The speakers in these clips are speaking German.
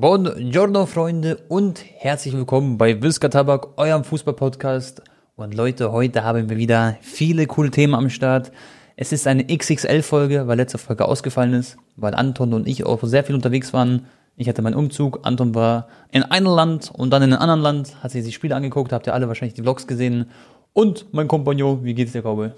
Buongiorno, Freunde, und herzlich willkommen bei Wiska Tabak, eurem Fußball-Podcast. Und Leute, heute haben wir wieder viele coole Themen am Start. Es ist eine XXL-Folge, weil letzte Folge ausgefallen ist, weil Anton und ich auch sehr viel unterwegs waren. Ich hatte meinen Umzug, Anton war in einem Land und dann in einem anderen Land, hat sich die Spiele angeguckt, habt ihr alle wahrscheinlich die Vlogs gesehen. Und mein Kompagnon, wie geht's dir, Cowboy?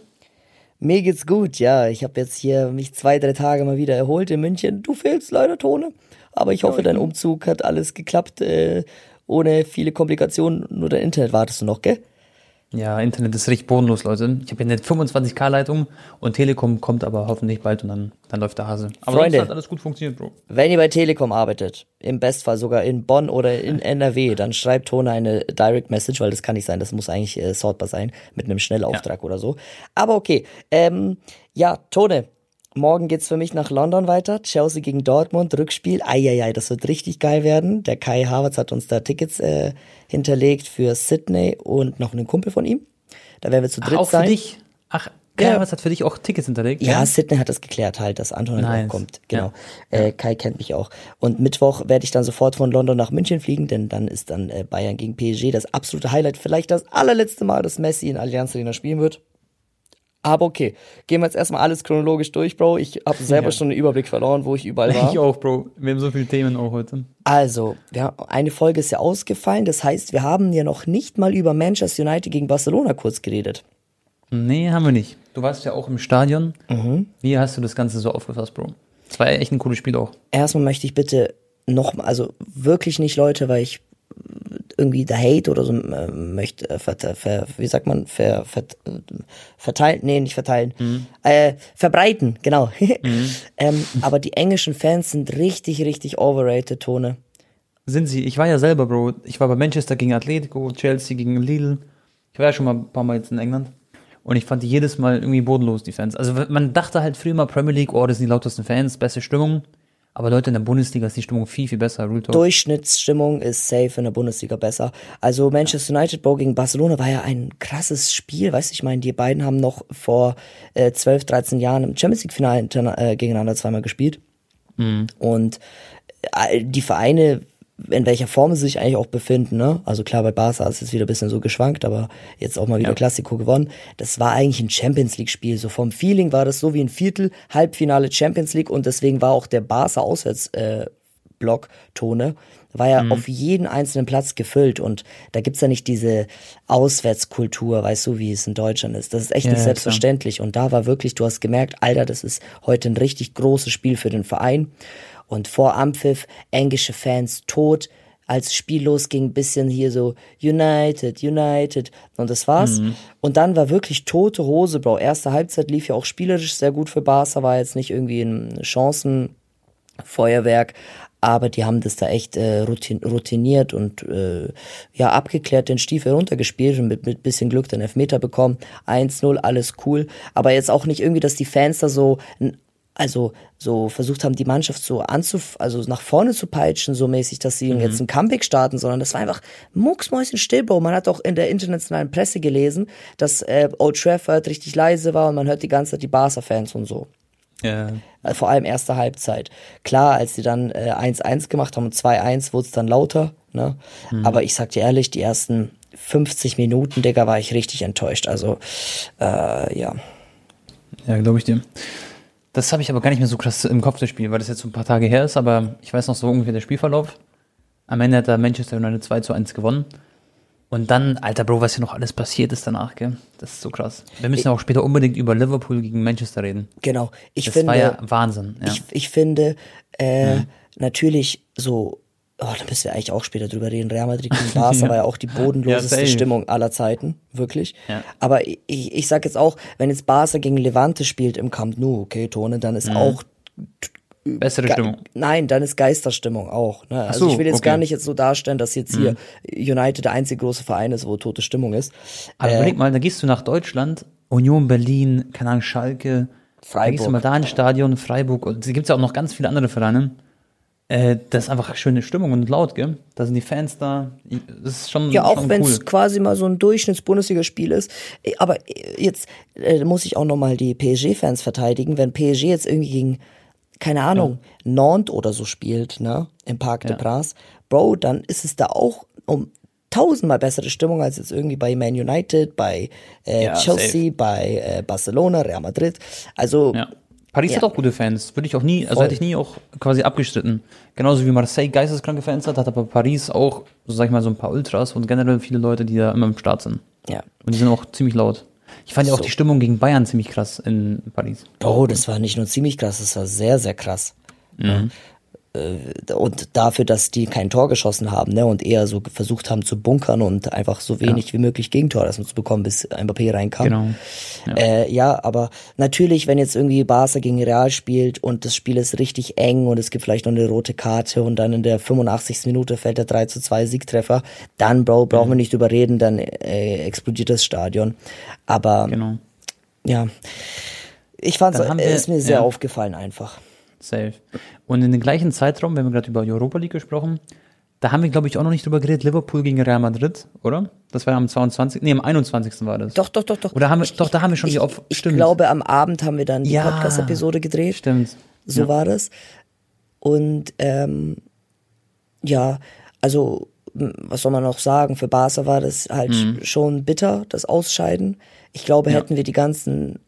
Mir geht's gut, ja. Ich habe jetzt hier mich zwei, drei Tage mal wieder erholt in München. Du fehlst leider, Tone. Aber ich hoffe, dein Umzug hat alles geklappt, äh, ohne viele Komplikationen. Nur dein Internet wartest du noch, gell? Ja, Internet ist richtig bodenlos, Leute. Ich habe ja eine 25k-Leitung und Telekom kommt aber hoffentlich bald und dann, dann läuft der Hase. Aber Freunde, sonst hat alles gut funktioniert, Bro. Wenn ihr bei Telekom arbeitet, im Bestfall sogar in Bonn oder in NRW, dann schreibt Tone eine Direct Message, weil das kann nicht sein, das muss eigentlich äh, sortbar sein, mit einem Schnellauftrag ja. oder so. Aber okay, ähm, ja, Tone, Morgen geht's für mich nach London weiter. Chelsea gegen Dortmund, Rückspiel. Eieiei, das wird richtig geil werden. Der Kai Havertz hat uns da Tickets äh, hinterlegt für Sydney und noch einen Kumpel von ihm. Da werden wir zu dritt Ach, auch sein. Für dich? Ach, Kai ja. Havertz hat für dich auch Tickets hinterlegt? Ja, ja, Sydney hat das geklärt halt, dass Anton nice. kommt. Genau. Ja. Äh, Kai kennt mich auch. Und Mittwoch werde ich dann sofort von London nach München fliegen, denn dann ist dann äh, Bayern gegen PSG das absolute Highlight. Vielleicht das allerletzte Mal, dass Messi in Allianz Arena spielen wird. Aber okay, gehen wir jetzt erstmal alles chronologisch durch, Bro. Ich habe selber ja. schon den Überblick verloren, wo ich überall war. Ich auch, Bro. Wir haben so viele Themen auch heute. Also, ja, eine Folge ist ja ausgefallen. Das heißt, wir haben ja noch nicht mal über Manchester United gegen Barcelona kurz geredet. Nee, haben wir nicht. Du warst ja auch im Stadion. Mhm. Wie hast du das Ganze so aufgefasst, Bro? Das war echt ein cooles Spiel auch. Erstmal möchte ich bitte noch, also wirklich nicht Leute, weil ich irgendwie der Hate oder so äh, möchte, äh, ver, ver, wie sagt man, ver, ver, verteilen, nee, nicht verteilen, mhm. äh, verbreiten, genau. Mhm. ähm, aber die englischen Fans sind richtig, richtig overrated, Tone. Sind sie? Ich war ja selber, Bro. Ich war bei Manchester gegen Atletico, Chelsea gegen Lille. Ich war ja schon mal ein paar Mal jetzt in England. Und ich fand die jedes Mal irgendwie bodenlos, die Fans. Also man dachte halt früher mal Premier League, oh, das sind die lautesten Fans, beste Stimmung. Aber Leute, in der Bundesliga ist die Stimmung viel, viel besser. Real Durchschnittsstimmung ist safe in der Bundesliga besser. Also Manchester United Bro gegen Barcelona war ja ein krasses Spiel. Weißt du, ich meine, die beiden haben noch vor äh, 12, 13 Jahren im Champions League-Finale äh, gegeneinander zweimal gespielt. Mhm. Und äh, die Vereine in welcher Form sie sich eigentlich auch befinden. Ne? Also klar, bei Barca ist es wieder ein bisschen so geschwankt, aber jetzt auch mal wieder ja. Klassiko gewonnen. Das war eigentlich ein Champions League-Spiel. So vom Feeling war das so wie ein Viertel, Halbfinale Champions League und deswegen war auch der Barca Auswärtsblock äh, Tone war ja mhm. auf jeden einzelnen Platz gefüllt und da gibt's ja nicht diese Auswärtskultur, weißt du, wie es in Deutschland ist. Das ist echt ja, nicht selbstverständlich klar. und da war wirklich, du hast gemerkt, Alter, das ist heute ein richtig großes Spiel für den Verein und vor Ampfiff englische Fans tot. Als Spiel losging, bisschen hier so United, United und das war's. Mhm. Und dann war wirklich tote Hose, Bro. Erste Halbzeit lief ja auch spielerisch sehr gut für Barca, war jetzt nicht irgendwie ein Chancenfeuerwerk, aber die haben das da echt äh, routiniert und äh, ja abgeklärt, den Stiefel runtergespielt und mit, mit bisschen Glück den Elfmeter bekommen. 1-0, alles cool. Aber jetzt auch nicht irgendwie, dass die Fans da so also so versucht haben, die Mannschaft so anzuf, also nach vorne zu peitschen, so mäßig, dass sie mhm. jetzt ein Comeback starten, sondern das war einfach mucksmäuschen Bro. Man hat auch in der internationalen Presse gelesen, dass äh, Old Trafford richtig leise war und man hört die ganze Zeit die Barca-Fans und so. Ja. Äh, vor allem erste Halbzeit. Klar, als sie dann 1-1 äh, gemacht haben und 2-1 wurde es dann lauter, ne? Mhm. Aber ich sag dir ehrlich, die ersten 50 Minuten, Digga, war ich richtig enttäuscht. Also, äh, ja. Ja, glaube ich dir. Das habe ich aber gar nicht mehr so krass im Kopf, das Spiel, weil das jetzt so ein paar Tage her ist, aber ich weiß noch so ungefähr der Spielverlauf. Am Ende hat da Manchester United 2 zu 1 gewonnen. Und dann, alter Bro, was hier noch alles passiert ist danach, gell? Das ist so krass. Wir müssen ich, auch später unbedingt über Liverpool gegen Manchester reden. Genau. Ich das finde, war ja Wahnsinn. Ja. Ich, ich finde, äh, mhm. natürlich so oh, da müssen wir eigentlich auch später drüber reden. Real Madrid gegen Barca ja. war ja auch die bodenloseste ja, Stimmung aller Zeiten, wirklich. Ja. Aber ich, ich sag jetzt auch, wenn jetzt Barca gegen Levante spielt im Camp Nou, okay, Tone, dann ist mhm. auch Bessere Stimmung. Nein, dann ist Geisterstimmung auch. Ne? Also so, ich will jetzt okay. gar nicht jetzt so darstellen, dass jetzt hier mhm. United der einzige große Verein ist, wo tote Stimmung ist. Aber äh, überleg mal, da gehst du nach Deutschland, Union Berlin, keine Ahnung, Schalke, Freiburg. Da gehst du mal da ins Stadion, Freiburg, und es gibt ja auch noch ganz viele andere Vereine. Äh, das ist einfach schöne Stimmung und laut, gell? Da sind die Fans da. Das ist schon Ja, auch wenn es cool. quasi mal so ein Durchschnitts-Bundesligaspiel ist. Äh, aber äh, jetzt äh, muss ich auch nochmal die PSG-Fans verteidigen. Wenn PSG jetzt irgendwie gegen keine Ahnung, Nantes oder so spielt, ne, im Parc de Ja. Princes, Bro, dann ist es da auch um tausendmal bessere Stimmung als jetzt irgendwie bei Man United, bei äh, Ja, Chelsea, bei äh, Barcelona, Real Madrid. Also Ja. Paris Ja. hat auch gute Fans, würde ich auch nie, also Voll. hätte ich nie auch quasi abgestritten. Genauso wie Marseille geisteskranke Fans hat, hat aber Paris auch, so sag ich mal, so ein paar Ultras und generell viele Leute, die da immer im Start sind. ja, Und die sind auch ziemlich laut. Ich fand ja auch die Stimmung gegen Bayern ziemlich krass in Paris. Bro, das war nicht nur ziemlich krass, das war sehr, sehr krass. Mhm. Äh, Und dafür, dass die kein Tor geschossen haben, ne, und eher so versucht haben zu bunkern und einfach so wenig wie möglich Gegentor erstmal zu bekommen, bis Mbappé reinkam. Genau. Ja. Äh, ja, aber natürlich, wenn jetzt irgendwie Barca gegen Real spielt und das Spiel ist richtig eng und es gibt vielleicht noch eine rote Karte und dann in der 85. Minute fällt der 3 zu 2 Siegtreffer, dann, Bro, brauchen Mhm. wir nicht überreden, dann äh, explodiert das Stadion. Aber Genau. ja, ich Dann haben äh, ist mir sehr ja. aufgefallen einfach. Safe. Und in dem gleichen Zeitraum, wir haben gerade über Europa League gesprochen, da haben wir, glaube ich, auch noch nicht drüber geredet, Liverpool gegen Real Madrid, oder? Das war ja am 22. Nee, am 21. war das. Doch, doch, doch, doch. Oder haben wir, doch, da haben wir schon ich, die auf. ich stimmt. glaube, am Abend haben wir dann die Ja. Podcast-Episode gedreht. Stimmt. So Ja. war das. Und ähm, ja, also was soll man noch sagen? Für Barca war das halt Mhm. schon bitter, das Ausscheiden. Ich glaube, hätten wir die ganzen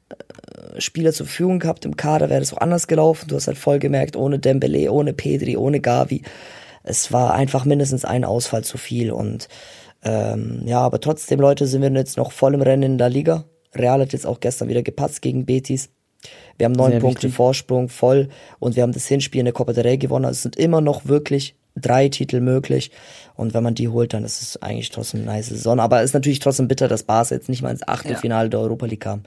Spieler zur Verfügung gehabt im Kader, wäre das auch anders gelaufen. Du hast halt voll gemerkt, ohne Dembele, ohne Pedri, ohne Gavi. Es war einfach mindestens ein Ausfall zu viel. Und ähm, ja, aber trotzdem, Leute, sind wir jetzt noch voll im Rennen in der Liga. Real hat jetzt auch gestern wieder gepatzt gegen Betis. Wir haben neun Sehr Punkte wichtig. Vorsprung voll und wir haben das Hinspiel in der Copa del Rey gewonnen. Also es sind immer noch wirklich drei Titel möglich. Und wenn man die holt, dann ist es eigentlich trotzdem eine nice Saison. Aber es ist natürlich trotzdem bitter, dass Barca jetzt nicht mal ins Achtelfinale der Europa League kam.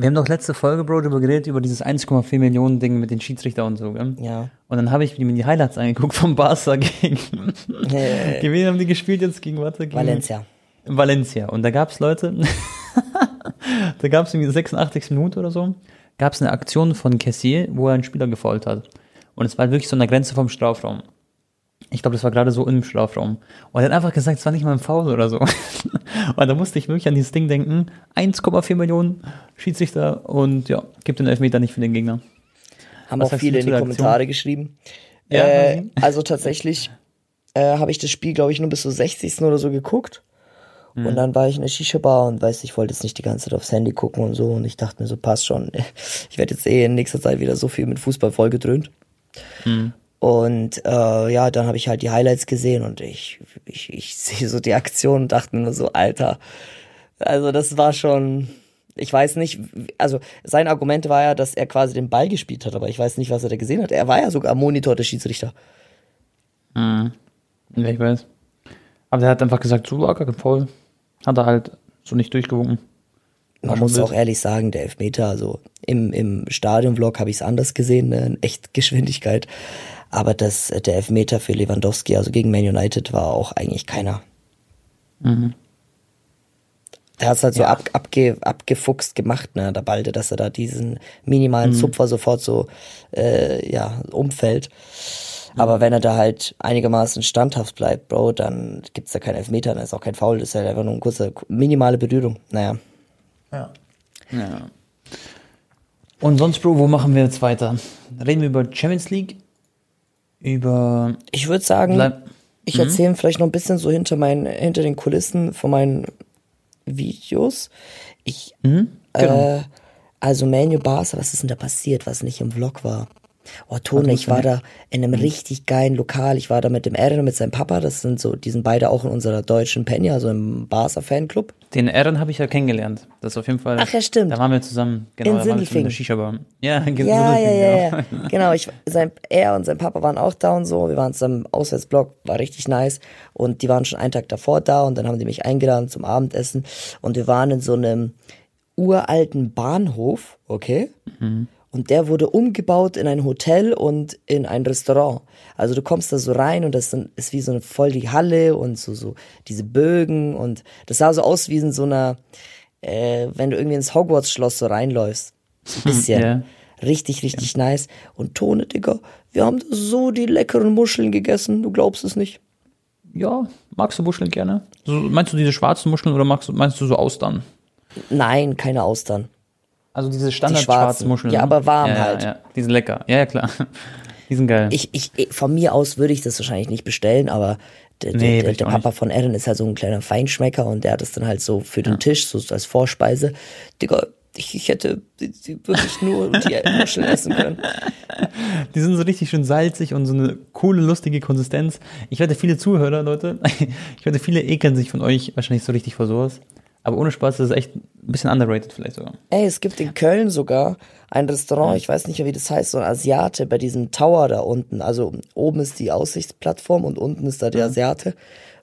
Wir haben doch letzte Folge, Bro, darüber geredet, über dieses 1,4 Millionen Ding mit den Schiedsrichter und so, gell? Ja. Und dann habe ich mir die Highlights angeguckt vom Barca gegen. gegen wen haben die gespielt jetzt? Gegen warte? Gegen Valencia. Valencia. Und da gab's Leute, da gab's irgendwie 86 Minuten oder so, gab's eine Aktion von Cassier, wo er einen Spieler gefault hat. Und es war halt wirklich so an der Grenze vom Strafraum. Ich glaube, das war gerade so im Strafraum. Und er hat einfach gesagt, es war nicht mal ein Foul oder so. Und da musste ich wirklich an dieses Ding denken. 1,4 Millionen Schiedsrichter und ja, gibt den Elfmeter nicht für den Gegner. Haben Was auch viele in die Kommentare geschrieben. Ja, äh, also tatsächlich äh, habe ich das Spiel, glaube ich, nur bis zur 60. oder so geguckt. Mhm. Und dann war ich in der Shisha-Bar und weiß, ich wollte jetzt nicht die ganze Zeit aufs Handy gucken und so. Und ich dachte mir so, passt schon. Ich werde jetzt eh in nächster Zeit wieder so viel mit Fußball vollgedröhnt. Mhm. Und äh, ja, dann habe ich halt die Highlights gesehen und ich, ich, ich sehe so die Aktion und dachte nur so, Alter, also das war schon, ich weiß nicht, also sein Argument war ja, dass er quasi den Ball gespielt hat, aber ich weiß nicht, was er da gesehen hat. Er war ja sogar Monitor der Schiedsrichter. Ja, ich weiß. Aber der hat einfach gesagt, so gar kein Foul. Hat er halt so nicht durchgewunken. Man muss auch ehrlich sagen, der Elfmeter, also im, im Stadionvlog habe ich es anders gesehen, ne, in Echtgeschwindigkeit. Aber das, der Elfmeter für Lewandowski, also gegen Man United, war auch eigentlich keiner. Der hat es halt so Ja. ab, abge, abgefuchst gemacht, ne, der Balde, dass er da diesen minimalen Zupfer sofort so äh, ja, umfällt. Aber wenn er da halt einigermaßen standhaft bleibt, Bro, dann gibt's da keinen Elfmeter, dann ist auch kein Foul, das ist halt einfach nur eine kurze, minimale Berührung. Naja. Ja. Und sonst, Bro, wo machen wir jetzt weiter? Reden wir über Champions League? Über. Ich würde sagen, Bleib- ich erzähle vielleicht noch ein bisschen so hinter meinen, hinter den Kulissen von meinen Videos. Ich, genau. äh, also Manu Barca, was ist denn da passiert, was nicht im Vlog war? Oh, Tone, ich war da in einem richtig geilen Lokal. Ich war da mit dem Aaron und mit seinem Papa. Das sind so, die sind beide auch in unserer deutschen Penny, also im Barca Fanclub. Den Aaron habe ich ja kennengelernt. Das ist auf jeden Fall. Ach ja, stimmt. Da waren wir zusammen. Genau, In zusammen in Shisha-Bar. Ja, in Ja, ja, Sindelfingen, ja, ja. Genau, ich, sein, er und sein Papa waren auch da und so. Wir waren zusammen im Auswärtsblock, war richtig nice. Und die waren schon einen Tag davor da und dann haben die mich eingeladen zum Abendessen. Und wir waren in so einem uralten Bahnhof, okay? Und der wurde umgebaut in ein Hotel und in ein Restaurant. Also du kommst da so rein und das ist wie so eine voll die Halle und so, so diese Bögen und das sah so aus wie in so einer, äh, wenn du irgendwie ins Hogwarts-Schloss so reinläufst. So ein bisschen. Ja. Richtig, richtig nice. Und Tone, Digga, wir haben da so die leckeren Muscheln gegessen, du glaubst es nicht. Ja, magst du Muscheln gerne? So, meinst du diese schwarzen Muscheln oder magst meinst du so Austern? Nein, keine Austern. Also diese Die standard schwarzen. schwarzen Muscheln. Ja, ne? aber warm ja, halt. Ja, die sind lecker. Ja, ja, klar. Die sind geil. Ich, ich, von mir aus würde ich das wahrscheinlich nicht bestellen, aber der, Nee, der, der, Papa von Erin ist halt so ein kleiner Feinschmecker und der hat es dann halt so für den Tisch, so als Vorspeise. Digga, ich, ich hätte die, die wirklich nur die Muscheln essen können. Die sind so richtig schön salzig und so eine coole, lustige Konsistenz. Ich wette, viele Zuhörer, Leute, ich wette, viele ekeln sich von euch wahrscheinlich so richtig vor sowas. Aber ohne Spaß, das ist echt ein bisschen underrated vielleicht sogar. Ey, es gibt in Köln sogar ein Restaurant, ich weiß nicht mehr, wie das heißt, so ein Asiate bei diesem Tower da unten. Also oben ist die Aussichtsplattform und unten ist da der Asiate.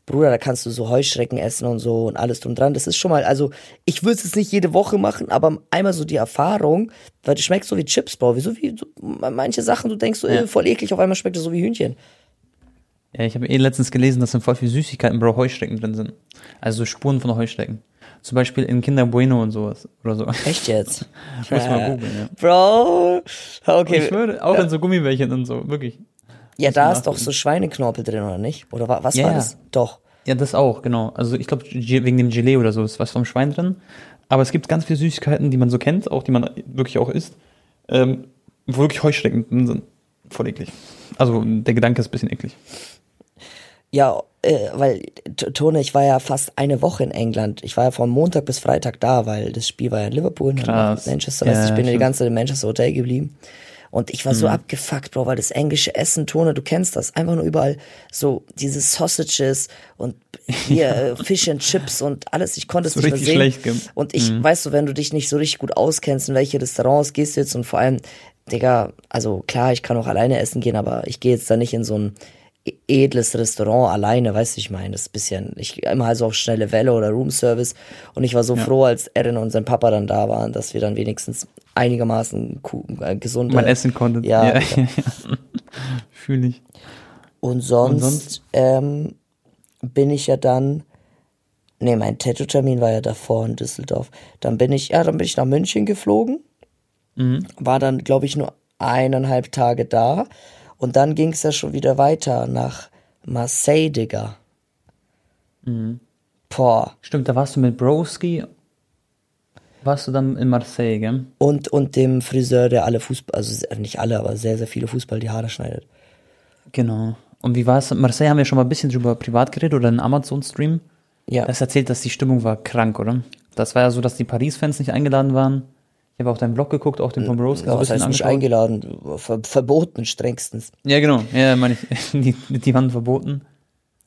Bruder, da kannst du so Heuschrecken essen und so und alles drum dran. Das ist schon mal, also ich würde es nicht jede Woche machen, aber einmal so die Erfahrung, weil das schmeckt so wie Chips, Bro. Wie so wie so, manche Sachen, du denkst so, Ja. äh, voll eklig, auf einmal schmeckt es so wie Hühnchen. Ja, ich habe eh letztens gelesen, dass in voll viel Süßigkeiten, Bro, Heuschrecken drin sind. Also so Spuren von Heuschrecken. Zum Beispiel in Kinder Bueno und sowas. Oder so. Echt jetzt? Muss mal googeln, ja. Bro, okay. Ich schwöre, auch in so Gummibärchen und so, wirklich. ja, da ist doch so Schweineknorpel drin, oder nicht? Oder wa- was Ja, war ja. das? Doch. Ja, das auch, genau. Also ich glaube, wegen dem Gelee oder so ist was vom Schwein drin. Aber es gibt ganz viele Süßigkeiten, die man so kennt, auch die man wirklich auch isst, ähm, wo wirklich Heuschrecken drin sind. Voll eklig. Also der Gedanke ist ein bisschen eklig. Ja, äh, weil, Tone, ich war ja fast eine Woche in England. Ich war ja von Montag bis Freitag da, weil das Spiel war ja in Liverpool in Manchester. Ja, ich bin ja die ganze Zeit im Manchester Hotel geblieben. Und ich war Mhm. so abgefuckt, Bro, weil das englische Essen, Tone, du kennst das, einfach nur überall so diese Sausages und hier äh, Fish and Chips und alles. Ich konnte es nicht mehr richtig sehen. schlecht, gell? Und ich, weißt du, wenn du dich nicht so richtig gut auskennst, in welche Restaurants gehst du jetzt und vor allem, Digga, also klar, ich kann auch alleine essen gehen, aber ich gehe jetzt da nicht in so ein edles Restaurant alleine, weißt du, ich meine, das ist ein bisschen, ich immer halt so auf schnelle Welle oder Roomservice und ich war so froh, als Erin und sein Papa dann da waren, dass wir dann wenigstens einigermaßen äh, gesund Man essen konnte. Ja. ja, ja. Fühle ich. Und sonst, sonst? Ähm, bin ich ja dann, nee, mein Tattoo-Termin war ja davor in Düsseldorf. Dann bin ich, ja, dann bin ich nach München geflogen, war dann, glaube ich, nur eineinhalb Tage da. Und dann ging es ja schon wieder weiter nach Marseille, Digga. Boah. Stimmt, da warst du mit Broski. Warst du dann in Marseille, gell? Und, und dem Friseur, der alle Fußball, also sehr- nicht alle, aber sehr, sehr viele Fußball die Haare schneidet. Genau. Und wie war es? Marseille haben wir schon mal ein bisschen drüber privat geredet oder in Amazon-Stream. Ja. Das erzählt, dass die Stimmung war krank, oder? Das war ja so, dass die Paris-Fans nicht eingeladen waren. Ich habe auch deinen Blog geguckt, auch den von Broski. so ein was heißt nicht eingeladen? Ver verboten strengstens. Ja, genau. Ja, meine ich. Die, die waren verboten.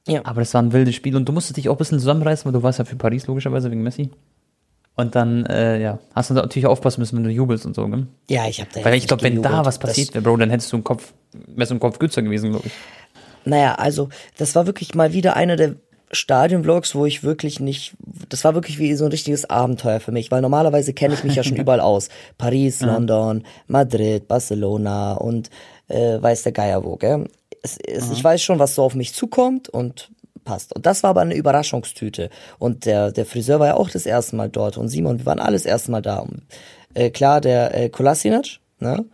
Ja. Aber das war ein wildes Spiel und du musstest dich auch ein bisschen zusammenreißen, weil du warst ja für Paris logischerweise wegen Messi. Und dann, äh, ja, hast du natürlich aufpassen müssen, wenn du jubelst und so, gell? Ja, ich habe da Weil ich glaube, wenn da was passiert wäre, Bro, dann hättest du einen Kopf, wärst du ein Kopf kürzer gewesen, glaube ich. Naja, also das war wirklich mal wieder einer der Stadion-Vlogs, wo ich wirklich nicht, das war wirklich wie so ein richtiges Abenteuer für mich, weil normalerweise kenne ich mich ja schon überall aus. Paris, London, Madrid, Barcelona und äh, weiß der Geier wo, gell? Es, es, ich weiß schon, was so auf mich zukommt und passt. Und das war aber eine Überraschungstüte. Und der, der Friseur war ja auch das erste Mal dort und Simon, wir waren alles das erste Mal da. Und, äh, klar, der äh, Kolasinac, ne?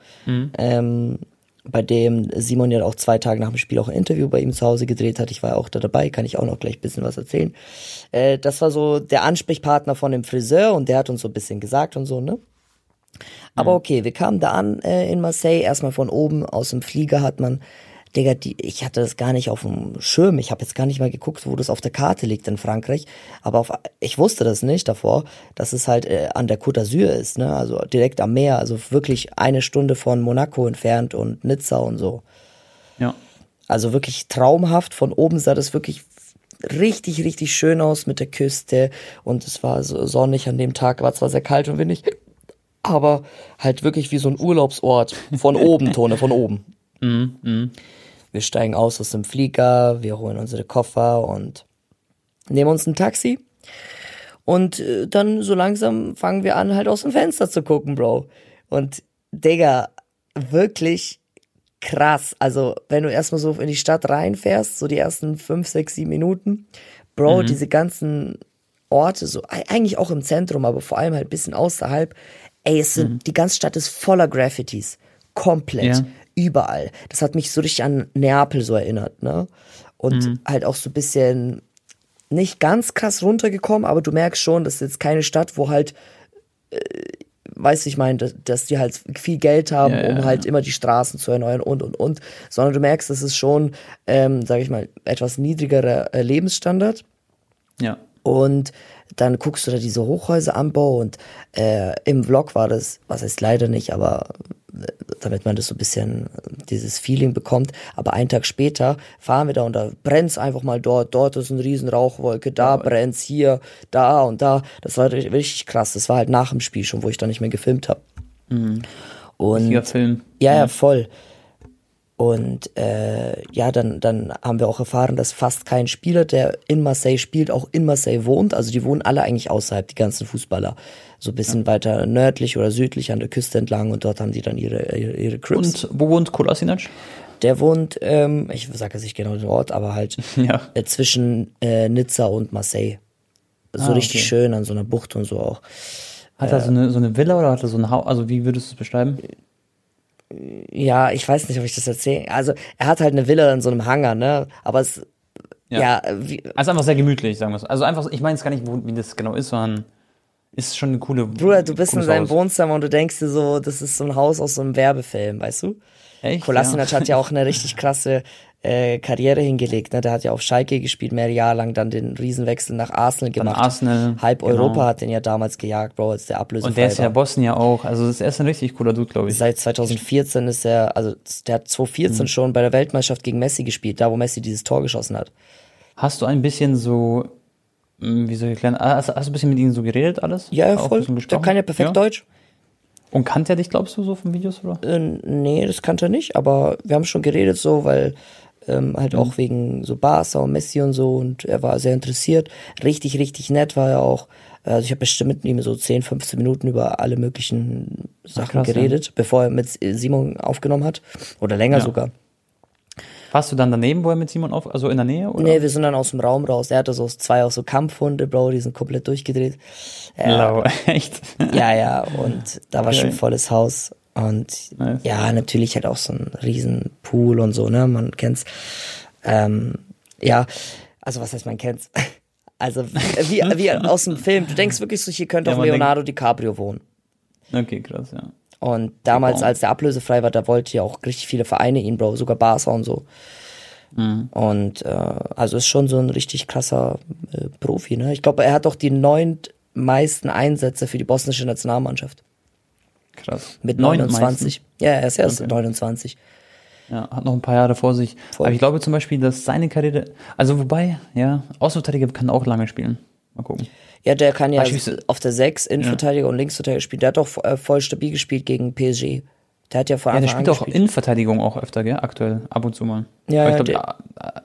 Ähm, bei dem Simon ja auch zwei Tage nach dem Spiel auch ein Interview bei ihm zu Hause gedreht hat. Ich war ja auch da dabei, kann ich auch noch gleich ein bisschen was erzählen. Äh, das war so der Ansprechpartner von dem Friseur und der hat uns so ein bisschen gesagt und so, ne? Aber okay, wir kamen da an äh, in Marseille, erstmal von oben aus dem Flieger hat man, Digga, die, ich hatte das gar nicht auf dem Schirm, ich habe jetzt gar nicht mal geguckt, wo das auf der Karte liegt in Frankreich, aber auf, ich wusste das nicht davor, dass es halt äh, an der Côte d'Azur ist, ne, also direkt am Meer, also wirklich eine Stunde von Monaco entfernt und Nizza und so. Ja. Also wirklich traumhaft. Von oben sah das wirklich richtig, richtig schön aus mit der Küste. Und es war so sonnig an dem Tag, war zwar sehr kalt und windig, aber halt wirklich wie so ein Urlaubsort. Von oben, Tone, von oben. Wir steigen aus aus dem Flieger, wir holen unsere Koffer und nehmen uns ein Taxi. Und äh, dann so langsam fangen wir an, halt aus dem Fenster zu gucken, Bro. Und Digga, wirklich krass. Also, wenn du erstmal so in die Stadt reinfährst, so die ersten fünf, sechs, sieben Minuten, Bro, diese ganzen Orte, so eigentlich auch im Zentrum, aber vor allem halt ein bisschen außerhalb, ey, es sind, die ganze Stadt ist voller Graffitis. Komplett. Ja. Überall. Das hat mich so richtig an Neapel so erinnert, ne? Und halt auch so ein bisschen nicht ganz krass runtergekommen, aber du merkst schon, das ist jetzt keine Stadt, wo halt äh, weißt du, ich meine, dass, dass die halt viel Geld haben, Ja, ja, um halt ja. immer die Straßen zu erneuern und und und, sondern du merkst, das ist schon, ähm, sage ich mal, etwas niedrigerer äh, Lebensstandard. Ja. Und dann guckst du da diese Hochhäuseranbau und äh, im Vlog war das, was heißt leider nicht, aber damit man das so ein bisschen dieses Feeling bekommt. Aber einen Tag später fahren wir da und da brennt's einfach mal dort, dort ist eine riesen Rauchwolke, da brennt's hier, da und da. Das war richtig, richtig krass. Das war halt nach dem Spiel schon, wo ich da nicht mehr gefilmt habe. Und Richtiger Film. ja, ja, voll. Und äh, ja, dann, dann haben wir auch erfahren, dass fast kein Spieler, der in Marseille spielt, auch in Marseille wohnt. Also die wohnen alle eigentlich außerhalb, die ganzen Fußballer. So ein bisschen weiter nördlich oder südlich an der Küste entlang und dort haben die dann ihre, ihre, ihre Cribs. Und wo wohnt Kolasinac? Der wohnt, ähm, ich sage jetzt nicht genau den Ort, aber halt Ja. äh, zwischen äh, Nizza und Marseille. So Ah, richtig okay. schön an so einer Bucht und so auch. Hat er so eine, so eine Villa oder hat er so ein Haus? Also wie würdest du es beschreiben? Ja, ich weiß nicht, ob ich das erzähle. Also er hat halt eine Villa in so einem Hangar, ne? Aber es, Ja. ja, wie, Also einfach sehr gemütlich, sagen wir es. Also einfach, ich meine jetzt gar nicht, wo, wie das genau ist, sondern ist schon eine coole. Bruder, du bist in seinem Haus. Wohnzimmer und du denkst dir so, das ist so ein Haus aus so einem Werbefilm, weißt du? Echt? Kolasinac ja. hat ja auch eine richtig krasse äh, Karriere hingelegt. Ne? Der hat ja auf Schalke gespielt, mehrere Jahre lang, dann den Riesenwechsel nach Arsenal Dann gemacht. Arsenal. Halb genau. Europa hat den ja damals gejagt, Bro, als der ablösefrei Und der ist ja. Bosnien auch. Also das ist ein richtig cooler Dude, glaube ich. Seit 2014 ist er, also der hat 2014 Mhm. schon bei der Weltmeisterschaft gegen Messi gespielt, da wo Messi dieses Tor geschossen hat. Hast du ein bisschen so, mh, wie soll ich erklären, hast, hast du ein bisschen mit ihm so geredet alles? Ja, ja, voll. Der kann ja perfekt Deutsch. Und kannte er dich, glaubst du, so von Videos, oder? Äh, nee, das kannte er nicht, aber wir haben schon geredet so, weil ähm, halt auch wegen so Barca und Messi und so und er war sehr interessiert. Richtig, richtig nett war er auch. Also ich habe bestimmt mit ihm so 10, 15 Minuten über alle möglichen Sachen krass, ja. geredet, bevor er mit Simon aufgenommen hat. Oder länger Ja. sogar. Warst du dann daneben, wo er mit Simon auf, also in der Nähe, oder? Nee, wir sind dann aus dem Raum raus. Er hatte so zwei auch so Kampfhunde, Bro, die sind komplett durchgedreht. Ja, Lau, echt. ja, ja, und da war schon Okay. volles Haus. Und Nice. ja, natürlich halt auch so ein riesen Pool und so, ne? Man kennt's. Ähm, ja, also was heißt man kennt's? Also wie, wie aus dem Film. Du denkst wirklich so, hier könnte Ja, auch Leonardo DiCaprio wohnen. Okay, krass, ja. Und damals, als der ablösefrei war, da wollte ja auch richtig viele Vereine ihn, Bro, sogar Barca und so. Mhm. Und äh, also ist schon so ein richtig krasser äh, Profi, ne? Ich glaube, er hat doch die neunt meisten Einsätze für die bosnische Nationalmannschaft. Krass. Mit Neun 29. Ja, er ist erst Okay. 29. Ja, hat noch ein paar Jahre vor sich. Voll. Aber ich glaube zum Beispiel, dass seine Karriere, also wobei, ja, Außenverteidiger kann auch lange spielen. Mal gucken. Ja, der kann ja Beispielsweise- auf der 6 Innenverteidiger und Linksverteidiger spielen. Der hat doch äh, voll stabil gespielt gegen PSG. Der hat ja vor Ja, der spielt auch. Innenverteidigung auch öfter, gell? Aktuell, ab und zu mal. Ja, Aber ich ja, glaube,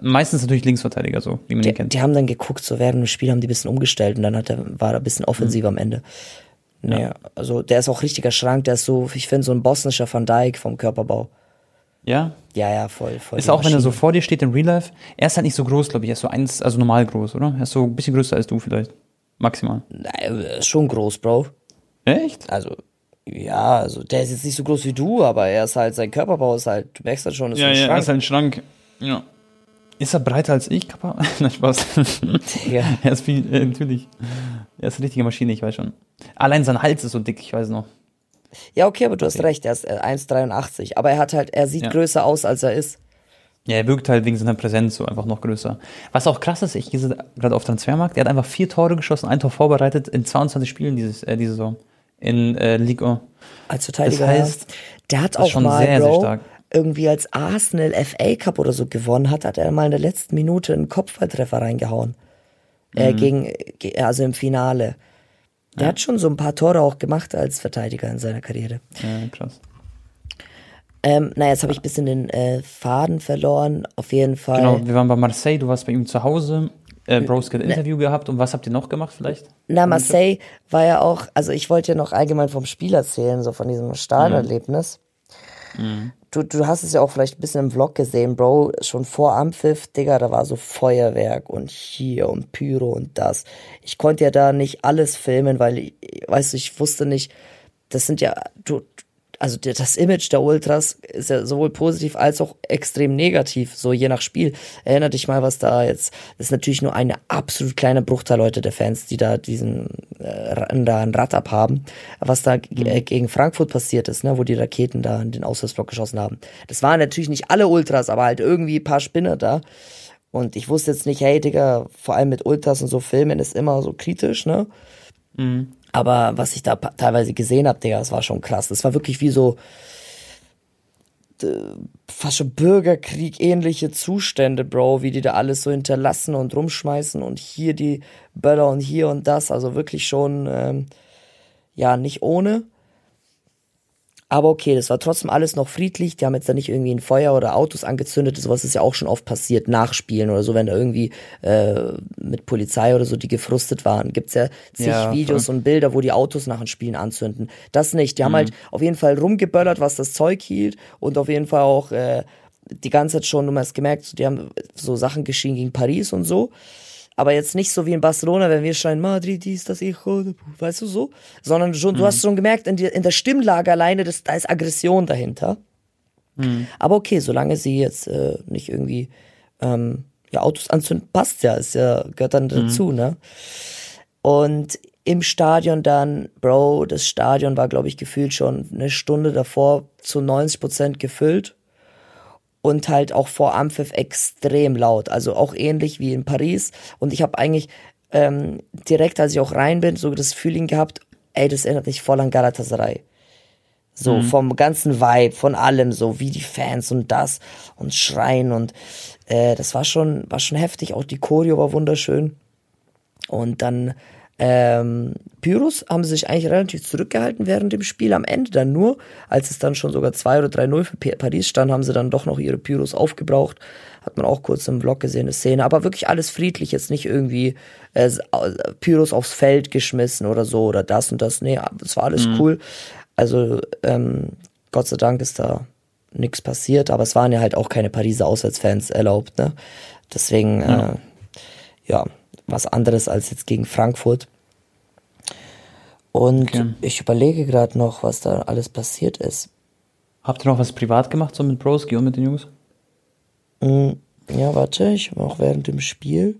meistens natürlich Linksverteidiger, so, wie man die, ihn kennt. die haben dann geguckt, so während dem Spiel haben die ein bisschen umgestellt und dann hat er, war er ein bisschen offensiv Mhm. am Ende. Naja, also der ist auch richtiger Schrank, der ist so, ich finde, so ein bosnischer Van Dijk vom Körperbau. Ja, Ja, ja, voll, voll. ist auch, wenn er so vor dir steht im Real Life. Er ist halt nicht so groß, glaube ich. Er ist so eins, also normal groß, oder? Er ist so ein bisschen größer als du vielleicht. Maximal. Nein, er ist schon groß, Bro. Echt? Also, ja, also der ist jetzt nicht so groß wie du, aber er ist halt, sein Körperbau ist halt, du merkst halt schon, ist Ja, ein ja, er Schrank. ist halt ein Schrank. Ja. Ist er breiter als ich, Kappa? Nein, Spaß. Ja. er ist viel, äh, natürlich. Er ist eine richtige Maschine, ich weiß schon. Allein sein Hals ist so dick, ich weiß noch. Ja, okay, aber du hast recht, er ist äh, 1,83. Aber er hat halt, er sieht Ja. größer aus, als er ist. Ja, er wirkt halt wegen seiner Präsenz so einfach noch größer. Was auch krass ist, ich gehe gerade auf Transfermarkt, er hat einfach vier Tore geschossen, ein Tor vorbereitet in 22 Spielen dieses, äh, diese Saison. In äh, Ligue 1. Als Verteidiger. Das heißt, ja. der hat auch schon mal, sehr, sehr Bro, stark. irgendwie als Arsenal FA Cup oder so gewonnen hat, hat er mal in der letzten Minute einen Kopfballtreffer reingehauen. Mhm. Äh, gegen, ge- also im Finale. Der hat schon so ein paar Tore auch gemacht als Verteidiger in seiner Karriere. Ja, krass. Ähm, na, jetzt habe ich ein bisschen den äh, Faden verloren. Auf jeden Fall. Genau, wir waren bei Marseille, du warst bei ihm zu Hause. Äh, Bros hat ein Interview gehabt und was habt ihr noch gemacht vielleicht? Na, Marseille war ja auch, also ich wollte ja noch allgemein vom Spiel erzählen, so von diesem Stadionerlebnis. Du, du hast es ja auch vielleicht ein bisschen im Vlog gesehen, Bro, schon vor Ampfiff, Digga, da war so Feuerwerk und hier und Pyro und das. Ich konnte ja da nicht alles filmen, weil, ich, weißt du, ich wusste nicht, das sind ja, du, also das Image der Ultras ist ja sowohl positiv als auch extrem negativ, so je nach Spiel. Erinner dich mal, was da jetzt, das ist natürlich nur eine absolut kleine Bruchteil Leute der Fans, die da diesen, äh, da ein Rad abhaben, was da mhm. gegen Frankfurt passiert ist, ne, wo die Raketen da in den Auswärtsblock geschossen haben. Das waren natürlich nicht alle Ultras, aber halt irgendwie ein paar Spinner da. Und ich wusste jetzt nicht, hey Digga, vor allem mit Ultras und so Filmen ist immer so kritisch, ne? Mhm. Aber was ich da teilweise gesehen habe, Digga, das war schon krass. Das war wirklich wie so fast schon Bürgerkrieg ähnliche Zustände, Bro, wie die da alles so hinterlassen und rumschmeißen und hier die Böller und hier und das. Also wirklich schon, ähm, ja, nicht ohne. Aber okay, das war trotzdem alles noch friedlich. Die haben jetzt da nicht irgendwie ein Feuer oder Autos angezündet. Sowas ist ja auch schon oft passiert, nachspielen oder so, wenn da irgendwie äh, mit Polizei oder so, die gefrustet waren. Gibt's ja zig ja, Videos voll. und Bilder, wo die Autos nach den Spielen anzünden. Das nicht. Die mhm. haben halt auf jeden Fall rumgeböllert, was das Zeug hielt und auf jeden Fall auch äh, die ganze Zeit schon, du hast gemerkt, die haben so Sachen geschehen gegen Paris und so aber jetzt nicht so wie in Barcelona, wenn wir schreien, Madrid ist das Hijo, weißt du so, sondern schon, mhm. du hast schon gemerkt, in, die, in der Stimmlage alleine, das, da ist Aggression dahinter. Mhm. Aber okay, solange sie jetzt äh, nicht irgendwie ähm, ja, Autos anzünden, passt ja, ist ja, gehört dann mhm. dazu, ne? Und im Stadion dann, Bro, das Stadion war, glaube ich, gefühlt schon eine Stunde davor zu 90 Prozent gefüllt und halt auch vor Ampfiff extrem laut. Also auch ähnlich wie in Paris. Und ich habe eigentlich ähm, direkt, als ich auch rein bin, so das Feeling gehabt, ey, das erinnert mich voll an Galatasaray. So mhm. vom ganzen Vibe, von allem, so wie die Fans und das und Schreien und äh, das war schon, war schon heftig. Auch die Choreo war wunderschön. Und dann ähm, Pyros haben sich eigentlich relativ zurückgehalten während dem Spiel. Am Ende dann nur, als es dann schon sogar 2 oder 3-0 für Paris stand, haben sie dann doch noch ihre Pyros aufgebraucht. Hat man auch kurz im Vlog gesehen, eine Szene. Aber wirklich alles friedlich, jetzt nicht irgendwie äh, Pyros aufs Feld geschmissen oder so oder das und das. Nee, es war alles mhm. cool. Also ähm, Gott sei Dank ist da nichts passiert, aber es waren ja halt auch keine Pariser Auswärtsfans erlaubt. Ne? Deswegen, ja. Äh, ja, was anderes als jetzt gegen Frankfurt. Und okay. ich überlege gerade noch, was da alles passiert ist. Habt ihr noch was privat gemacht, so mit Broski und mit den Jungs? Mm, ja, warte, ich war auch während dem Spiel.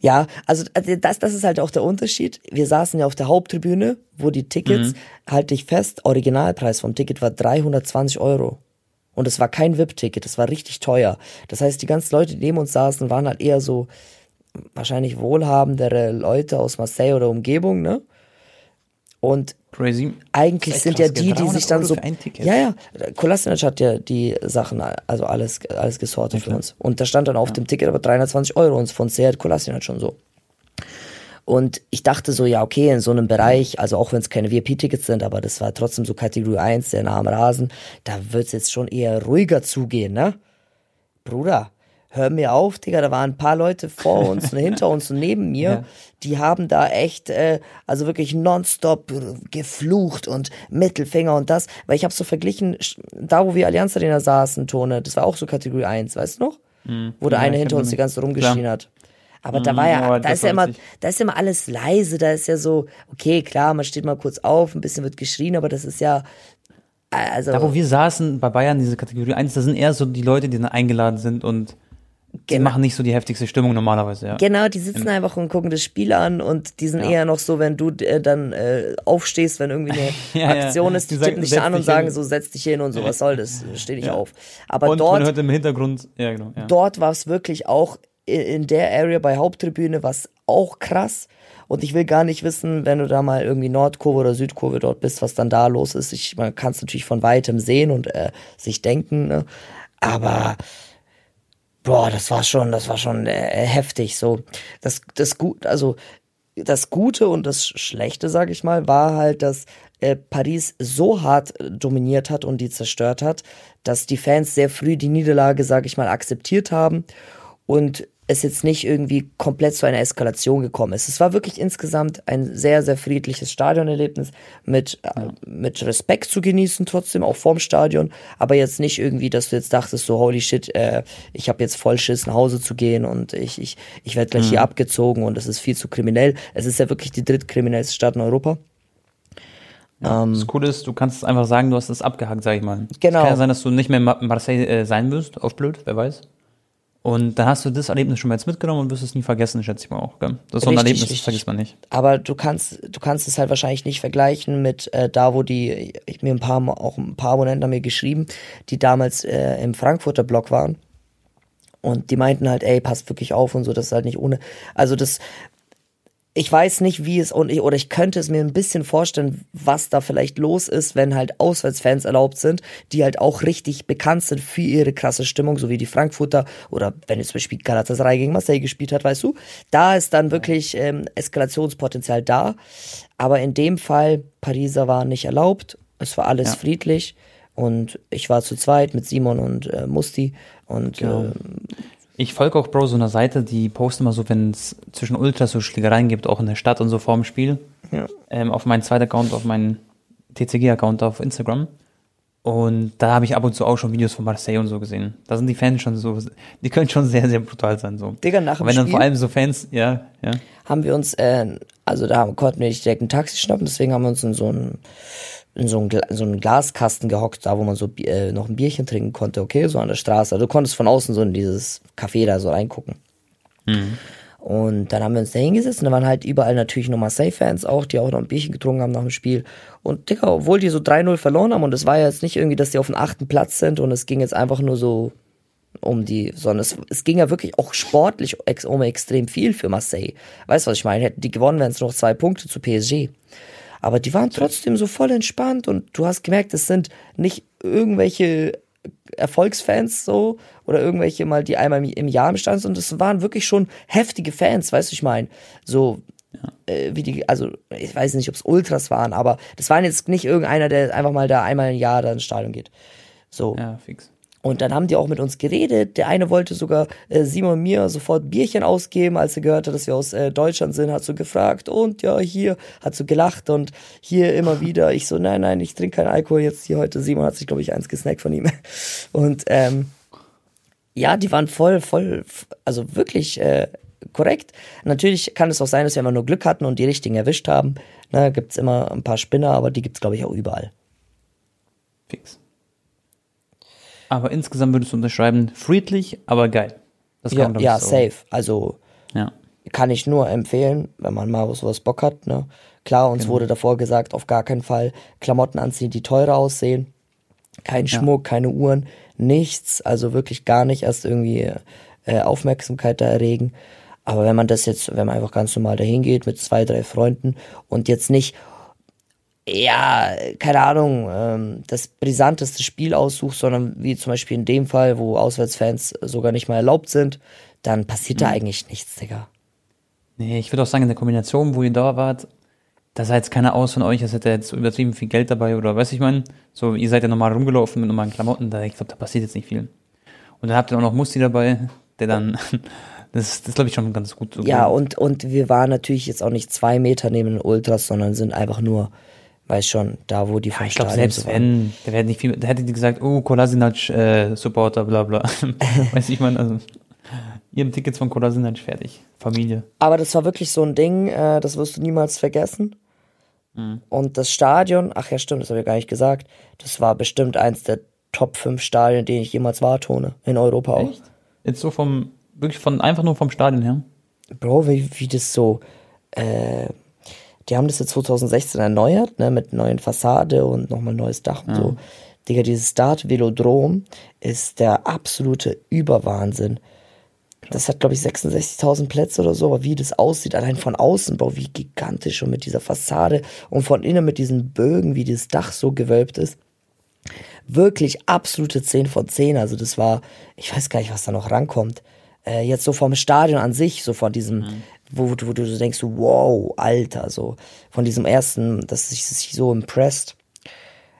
Ja, also äh, das, das ist halt auch der Unterschied. Wir saßen ja auf der Haupttribüne, wo die Tickets, mhm. halte ich fest, Originalpreis vom Ticket war 320 Euro. Und es war kein VIP-Ticket, es war richtig teuer. Das heißt, die ganzen Leute, die neben uns saßen, waren halt eher so wahrscheinlich wohlhabendere Leute aus Marseille oder Umgebung, ne? Und Crazy. eigentlich sind ja die, die sich dann so. Ja, ja. Kolasinac hat ja die Sachen, also alles, alles gesortet okay. für uns. Und da stand dann auf ja. dem Ticket aber 320 Euro und von Seat Kolasinac schon so. Und ich dachte so, ja, okay, in so einem Bereich, also auch wenn es keine VIP-Tickets sind, aber das war trotzdem so Kategorie 1, sehr nah am Rasen, da wird es jetzt schon eher ruhiger zugehen, ne? Bruder, hör mir auf, Digga, da waren ein paar Leute vor uns und hinter uns und neben mir, ja. die haben da echt, äh, also wirklich nonstop geflucht und Mittelfinger und das, weil ich habe so verglichen, da wo wir Allianz Arena saßen, Tone, das war auch so Kategorie 1, weißt du noch? Mhm. Wo der ja, eine hinter uns die ganze rumgeschrien klar. hat. Aber mhm, da war ja, da ist ja immer, da ist ja immer alles leise, da ist ja so, okay, klar, man steht mal kurz auf, ein bisschen wird geschrien, aber das ist ja, also. Da wo wir saßen bei Bayern, diese Kategorie 1, da sind eher so die Leute, die dann eingeladen sind und die genau. machen nicht so die heftigste Stimmung normalerweise, ja. Genau, die sitzen einfach und gucken das Spiel an und die sind ja. eher noch so, wenn du äh, dann äh, aufstehst, wenn irgendwie eine ja, Aktion ist, die, die tippen dich an und sagen hin. so, setz dich hin und so, was soll das, steh dich auf. Aber und dort, man hört im Hintergrund, genau. Dort war es wirklich auch in der Area bei Haupttribüne, was auch krass. Und ich will gar nicht wissen, wenn du da mal irgendwie Nordkurve oder Südkurve dort bist, was dann da los ist. Ich, man kann es natürlich von weitem sehen und äh, sich denken, ne? aber boah, das war schon, das war schon äh, heftig. So, das, das gut, also das Gute und das Schlechte, sag ich mal, war halt, dass äh, Paris so hart dominiert hat und die zerstört hat, dass die Fans sehr früh die Niederlage, sag ich mal, akzeptiert haben und es jetzt nicht irgendwie komplett zu einer Eskalation gekommen ist. Es war wirklich insgesamt ein sehr, sehr friedliches Stadionerlebnis mit, äh, ja. mit Respekt zu genießen, trotzdem auch vorm Stadion, aber jetzt nicht irgendwie, dass du jetzt dachtest, so holy shit, äh, ich habe jetzt voll Schiss nach Hause zu gehen und ich, ich, ich werde gleich mhm. hier abgezogen und es ist viel zu kriminell. Es ist ja wirklich die drittkriminellste Stadt in Europa. Ja, das Coole ist, du kannst einfach sagen, du hast es abgehakt, sag ich mal. Genau. Es kann ja sein, dass du nicht mehr in Marseille äh, sein wirst, auf blöd, wer weiß. Und dann hast du das Erlebnis schon mal jetzt mitgenommen und wirst es nie vergessen, schätze ich mal auch. Gell? Das ist so ein Richtig, Erlebnis, das richtig. vergisst man nicht. Aber du kannst, du kannst es halt wahrscheinlich nicht vergleichen mit äh, da, wo die, ich mir ein paar, auch ein paar Abonnenten haben mir geschrieben, die damals äh, im Frankfurter Blog waren. Und die meinten halt, ey, passt wirklich auf und so, das ist halt nicht ohne. Also das, ich weiß nicht, wie es, und ich, oder ich könnte es mir ein bisschen vorstellen, was da vielleicht los ist, wenn halt Auswärtsfans erlaubt sind, die halt auch richtig bekannt sind für ihre krasse Stimmung, so wie die Frankfurter, oder wenn jetzt zum Beispiel Galatasaray gegen Marseille gespielt hat, weißt du, da ist dann wirklich ähm, Eskalationspotenzial da. Aber in dem Fall, Pariser war nicht erlaubt, es war alles Ja. friedlich. Und ich war zu zweit mit Simon und äh, Musti. Und Genau. äh, Ich folge auch, Bro, so einer Seite, die posten immer so, wenn es zwischen Ultras so Schlägereien gibt, auch in der Stadt und so vorm Spiel. Ja. Ähm, auf meinen zweiten Account, auf meinen TCG-Account auf Instagram. Und da habe ich ab und zu auch schon Videos von Marseille und so gesehen. Da sind die Fans schon so, die können schon sehr, sehr brutal sein. So. Digga, nach dem wenn dann Spiel- vor allem so Fans, ja, ja. haben wir uns, äh, also da konnten wir nicht direkt ein Taxi schnappen, deswegen haben wir uns in so ein in so einen, Gla so Glaskasten gehockt, da wo man so äh, noch ein Bierchen trinken konnte, okay, so an der Straße. Also du konntest von außen so in dieses Café da so reingucken. Und dann haben wir uns da hingesetzt und da waren halt überall natürlich nur Marseille-Fans auch, die auch noch ein Bierchen getrunken haben nach dem Spiel. Und Digga, obwohl die so 3-0 verloren haben und es war ja jetzt nicht irgendwie, dass die auf dem achten Platz sind und es ging jetzt einfach nur so um die, sondern es, es ging ja wirklich auch sportlich um extrem viel für Marseille. Weißt du, was ich meine? Hätten die gewonnen, wären es noch zwei Punkte zu PSG. Aber die waren trotzdem so voll entspannt und du hast gemerkt, es sind nicht irgendwelche Erfolgsfans so oder irgendwelche mal, die einmal im Jahr im Stand sind. Es waren wirklich schon heftige Fans, weißt du, ich meine. So, äh, wie die, also ich weiß nicht, ob es Ultras waren, aber das waren jetzt nicht irgendeiner, der einfach mal da einmal im Jahr da ins Stadion geht. So. Ja, fix. Und dann haben die auch mit uns geredet. Der eine wollte sogar äh, Simon mir sofort Bierchen ausgeben, als er gehört hat, dass wir aus äh, Deutschland sind, hat so gefragt und ja, hier, hat so gelacht und hier immer wieder. Ich so, nein, nein, ich trinke keinen Alkohol jetzt hier heute. Simon hat sich, glaube ich, eins gesnackt von ihm. Und ähm, ja, die waren voll, voll, also wirklich äh, korrekt. Natürlich kann es auch sein, dass wir immer nur Glück hatten und die richtigen erwischt haben. Na, gibt's immer ein paar Spinner, aber die gibt's glaube ich auch überall. Fix. Aber insgesamt würdest du unterschreiben, friedlich, aber geil. Das Ja, man, ja so- safe. Also Ja. kann ich nur empfehlen, wenn man mal sowas Bock hat. Ne? Klar, uns wurde davor gesagt, auf gar keinen Fall Klamotten anziehen, die teurer aussehen. Kein Schmuck, keine Uhren, nichts. Also wirklich gar nicht erst irgendwie äh, Aufmerksamkeit da erregen. Aber wenn man das jetzt, wenn man einfach ganz normal dahin geht mit zwei, drei Freunden und jetzt nicht, ja, keine Ahnung, ähm, das brisanteste Spiel aussucht, sondern wie zum Beispiel in dem Fall, wo Auswärtsfans sogar nicht mal erlaubt sind, dann passiert da eigentlich nichts, Digga. Nee, ich würde auch sagen, in der Kombination, wo ihr da wart, da sah jetzt keiner aus von euch, als hätte er jetzt übertrieben viel Geld dabei oder weiß ich mein, so, ihr seid ja normal rumgelaufen mit normalen Klamotten, da, ich glaube, da passiert jetzt nicht viel. Und dann habt ihr auch noch Musti dabei, der dann, das, das glaube ich schon ganz gut. So Ja, und, und wir waren natürlich jetzt auch nicht zwei Meter neben den Ultras, sondern sind einfach nur, weiß schon, da wo die vom ich Stadion selbst waren. wenn, der wäre nicht viel, der hätte die gesagt, oh, Kolasinac, äh, Supporter, bla, bla. weiß ich mein, also, ihr habt Tickets von Kolasinac fertig. Familie. Aber das war wirklich so ein Ding, äh, das wirst du niemals vergessen. Mhm. Und das Stadion, ach ja, stimmt, das habe ich gar nicht gesagt, das war bestimmt eins der Top 5 Stadien, in denen ich jemals war, Tone, in Europa auch. Echt? Jetzt so vom, wirklich von, einfach nur vom Stadion her. Bro, wie, wie das so, äh, die haben das jetzt 2016 erneuert, ne, mit neuen Fassade und nochmal neues Dach und so. Digga, dieses Start Velodrom ist der absolute Überwahnsinn. Das hat, glaube ich, 66.000 Plätze oder so, aber wie das aussieht, allein von außen, Bro, wie gigantisch und mit dieser Fassade und von innen mit diesen Bögen, wie dieses Dach so gewölbt ist. Wirklich absolute 10 von 10. Also das war, ich weiß gar nicht, was da noch rankommt. Äh, jetzt so vom Stadion an sich, so von diesem, wo, du- wo du so denkst, wow, Alter, so von diesem ersten, dass sich sich so impressed.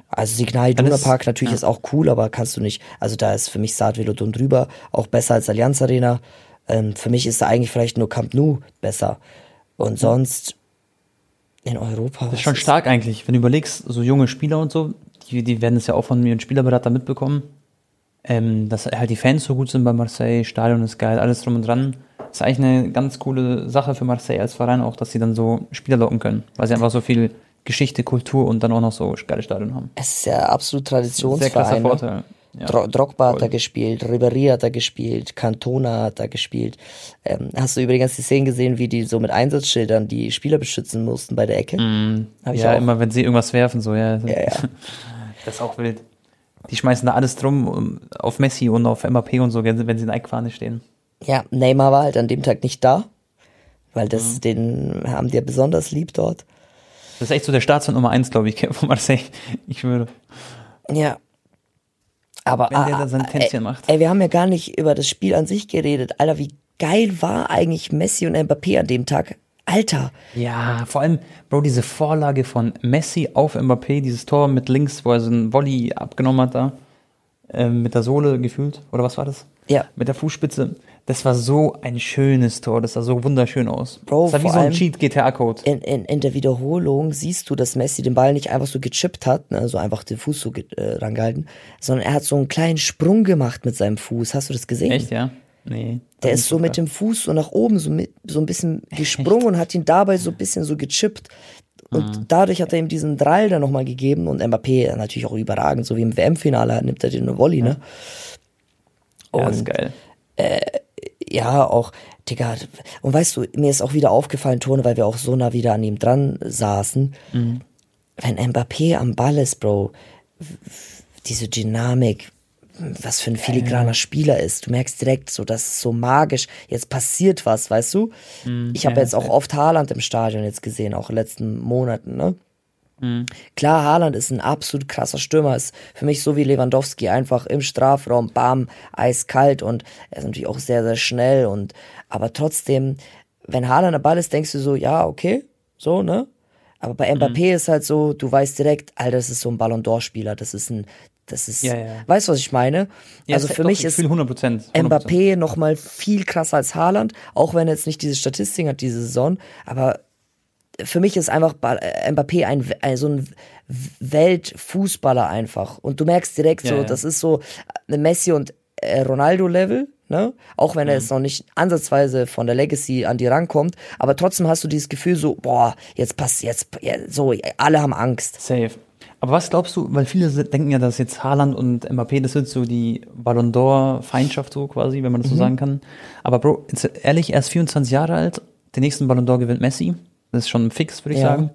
Also Signal Iduna Park natürlich ja. ist auch cool, aber kannst du nicht. Also da ist für mich Start Velodrom drüber, auch besser als Allianz Arena. Ähm, für mich ist da eigentlich vielleicht nur Camp Nou besser. Und sonst in Europa. Das ist schon stark eigentlich, wenn du überlegst, so junge Spieler und so, die, die werden es ja auch von mir und Spielerberater mitbekommen, ähm, dass halt die Fans so gut sind bei Marseille, Stadion ist geil, alles drum und dran. Das ist eigentlich eine ganz coole Sache für Marseille als Verein auch, dass sie dann so Spieler locken können, weil sie einfach so viel Geschichte, Kultur und dann auch noch so geile Stadion haben. Es ist ja absolut Sehr krasser Traditionsverein. Ne? Vorteil. Ja. Dro Drogba hat voll. da gespielt, Ribéry hat da gespielt, Cantona hat da gespielt. Ähm, hast du übrigens die Szenen gesehen, wie die so mit Einsatzschildern die Spieler beschützen mussten bei der Ecke? Ich ja, auch. immer wenn sie irgendwas werfen, so, ja. Ja, ja. Das ist auch wild. Die schmeißen da alles drum um, auf Messi und auf Mbappé und so, wenn sie in der Eckfahne stehen. Ja, Neymar war halt an dem Tag nicht da, weil das Mhm. den haben die ja besonders lieb dort. Das ist echt so der Staatsmann Nummer eins, glaube ich, von Marseille. Ich würde. Ja. Aber Wenn der ah, da sein ah, Tänzchen ey, macht. Ey, wir haben ja gar nicht über das Spiel an sich geredet. Alter, wie geil war eigentlich Messi und Mbappé an dem Tag? Alter, Ja, vor allem, Bro, diese Vorlage von Messi auf Mbappé, dieses Tor mit links, wo er so einen Volley abgenommen hat da, ähm, mit der Sohle gefühlt, oder was war das? Ja. Mit der Fußspitze. Das war so ein schönes Tor, das sah so wunderschön aus. Bro, das war wie so ein Cheat-GTA-Code. in, in, in der Wiederholung siehst du, dass Messi den Ball nicht einfach so gechippt hat, ne, so einfach den Fuß so äh, rangehalten, sondern er hat so einen kleinen Sprung gemacht mit seinem Fuß. Hast du das gesehen? Echt, ja? Nee. Der ist so mit dem Fuß so nach oben so, mit, so ein bisschen gesprungen und hat ihn dabei so ein bisschen so gechippt. Und Mhm. dadurch hat er ihm diesen Drall dann nochmal gegeben und Mbappé natürlich auch überragend, so wie im WM-Finale nimmt er den Volley, ne? Ja, das ist Und geil. Ja, auch, Digga, und weißt du, mir ist auch wieder aufgefallen, Tone, weil wir auch so nah wieder an ihm dran saßen, wenn Mbappé am Ball ist, Bro, diese Dynamik, was für ein filigraner Spieler ist, du merkst direkt so, das ist so magisch, jetzt passiert was, weißt du? ich habe ja, jetzt auch oft Haaland im Stadion jetzt gesehen, auch in den letzten Monaten, ne? Klar, Haaland ist ein absolut krasser Stürmer, ist für mich so wie Lewandowski, einfach im Strafraum, bam, eiskalt und er ist natürlich auch sehr, sehr schnell und, aber trotzdem, wenn Haaland am Ball ist, denkst du so, ja, okay, so, ne? Aber bei Mbappé ist halt so, du weißt direkt, Alter, das ist so ein Ballon d'Or-Spieler, das ist ein, das ist, Ja, ja. weißt du, was ich meine? Ja, also für doch, mich ich ist fühl 100%, 100%. Mbappé noch mal viel krasser als Haaland, auch wenn er jetzt nicht diese Statistiken hat diese Saison, aber für mich ist einfach äh, Mbappé ein, ein so ein Weltfußballer einfach und du merkst direkt Ja, so, ja. das ist so eine Messi und äh, Ronaldo Level, ne? Auch wenn er Mhm. jetzt noch nicht ansatzweise von der Legacy an die rankommt, aber trotzdem hast du dieses Gefühl so, boah, jetzt passt jetzt so alle haben Angst. Safe. Aber was glaubst du, weil viele denken ja, dass jetzt Haaland und Mbappé, das sind so die Ballon d'Or Feindschaft so quasi, wenn man das so sagen kann. Aber Bro, jetzt ehrlich, er ist 24 Jahre alt, den nächsten Ballon d'Or gewinnt Messi. Das ist schon fix, würde ich Ja. sagen.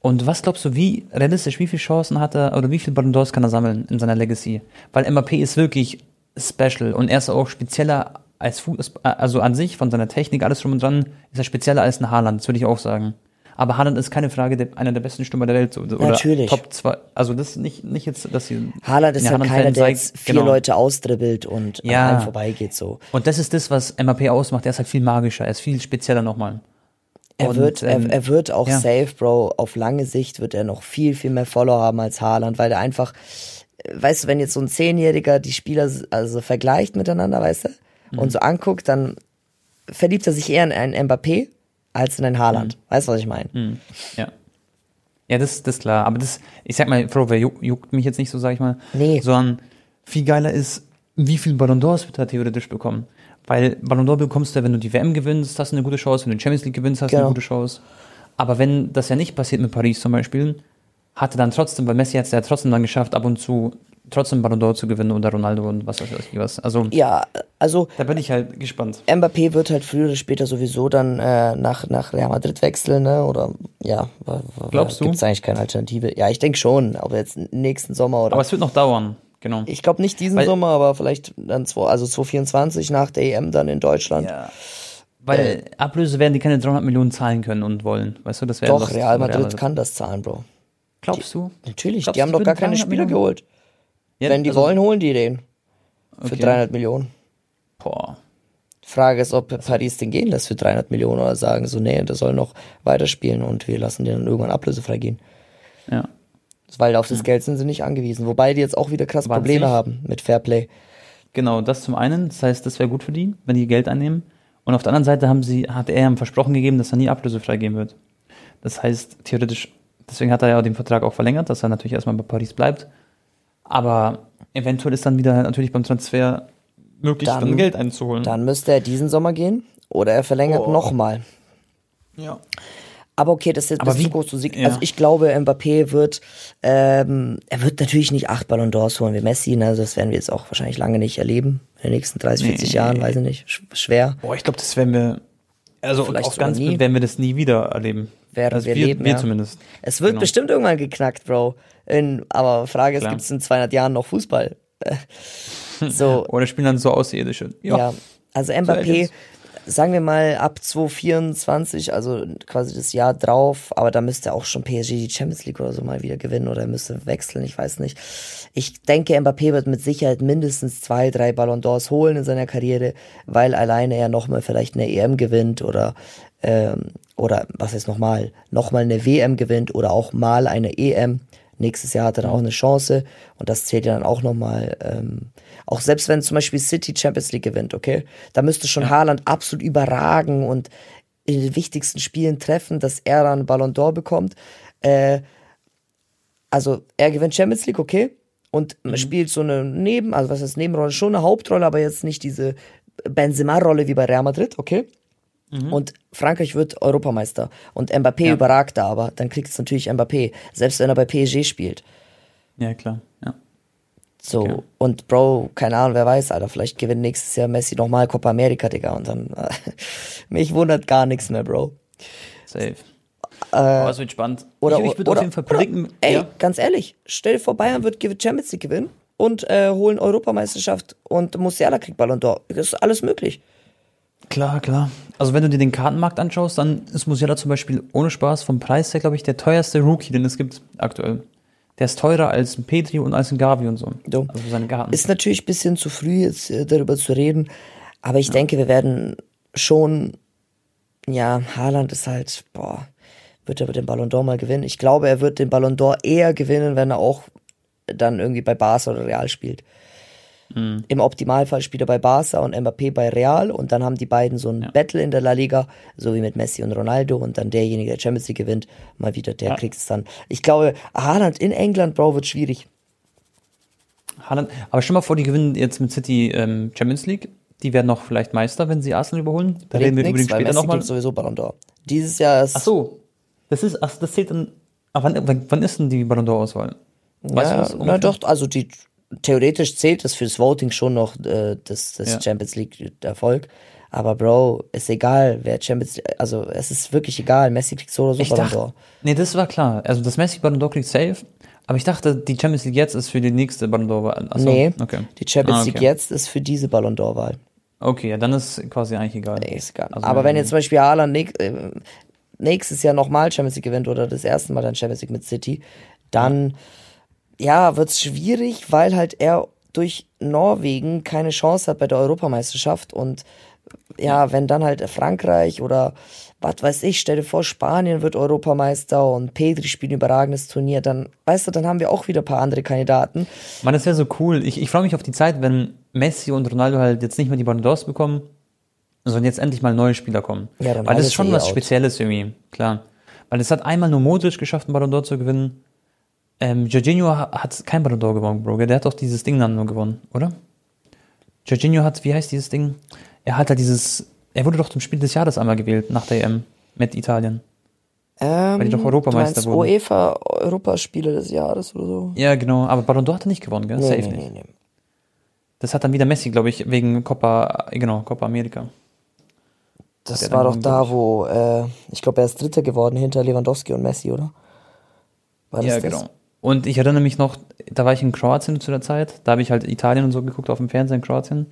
Und was glaubst du, wie realistisch, wie viele Chancen hat er oder wie viele Ballon d'Ors kann er sammeln in seiner Legacy? Weil Mbappé ist wirklich special und er ist auch spezieller als Fuß, also an sich von seiner Technik, alles drum und dran, ist er spezieller als ein Haaland, das würde ich auch sagen. Aber Haaland ist keine Frage der, einer der besten Stürmer der Welt. Oder Natürlich. Top 2. Also das ist nicht, nicht jetzt, dass sie. Haaland ist Ja, Haaland-Fan keiner, der jetzt vier genau. Leute ausdribbelt und Ja. an einem vorbeigeht so. Und das ist das, was MAP ausmacht. Er ist halt viel magischer, er ist viel spezieller nochmal. Er Und, wird, ähm, er, er wird auch ja. safe, Bro. Auf lange Sicht wird er noch viel, viel mehr Follower haben als Haaland, weil er einfach, äh, weißt du, wenn jetzt so ein Zehnjähriger die Spieler also vergleicht miteinander, weißt du, Mhm. und so anguckt, dann verliebt er sich eher in einen Mbappé als in einen Haaland. Weißt du, was ich meine? Mhm. Ja. Ja, das, das ist klar. Aber das, ich sag mal, juckt, juckt mich jetzt nicht so, sag ich mal. Nee. Sondern viel geiler ist, wie viel Ballon d'Ors wird er theoretisch bekommen. Weil Ballon d'Or bekommst du, wenn du die WM gewinnst, hast du eine gute Chance, wenn du die Champions League gewinnst, hast du Genau. eine gute Chance. Aber wenn das ja nicht passiert mit Paris zum Beispiel, hat er dann trotzdem, weil Messi hat es ja trotzdem dann geschafft, ab und zu trotzdem Ballon d'Or zu gewinnen oder Ronaldo und was weiß ich was. Also, Ja, also da bin ich halt gespannt. Mbappé wird halt früher oder später sowieso dann äh, nach, nach Real Madrid wechseln, ne? Oder ja, Glaubst du? Gibt's eigentlich keine Alternative? Ja, ich denke schon, aber jetzt nächsten Sommer oder Aber es wird noch dauern, genau. Ich glaube nicht diesen Weil- Sommer, aber vielleicht dann zwei, also 2024 nach der EM dann in Deutschland. Ja. Weil Ablöse werden die keine 300 Millionen zahlen können und wollen. Weißt du, das wäre Doch, Real Madrid kann das zahlen, Bro. Glaubst du? Natürlich, Glaubst die haben doch gar keine 300 Spieler Millionen? geholt. Ja, Wenn die also- wollen, holen die den. Für Okay. 300 Millionen. Boah. Frage ist, ob Paris den gehen lässt für 300 Millionen oder sagen so, nee, der soll noch weiterspielen und wir lassen den dann irgendwann ablösefrei gehen. Ja. Weil auf das Geld sind sie nicht angewiesen. Wobei die jetzt auch wieder krass Probleme haben mit Fairplay. Genau, das zum einen. Das heißt, das wäre gut für die, wenn die Geld einnehmen. Und auf der anderen Seite haben sie, hat er ihm versprochen gegeben, dass er nie ablösefrei gehen wird. Das heißt, theoretisch, deswegen hat er ja den Vertrag auch verlängert, dass er natürlich erstmal bei Paris bleibt. Aber eventuell ist dann wieder natürlich beim Transfer möglich, dann, Dann- Geld einzuholen. Dann müsste er diesen Sommer gehen oder er verlängert Oh. nochmal. ja. Aber okay, das ist jetzt Aber wie- zu groß zu Sieg. ja. Also ich glaube, Mbappé wird, ähm, er wird natürlich nicht acht Ballon d'Ors holen wie Messi, ne? Also das werden wir jetzt auch wahrscheinlich lange nicht erleben. In den nächsten 30, 40 Nee. Jahren, weiß ich nicht. Sch schwer. Boah, ich glaube, das werden wir, also Vielleicht sogar ganz nie. Werden wir das nie wieder erleben. Werden also wir wir, leben, wir ja. zumindest. Es wird Genau. bestimmt irgendwann geknackt, Bro. In, aber Frage ist, gibt es in 200 Jahren noch Fußball? So, Oder spielen dann so Außerirdische. ja. Also Mbappé, Aliens. Sagen wir mal ab 2024, also quasi das Jahr drauf, aber da müsste auch schon PSG die Champions League oder so mal wieder gewinnen oder er müsste wechseln, ich weiß nicht. Ich denke, Mbappé wird mit Sicherheit mindestens zwei, drei Ballon d'Ors holen in seiner Karriere, weil alleine er nochmal vielleicht eine EM gewinnt oder ähm, oder was heißt nochmal, nochmal eine WM gewinnt oder auch mal eine EM. Nächstes Jahr hat er dann auch eine Chance und das zählt ja dann auch nochmal. Ähm, auch selbst wenn zum Beispiel City Champions League gewinnt, okay, da müsste schon Haaland absolut überragen und in den wichtigsten Spielen treffen, dass er dann Ballon d'Or bekommt. Äh, also er gewinnt Champions League, okay, und spielt so eine Neben, also was heißt Nebenrolle, schon eine Hauptrolle, aber jetzt nicht diese Benzema-Rolle wie bei Real Madrid, okay. Und Frankreich wird Europameister und Mbappé überragt da, aber dann kriegt es natürlich Mbappé, selbst wenn er bei PSG spielt. Ja, klar. Ja. So, Okay. und Bro, keine Ahnung, wer weiß, Alter, vielleicht gewinnt nächstes Jahr Messi nochmal Copa America, Digga, und dann, mich wundert gar nichts mehr, Bro. Safe. Aber es wird spannend. Äh, Oder, ich, ich würde auf jeden Fall predikten. Ey, ja. ganz ehrlich, stell dir vor, Bayern wird Champions League gewinnen und äh, holen Europameisterschaft und Musiala kriegt Ballon d'Or. Das ist alles möglich. Klar, klar. Also wenn du dir den Kartenmarkt anschaust, dann ist Musiala zum Beispiel ohne Spaß vom Preis her, glaube ich, der teuerste Rookie, den es gibt aktuell. Der ist teurer als ein Petri und als ein Gavi und so. Du. Also seine Karten. Ist natürlich ein bisschen zu früh, jetzt äh, darüber zu reden, aber ich denke, wir werden schon, ja, Haaland ist halt, boah, wird er den Ballon d'Or mal gewinnen? Ich glaube, er wird den Ballon d'Or eher gewinnen, wenn er auch dann irgendwie bei Barca oder Real spielt. Im Optimalfall spielt er bei Barca und Mbappé bei Real und dann haben die beiden so ein Battle in der La Liga, so wie mit Messi und Ronaldo und dann derjenige, der Champions League gewinnt, mal wieder, der Ja. kriegt es dann. Ich glaube, Haaland in England, Bro, wird schwierig. Haaland. Aber stell mal vor, die gewinnen jetzt mit City ähm, Champions League. Die werden noch vielleicht Meister, wenn sie Arsenal überholen. Da reden wir übrigens später nochmal. sowieso Ballon d'Or. Dieses Jahr ist Ach so. Das ist, ach, das zählt dann. Aber wann, wann, wann ist denn die Ballon d'Or-Auswahl? Weißt du ja, das na doch, also die theoretisch zählt das fürs Voting schon noch äh, das, das Ja. Champions League Erfolg. Aber Bro, ist egal, wer Champions also es ist wirklich egal, Messi kriegt so oder so Ich Ballon d'Or. nee, das war klar. Also das Messi Ballon d'Or kriegt safe. Aber ich dachte, die Champions League jetzt ist für die nächste Ballon d'Or. Achso, nee, okay. die Champions Ah, okay. League jetzt ist für diese Ballon d'Or Wahl. Okay, ja, dann ist quasi eigentlich egal. Nee, ist egal. Also, Aber wenn jetzt zum Beispiel Haaland äh, nächstes Jahr nochmal Champions League gewinnt oder das erste Mal dann Champions League mit City, dann ja, wird's schwierig, weil halt er durch Norwegen keine Chance hat bei der Europameisterschaft und ja, wenn dann halt Frankreich oder was weiß ich, stell dir vor, Spanien wird Europameister und Pedri spielt ein überragendes Turnier, dann, weißt du, dann haben wir auch wieder ein paar andere Kandidaten. Mann, das wäre so cool. Ich, ich freue mich auf die Zeit, wenn Messi und Ronaldo halt jetzt nicht mehr die Ballon d'Ors bekommen, sondern jetzt endlich mal neue Spieler kommen. Ja, Weil das ist ist schon eh was out. Spezielles irgendwie, klar. Weil es hat einmal nur Modric geschafft, einen Ballon d'Or zu gewinnen. Ähm, Jorginho ha- hat kein Ballon d'Or gewonnen, Bro. Der hat doch dieses Ding dann nur gewonnen, oder? Jorginho hat, wie heißt dieses Ding? Er hat halt dieses, er wurde doch zum Spiel des Jahres einmal gewählt, nach der EM, mit Italien. Ähm, Weil die doch Europameister du meinst wurden. UEFA Europaspiele des Jahres oder so? Ja, genau, aber Ballon d'Or hat er nicht gewonnen, gell? Safe nicht. nee. Das hat dann wieder Messi, glaube ich, wegen Copa, genau, Copa America. Das war doch da, wo, äh, ich glaube, er ist Dritter geworden hinter Lewandowski und Messi, oder? War das Ja, das? genau. Und ich erinnere mich noch, da war ich in Kroatien zu der Zeit, da habe ich halt Italien und so geguckt auf dem Fernseher in Kroatien.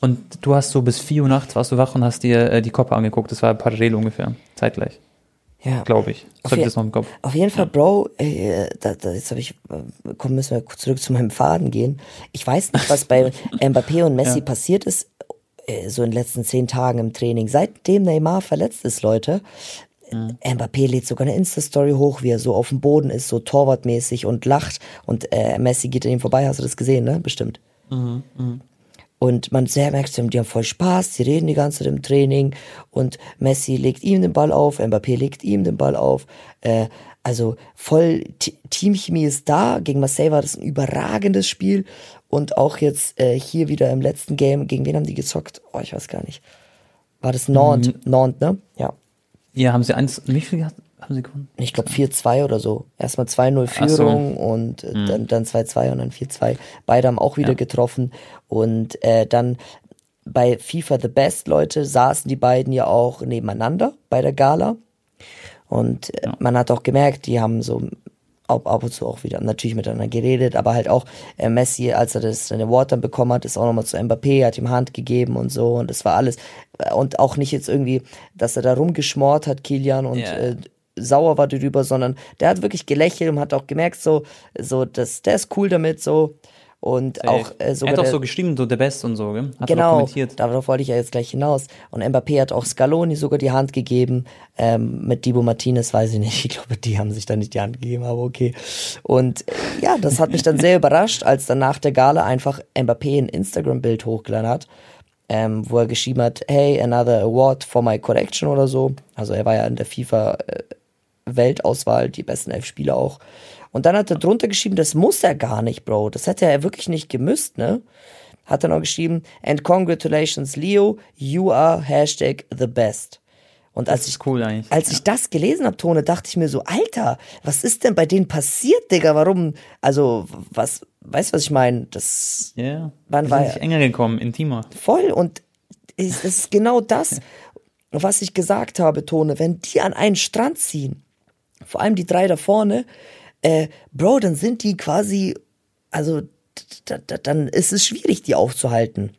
Und du hast so bis 4 Uhr nachts warst du wach und hast dir äh, die Copa angeguckt. Das war parallel ungefähr, zeitgleich, Ja. glaube ich. Das Auf habe ich je- jetzt noch im Kopf. Auf jeden Fall, Bro, äh, da, da, jetzt habe ich, äh, komm, müssen wir kurz zurück zu meinem Faden gehen. Ich weiß nicht, was bei Mbappé und Messi Ja. passiert ist, äh, so in den letzten zehn Tagen im Training. Seitdem Neymar verletzt ist, Leute, Mbappé lädt sogar eine Insta-Story hoch, wie er so auf dem Boden ist, so torwartmäßig und lacht und äh, Messi geht an ihm vorbei. Hast du das gesehen, ne? Bestimmt. Und man sehr merkt, die haben voll Spaß, die reden die ganze Zeit im Training und Messi legt ihm den Ball auf, Mbappé legt ihm den Ball auf. Äh, also voll T Teamchemie ist da. Gegen Marseille war das ein überragendes Spiel und auch jetzt äh, hier wieder im letzten Game, gegen wen haben die gezockt? Oh, ich weiß gar nicht. War das Nantes? Nantes, ne? Ja. Ja, haben sie eins, wie viel haben sie gewonnen? Ich glaube 4-2 oder so. Erstmal 2-0 Ach so. Führung und äh, dann, dann 2-2 und dann 4-2. Beide haben auch wieder Ja. getroffen. Und äh, dann bei FIFA The Best, Leute, saßen die beiden ja auch nebeneinander bei der Gala. Und äh, man hat auch gemerkt, die haben so ab, ab und zu auch wieder natürlich miteinander geredet, aber halt auch äh, Messi, als er das seine Award dann bekommen hat, ist auch nochmal zu Mbappé, hat ihm Hand gegeben und so und das war alles äh, und auch nicht jetzt irgendwie, dass er da rumgeschmort hat, Kilian und Ja. äh, sauer war darüber, sondern der hat wirklich gelächelt und hat auch gemerkt so, so, dass der ist cool damit so und auch äh, er sogar hat auch so geschrieben, so der Best und so, gell? Hat er Genau, kommentiert. darauf wollte ich ja jetzt gleich hinaus. Und Mbappé hat auch Scaloni sogar die Hand gegeben. Ähm, mit Dibu Martinez weiß ich nicht. Ich glaube, die haben sich da nicht die Hand gegeben, aber okay. Und äh, ja, das hat mich dann sehr überrascht, als dann nach der Gala einfach Mbappé ein Instagram-Bild hochgeladen hat, ähm, wo er geschrieben hat, hey, another award for my collection oder so. Also er war ja in der FIFA äh, Weltauswahl, die besten elf Spieler auch. Und dann hat er drunter geschrieben, das muss er gar nicht, Bro. Das hätte er wirklich nicht gemüsst, ne? Hat er noch geschrieben, and congratulations, Leo, you are hashtag the best. Und als ich, cool eigentlich. als ich das gelesen habe, Tone, dachte ich mir so, Alter, was ist denn bei denen passiert, Digga? Warum, also, was, weißt du, was ich meine? Das, Ja, yeah. Wann war sich enger gekommen, intimer. voll und es ist genau das, was ich gesagt habe, Tone. Wenn die an einen Strand ziehen, vor allem die drei da vorne, äh, Bro, dann sind die quasi, also dann ist es schwierig, die aufzuhalten.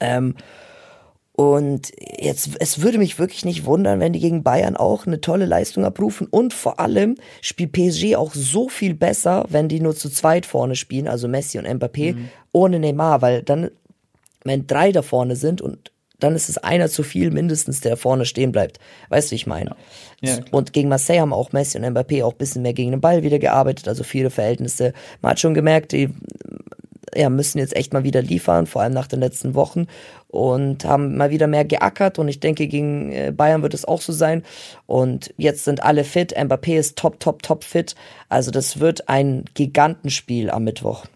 Ähm, und jetzt, es würde mich wirklich nicht wundern, wenn die gegen Bayern auch eine tolle Leistung abrufen. Und vor allem spielt PSG auch so viel besser, wenn die nur zu zweit vorne spielen, also Messi und Mbappé, ohne Neymar, weil dann, wenn drei da vorne sind und dann ist es einer zu viel mindestens, der vorne stehen bleibt. Weißt du, wie ich meine? Ja, klar. und gegen Marseille haben auch Messi und Mbappé auch ein bisschen mehr gegen den Ball wieder gearbeitet, also ihre Verhältnisse. Man hat schon gemerkt, die ja, müssen jetzt echt mal wieder liefern, vor allem nach den letzten Wochen und haben mal wieder mehr geackert und ich denke, gegen äh, Bayern wird es auch so sein und jetzt sind alle fit, Mbappé ist top, top, top fit, also das wird ein Gigantenspiel am Mittwoch.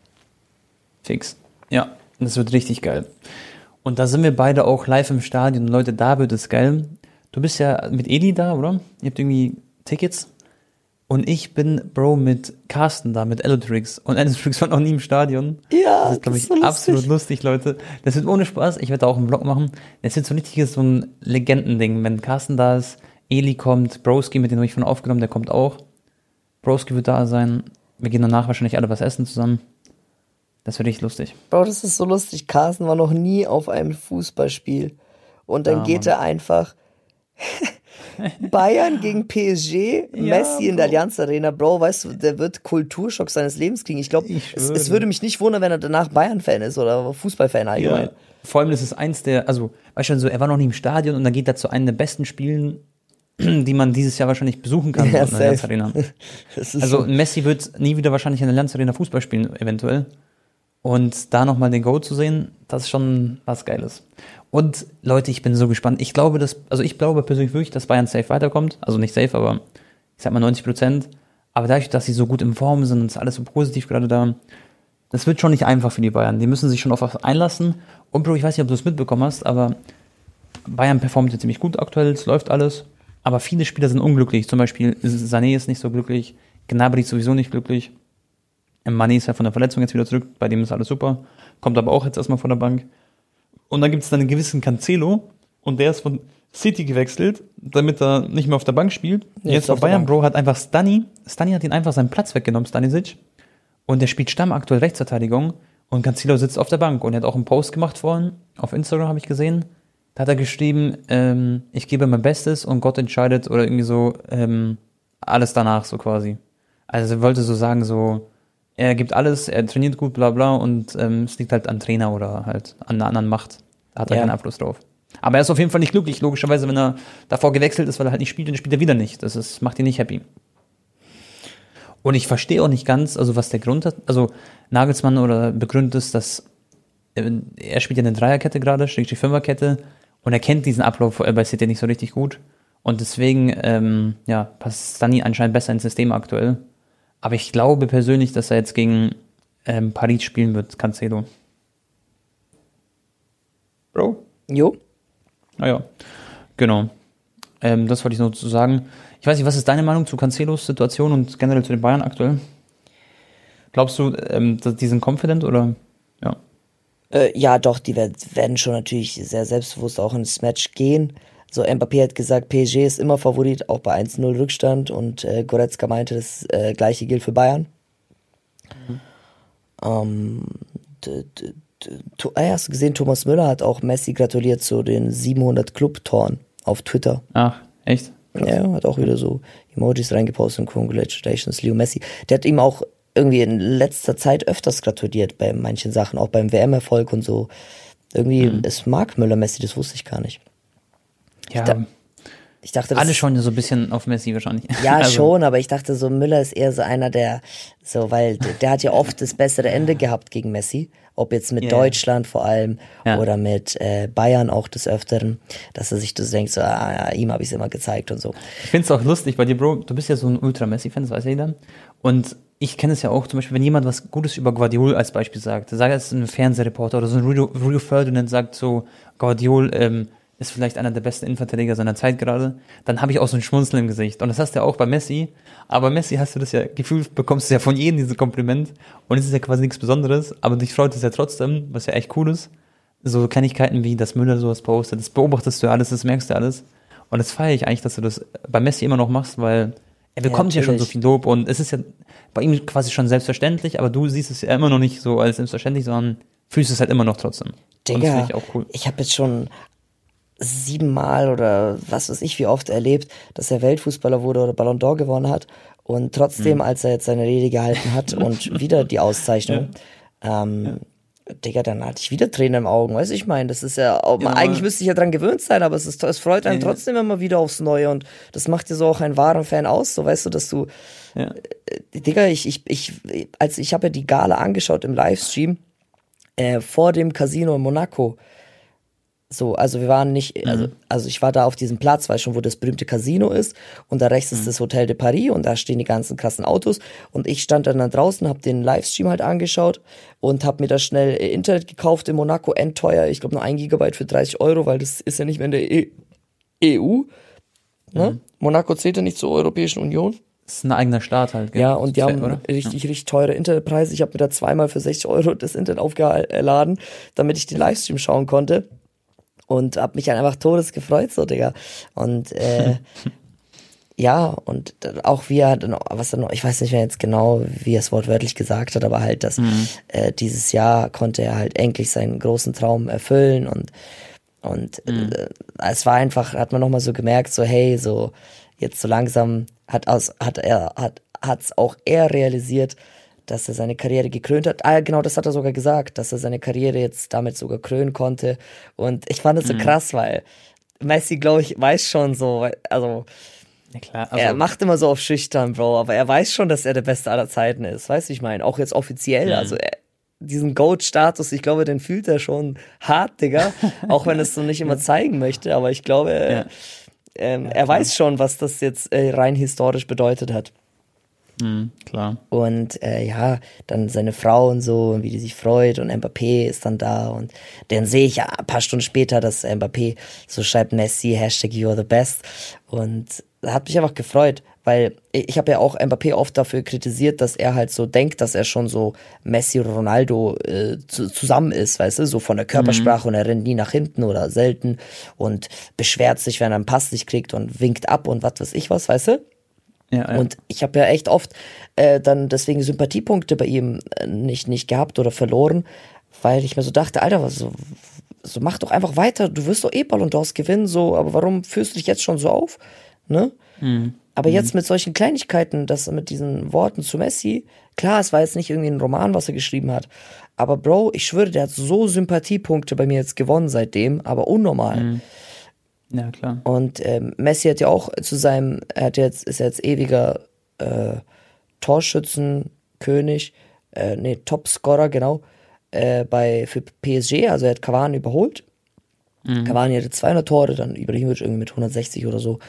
Fix. Ja, das wird richtig geil. Und da sind wir beide auch live im Stadion. Leute, da wird es geil. Du bist ja mit Eli da, oder? Ihr habt irgendwie Tickets. Und ich bin, Bro, mit Carsten da, mit Elotrix. Und Elotrix war noch nie im Stadion. Ja, Das ist, glaube ich, so lustig. absolut lustig, Leute. Das wird ohne Spaß. Ich werde da auch einen Vlog machen. Das wird so ein richtiges, so ein Legendending. Wenn Carsten da ist, Eli kommt, Broski, mit dem habe ich von aufgenommen, der kommt auch. Broski wird da sein. Wir gehen danach wahrscheinlich alle was essen zusammen. Das wird richtig lustig. Bro, das ist so lustig. Carsten war noch nie auf einem Fußballspiel. Und dann Ja, geht Mann. er einfach Bayern gegen PSG, Messi in der Bro. Allianz Arena. Bro, weißt du, der wird Kulturschock seines Lebens kriegen. Ich glaube, Ich es, es würde mich nicht wundern, wenn er danach Bayern-Fan ist oder Fußballfan allgemein. Vor allem, das ist eins der, also, weißt du, so, er war noch nie im Stadion und dann geht er zu einem der besten Spielen, die man dieses Jahr wahrscheinlich besuchen kann Ja, in der Allianz. Arena. Also Messi wird nie wieder wahrscheinlich in der Allianz Arena Fußball spielen, eventuell. Und da nochmal den Go zu sehen, das ist schon was Geiles. Und Leute, ich bin so gespannt. Ich glaube, dass, also ich glaube persönlich wirklich, dass Bayern safe weiterkommt. Also nicht safe, aber ich sag mal 90 Prozent. Aber dadurch, dass sie so gut in Form sind und es alles so positiv gerade da, das wird schon nicht einfach für die Bayern. Die müssen sich schon auf was einlassen. Und Bro, ich weiß nicht, ob du es mitbekommen hast, aber Bayern performt jetzt ziemlich gut aktuell, es läuft alles. Aber viele Spieler sind unglücklich. Zum Beispiel Sané ist nicht so glücklich, Gnabry ist sowieso nicht glücklich. Mané ist ja von der Verletzung jetzt wieder zurück, bei dem ist alles super. Kommt aber auch jetzt erstmal von der Bank. Und dann gibt es dann einen gewissen Cancelo und der ist von City gewechselt, damit er nicht mehr auf der Bank spielt. Jetzt bei auf Bayern, Bank. Bro, hat einfach Stani, Stani hat ihn einfach seinen Platz weggenommen, Stanisic. Und der spielt Stamm aktuell Rechtsverteidigung und Cancelo sitzt auf der Bank und er hat auch einen Post gemacht vorhin, auf Instagram habe ich gesehen. Da hat er geschrieben, ähm, ich gebe mein Bestes und Gott entscheidet oder irgendwie so ähm, alles danach so quasi. Also er wollte so sagen, so, er gibt alles, er trainiert gut, bla bla und ähm, es liegt halt an Trainer oder halt an einer anderen Macht. Da hat er Ja. keinen Einfluss drauf. Aber er ist auf jeden Fall nicht glücklich, logischerweise, wenn er davor gewechselt ist, weil er halt nicht spielt, dann spielt er wieder nicht. Das ist, macht ihn nicht happy. Und ich verstehe auch nicht ganz, also was der Grund hat. Also Nagelsmann oder begründet ist, dass äh, er spielt ja eine Dreierkette gerade, schräg die Fünferkette und er kennt diesen Ablauf äh, bei City nicht so richtig gut. Und deswegen, ähm, ja, passt Stani anscheinend besser ins System aktuell. Aber ich glaube persönlich, dass er jetzt gegen ähm, Paris spielen wird, Cancelo. Bro? Jo, Naja, genau. Ähm, das wollte ich noch zu sagen. Ich weiß nicht, was ist deine Meinung zu Cancelos Situation und generell zu den Bayern aktuell? Glaubst du, ähm, dass die sind confident oder? Ja. Äh, ja, doch, die werden schon natürlich sehr selbstbewusst auch ins Match gehen. So, Mbappé hat gesagt, PSG ist immer Favorit, auch bei 1-0 Rückstand und äh, Goretzka meinte, das äh, gleiche gilt für Bayern. Mhm. Ähm, hast du gesehen, Thomas Müller hat auch Messi gratuliert zu den 700 Club-Toren auf Twitter. Ach, echt? Krass. Ja, hat auch wieder so Emojis reingepostet und Congratulations, Leo Messi. Der hat ihm auch irgendwie in letzter Zeit öfters gratuliert bei manchen Sachen, auch beim WM-Erfolg und so. Irgendwie, mhm. es mag Müller Messi, das wusste ich gar nicht. Ja. Ich, ich dachte, alle schon so ein bisschen auf Messi wahrscheinlich. Ja, also. schon, aber ich dachte so, Müller ist eher so einer, der so, weil der, hat ja oft das bessere Ende gehabt gegen Messi ob jetzt mit yeah. Deutschland vor allem ja. oder mit äh, Bayern auch des Öfteren, dass er sich das denkt, so, ah, ja, ihm habe ich es immer gezeigt und so. Ich finde es auch lustig bei dir, Bro, du bist ja so ein Ultra-Messi-Fan, das weiß jeder. Und ich kenne es ja auch, zum Beispiel, wenn jemand was Gutes über Guardiol als Beispiel sagt, sag es ein Fernsehreporter oder so ein Rio Ferdinand sagt so, Guardiol, ähm, ist vielleicht einer der besten Innenverteidiger seiner Zeit gerade, dann habe ich auch so ein Schmunzeln im Gesicht. Und das hast du ja auch bei Messi. Aber Messi hast du das ja, gefühlt bekommst du ja von jedem dieses Kompliment. Und es ist ja quasi nichts Besonderes, aber dich freut es ja trotzdem, was ja echt cool ist. So Kleinigkeiten wie, dass Müller sowas postet, das beobachtest du alles, das merkst du alles. Und das feiere ich eigentlich, dass du das bei Messi immer noch machst, weil er bekommt ja, ja schon so viel Lob und es ist ja bei ihm quasi schon selbstverständlich, aber du siehst es ja immer noch nicht so als selbstverständlich, sondern fühlst es halt immer noch trotzdem. Digga, ich, cool. ich habe jetzt schon siebenmal oder was weiß ich wie oft erlebt, dass er Weltfußballer wurde oder Ballon d'Or gewonnen hat. Und trotzdem, mhm. als er jetzt seine Rede gehalten hat und wieder die Auszeichnung, ja. ähm, ja. Digga, dann hatte ich wieder Tränen im Augen, weißt du, ich meine, das ist ja, auch, ja. eigentlich müsste ich ja dran gewöhnt sein, aber es ist, es freut einen trotzdem immer wieder aufs Neue und das macht dir so auch einen wahren Fan aus, so weißt du, dass du, ja. Äh, Digga, ich, ich, ich, als ich habe ja die Gala angeschaut im Livestream, äh, vor dem Casino in Monaco, so, also wir waren nicht, also, mhm. also ich war da auf diesem Platz, weil schon, wo das berühmte Casino ist und da rechts mhm. ist das Hotel de Paris und da stehen die ganzen krassen Autos und ich stand dann da draußen, hab den Livestream halt angeschaut und hab mir da schnell Internet gekauft in Monaco, endteuer, ich glaube nur ein Gigabyte für 30 Euro, weil das ist ja nicht mehr in der e EU. Ne? Mhm. Monaco zählt ja nicht zur Europäischen Union. Das ist ein eigener Staat halt. Gell? Ja, und die haben oder? richtig, ja. richtig teure Internetpreise. Ich habe mir da zweimal für 60 Euro das Internet aufgeladen, damit ich den Livestream schauen konnte und hab mich einfach todes gefreut, so, Digga. Und äh, ja, und auch wie er dann, was noch, ich weiß nicht mehr jetzt genau, wie er es wortwörtlich gesagt hat, aber halt, dass mhm. äh, dieses Jahr konnte er halt endlich seinen großen Traum erfüllen und und mhm. äh, es war einfach, hat man nochmal so gemerkt, so hey, so jetzt so langsam hat aus, hat er, hat, hat's auch er realisiert, dass er seine Karriere gekrönt hat. Ah, genau, das hat er sogar gesagt, dass er seine Karriere jetzt damit sogar krönen konnte. Und ich fand es so mhm. krass, weil Messi, glaube ich, weiß schon so, also, ja, klar, also er macht immer so auf schüchtern, Bro, aber er weiß schon, dass er der Beste aller Zeiten ist. Weißt du, ich meine, auch jetzt offiziell, mhm. also er, diesen Goat-Status, ich glaube, den fühlt er schon hart, Digga. auch wenn er es so nicht immer zeigen möchte, aber ich glaube, ja. ähm, er weiß schon, was das jetzt äh, rein historisch bedeutet hat. Mhm, klar. Und äh, ja, dann seine Frau und so, wie die sich freut und Mbappé ist dann da und dann sehe ich ja ein paar Stunden später, dass Mbappé so schreibt Messi, Hashtag you're the best und hat mich einfach gefreut, weil ich habe ja auch Mbappé oft dafür kritisiert, dass er halt so denkt, dass er schon so Messi Ronaldo äh, zu, zusammen ist, weißt du, so von der Körpersprache mhm. und er rennt nie nach hinten oder selten und beschwert sich, wenn er einen Pass nicht kriegt und winkt ab und was weiß ich was, weißt du? Ja, ja. Und ich habe ja echt oft äh, dann deswegen Sympathiepunkte bei ihm äh, nicht, nicht gehabt oder verloren, weil ich mir so dachte, Alter, was so, so mach doch einfach weiter, du wirst doch eh Ballon d'Ors gewinnen, so, aber warum führst du dich jetzt schon so auf? Ne? Mhm. Aber mhm. jetzt mit solchen Kleinigkeiten, das mit diesen Worten zu Messi, klar, es war jetzt nicht irgendwie ein Roman, was er geschrieben hat, aber Bro, ich schwöre, der hat so Sympathiepunkte bei mir jetzt gewonnen seitdem, aber unnormal. Mhm. Ja, klar. Und ähm, Messi hat ja auch zu seinem, er hat jetzt, ist jetzt ewiger äh, Torschützenkönig, äh, nee, Topscorer, genau, äh, bei, für PSG, also er hat Cavani überholt. Cavani hatte 200 Tore, dann Ibrahimovic irgendwie mit 160 oder so.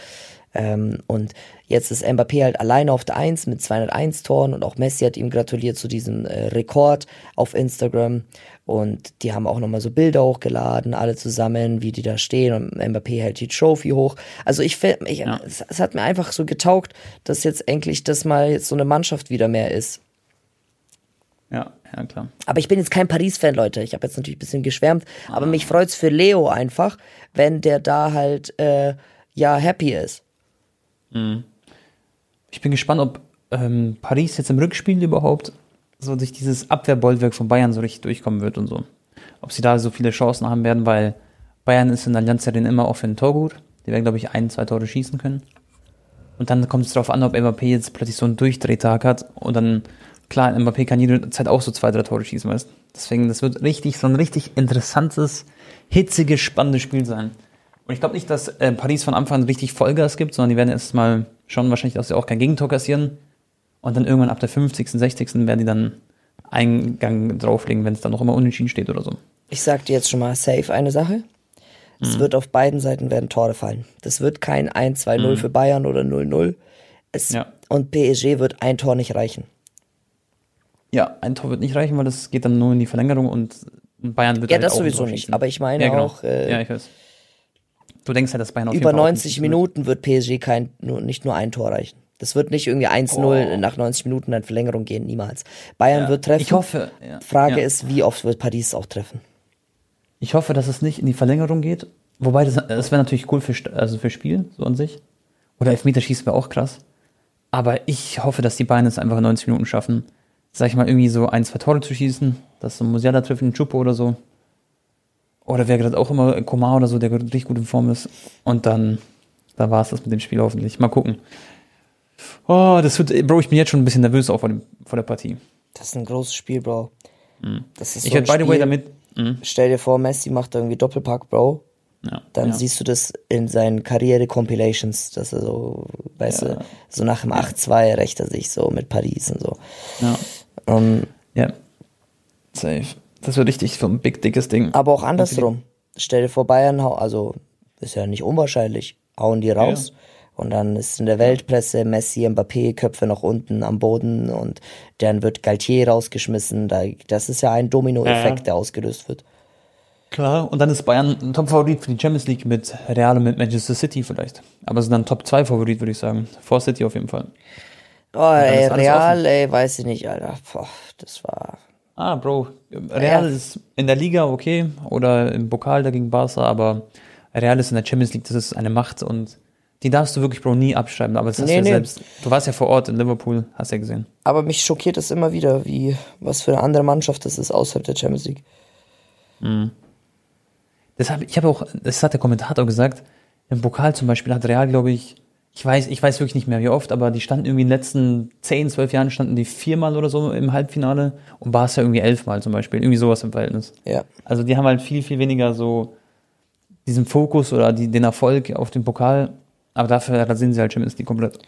Ähm, und jetzt ist Mbappé halt alleine auf der 1 mit 201 Toren und auch Messi hat ihm gratuliert zu diesem äh, Rekord auf Instagram. Und die haben auch nochmal so Bilder hochgeladen, alle zusammen, wie die da stehen und Mbappé hält die Trophy hoch. Also ich, find- ich Ja. es, es hat mir einfach so getaugt, dass jetzt endlich das mal jetzt so eine Mannschaft wieder mehr ist. Ja, ja, klar. Aber ich bin jetzt kein Paris-Fan, Leute. Ich habe jetzt natürlich ein bisschen geschwärmt. Aber mich freut's für Leo einfach, wenn der da halt äh, ja happy ist. Ich bin gespannt, ob ähm, Paris jetzt im Rückspiel überhaupt so durch dieses Abwehrbollwerk von Bayern so richtig durchkommen wird und so. Ob sie da so viele Chancen haben werden, weil Bayern ist in der Allianz Arena immer auch für ein Tor gut. Die werden, glaube ich, ein, zwei Tore schießen können. Und dann kommt es darauf an, ob Mbappé jetzt plötzlich so einen Durchdrehtag hat und dann, klar, Mbappé kann jede Zeit auch so zwei, drei Tore schießen, weißt Deswegen, das wird richtig, so ein richtig interessantes, hitziges, spannendes Spiel sein. Und ich glaube nicht, dass äh, Paris von Anfang an richtig Vollgas gibt, sondern die werden erst mal schon wahrscheinlich, dass sie auch kein Gegentor kassieren. Und dann irgendwann ab der 50., 60. werden die dann einen Gang drauflegen, wenn es dann noch immer unentschieden steht oder so. Ich sag dir jetzt schon mal safe eine Sache. Es wird auf beiden Seiten werden Tore fallen. Das wird kein 1-2-0 für Bayern oder 0-0. Es, Ja. Und PSG wird ein Tor nicht reichen. Ja, ein Tor wird nicht reichen, weil das geht dann nur in die Verlängerung und Bayern wird Ja, halt das sowieso nicht. Aber ich meine ja, genau. auch, äh, ja, ich weiß. Du denkst halt, dass Bayern auf über Fall auch 90 nicht- Minuten wird PSG kein, nur, nicht nur ein Tor reichen. Das wird nicht irgendwie 1-0 nach 90 Minuten in Verlängerung gehen, niemals. Bayern Ja, wird treffen. Ich hoffe, ja. Frage ja. ist, wie oft wird Paris auch treffen? Ich hoffe, dass es nicht in die Verlängerung geht. Wobei, das, das wäre natürlich cool für, also für Spiel, so an sich. Oder Elfmeterschießen wäre auch krass. Aber ich hoffe, dass die Bayern es einfach in 90 Minuten schaffen, sag ich mal, irgendwie so ein, zwei Tore zu schießen, dass so ein Musiala trifft, ein Chupo oder so. Oder wer gerade auch immer, Komar oder so, der richtig gut in Form ist. Und dann, da war es das mit dem Spiel hoffentlich. Mal gucken. Oh, das wird, Bro, ich bin jetzt schon ein bisschen nervös auch vor, dem, vor der Partie. Das ist ein großes Spiel, Bro. Das ist Mhm. Ich so ein werde, by the way, damit. Mhm. Stell dir vor, Messi macht irgendwie Doppelpack, Bro. Ja, Dann ja. siehst du das in seinen Karriere-Compilations, dass er so, weißt du, so nach dem 8-2 rächt er sich so mit Paris und so. Ja. Ähm, Ja. Safe. Das wird richtig so ein big, dickes Ding. aber auch andersrum. Stell dir vor, Bayern, hau- also ist ja nicht unwahrscheinlich, hauen die raus. Und dann ist in der Weltpresse Messi, Mbappé, Köpfe nach unten am Boden und dann wird Galtier rausgeschmissen. Da, das ist ja ein Dominoeffekt, Ja, ja. der ausgelöst wird. Klar. Und dann ist Bayern ein Top-Favorit für die Champions League mit Real und mit Manchester City vielleicht. Aber sind dann Top-2-Favorit, würde ich sagen. Vor City auf jeden Fall. Oh, ey, Real, ey, weiß ich nicht, Alter. Boah, das war. Ah, Bro. Real Ja. ist in der Liga okay oder im Pokal dagegen Barca, aber Real ist in der Champions League, das ist eine Macht und die darfst du wirklich, Bro, nie abschreiben. Aber das hast Nee, du ja nee. selbst. Du warst ja vor Ort in Liverpool, hast ja gesehen. Aber mich schockiert es immer wieder, wie, was für eine andere Mannschaft das ist außerhalb der Champions League. Das hab, ich habe auch, das hat der Kommentator gesagt, im Pokal zum Beispiel hat Real, glaube ich, ich weiß, ich weiß wirklich nicht mehr wie oft, aber die standen irgendwie in den letzten 10, 12 Jahren standen die viermal oder so im Halbfinale und Barca irgendwie elfmal zum Beispiel, irgendwie sowas im Verhältnis. Ja. Also die haben halt viel, viel weniger so diesen Fokus oder die, den Erfolg auf den Pokal, aber dafür da sind sie halt Champions League komplett.